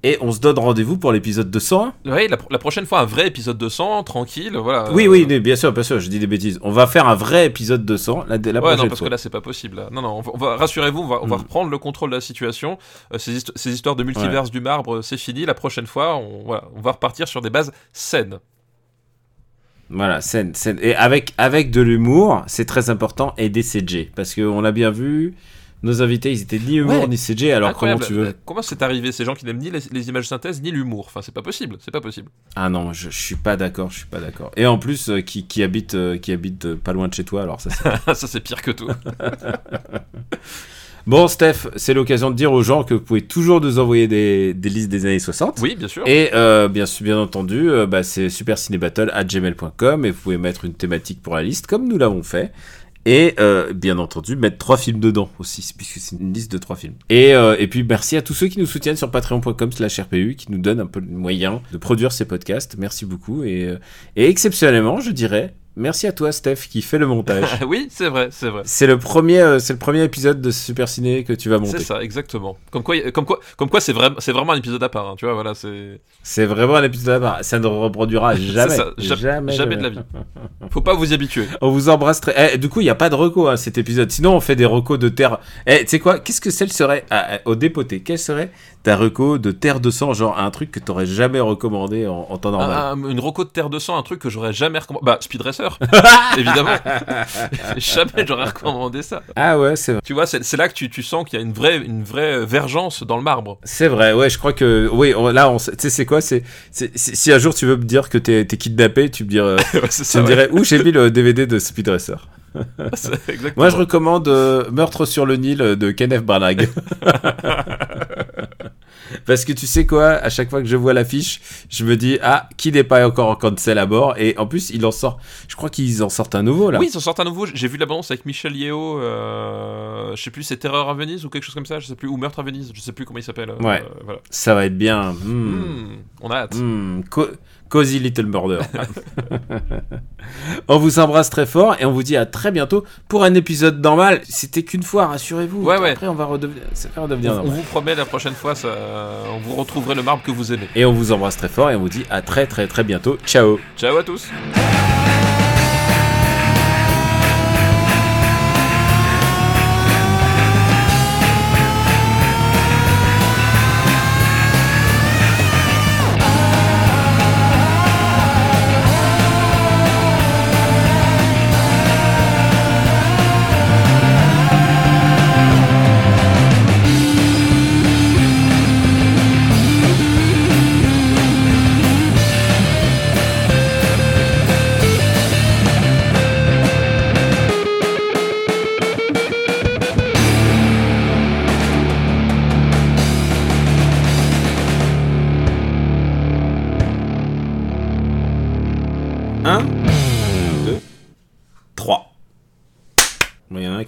Et on se donne rendez-vous pour l'épisode 201. Oui, la, la prochaine fois, un vrai épisode 200, tranquille, voilà. Oui, oui, bien sûr, bien sûr, je dis des bêtises. On va faire un vrai épisode 200 la, la Ouais, prochaine non, parce fois. que là, c'est pas possible. là. Non, non, on va, rassurez-vous, on va, on va Mm. reprendre le contrôle de la situation. Euh, ces, histo- ces histoires de multiverse du marbre, c'est fini. La prochaine fois, on, voilà, on va repartir sur des bases saines. Voilà, scène, scène. Et avec, avec de l'humour, c'est très important, et des CG. Parce qu'on l'a bien vu, nos invités, ils étaient ni humour Ouais. ni CG, alors comment tu veux Euh, Comment c'est arrivé Ces gens qui n'aiment ni les, les images synthèse ni l'humour? Enfin, c'est pas possible. C'est pas possible. Ah non, je, je suis pas d'accord, je suis pas d'accord. Et en plus, euh, qui, qui habite, euh, qui habite euh, pas loin de chez toi, alors ça c'est... ça, c'est pire que tout. Bon, Steph, c'est l'occasion de dire aux gens que vous pouvez toujours nous envoyer des, des listes des années 60. Oui, bien sûr. Et euh, bien, bien entendu, euh, bah, c'est supercinébattle.gmail.com et vous pouvez mettre une thématique pour la liste comme nous l'avons fait. Et euh, bien entendu, mettre trois films dedans aussi, puisque c'est une liste de trois films. Et, euh, et puis merci à tous ceux qui nous soutiennent sur patreon.com slash RPU, qui nous donnent un peu de moyens de produire ces podcasts. Merci beaucoup. Et, euh, et exceptionnellement, je dirais, merci à toi Steph qui fait le montage. oui, c'est vrai, c'est vrai. c'est le premier, euh, c'est le premier épisode de Super Ciné que tu vas monter. C'est ça, exactement. Comme quoi, comme quoi, comme quoi, c'est vraiment, c'est vraiment un épisode à part. hein, tu vois, voilà, c'est. C'est vraiment un épisode à part. Ça ne reproduira jamais. ça, ja- jamais, jamais de la vie. Faut pas vous y habituer. On vous embrasse très. Eh, du coup, il n'y a pas de reco à cet épisode. Sinon, on fait des recos de terre. Eh, tu sais quoi? Qu'est-ce que celle serait ah, ah, au dépoté Quelle serait ta reco de terre de sang Genre un truc que t'aurais jamais recommandé en, en temps normal. Un- un- une reco de terre de sang, un truc que j'aurais jamais recommandé. Bah, Speed Racer, évidemment. jamais j'aurais recommandé ça. Ah ouais, c'est vrai. Tu vois, c'est là que tu, tu sens qu'il y a une vraie, une vraie vergence dans le marbre. C'est vrai, ouais, je crois que. Oui, on- là, tu sais, c'est quoi c'est, Si un jour tu veux me dire que t'es, kidnappé, tu me, dirais, Ouais, c'est tu ça, me ouais. dirais où j'ai mis le DVD de Speed Racer? Moi, je recommande euh, Meurtre sur le Nil euh, de Kenneth Branagh. Parce que tu sais quoi, à chaque fois que je vois l'affiche, je me dis ah qui n'est pas encore en cancel à bord? Et en plus il en sort, je crois qu'ils en sortent un nouveau là. Oui, ils en sortent un nouveau. J'ai vu la bande avec Michel Yeo. Euh, je sais plus, c'est Terreur à Venise ou quelque chose comme ça. Je sais plus, ou Meurtre à Venise. Je sais plus comment il s'appelle. euh, Ouais. voilà. Ça va être bien. Hmm. Hmm, on a hâte. Hmm. Co- Cozy Little Murder. on vous embrasse très fort et on vous dit à très bientôt pour un épisode normal. C'était qu'une fois, rassurez-vous. Ouais, ouais. Après on va redevenir, ça va redevenir On, vous promet la prochaine fois, ça, on vous retrouverez le marbre que vous aimez. Et on vous embrasse très fort et on vous dit à très très très bientôt. Ciao. Ciao à tous.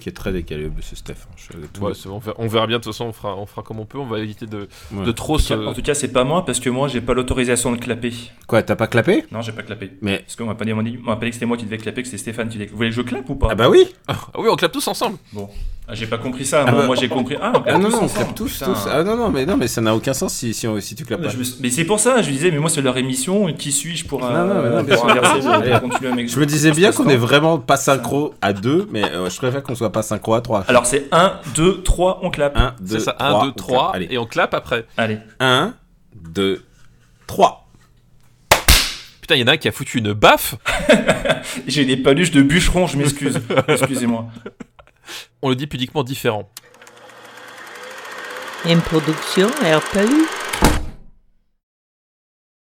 Qui est très décalé, monsieur Steph. hein, je- tout- Ouais, c'est bon, on, verra, on verra bien, de toute façon, on fera, on fera comme on peut, on va éviter de, Ouais. de trop se... En tout cas, c'est pas moi parce que moi, j'ai pas l'autorisation de clapper. Quoi, t'as pas clapé? Non, j'ai pas clapé. Mais. Parce qu'on m'a pas dit, on m'a dit, que c'était moi qui devais clapper, que c'était Stéphane qui devait. Vous voulez que je clappe ou pas? Ah bah oui Ah oui, on clappe tous ensemble Bon. Ah, j'ai pas compris ça. Ah Moi, bah- moi, j'ai compris. Ah, on Ah clappe non, tous non, on clappe tous, tous. Ah non, non, mais non, mais ça n'a aucun sens si, si, on- si tu clapes Mais, pas. me mais c'est pour ça, je disais, mais moi c'est leur émission, qui suis-je pour, Non, non, mais non, pour inverser, Je me disais bien qu'on est vraiment pas synchro à deux, mais euh, je préfère qu'on soit pas synchro à 3. Alors c'est 1, 2, 3, on clappe. 1, 2, C'est ça, 3. 1, 2, on 3, clappe. Allez. et on clappe après. Allez. 1, 2, 3. Putain, il y en a un qui a foutu une baffe. J'ai des paluches de bûcheron, je m'excuse. Excusez-moi. On le dit pudiquement différent. Une production RPU.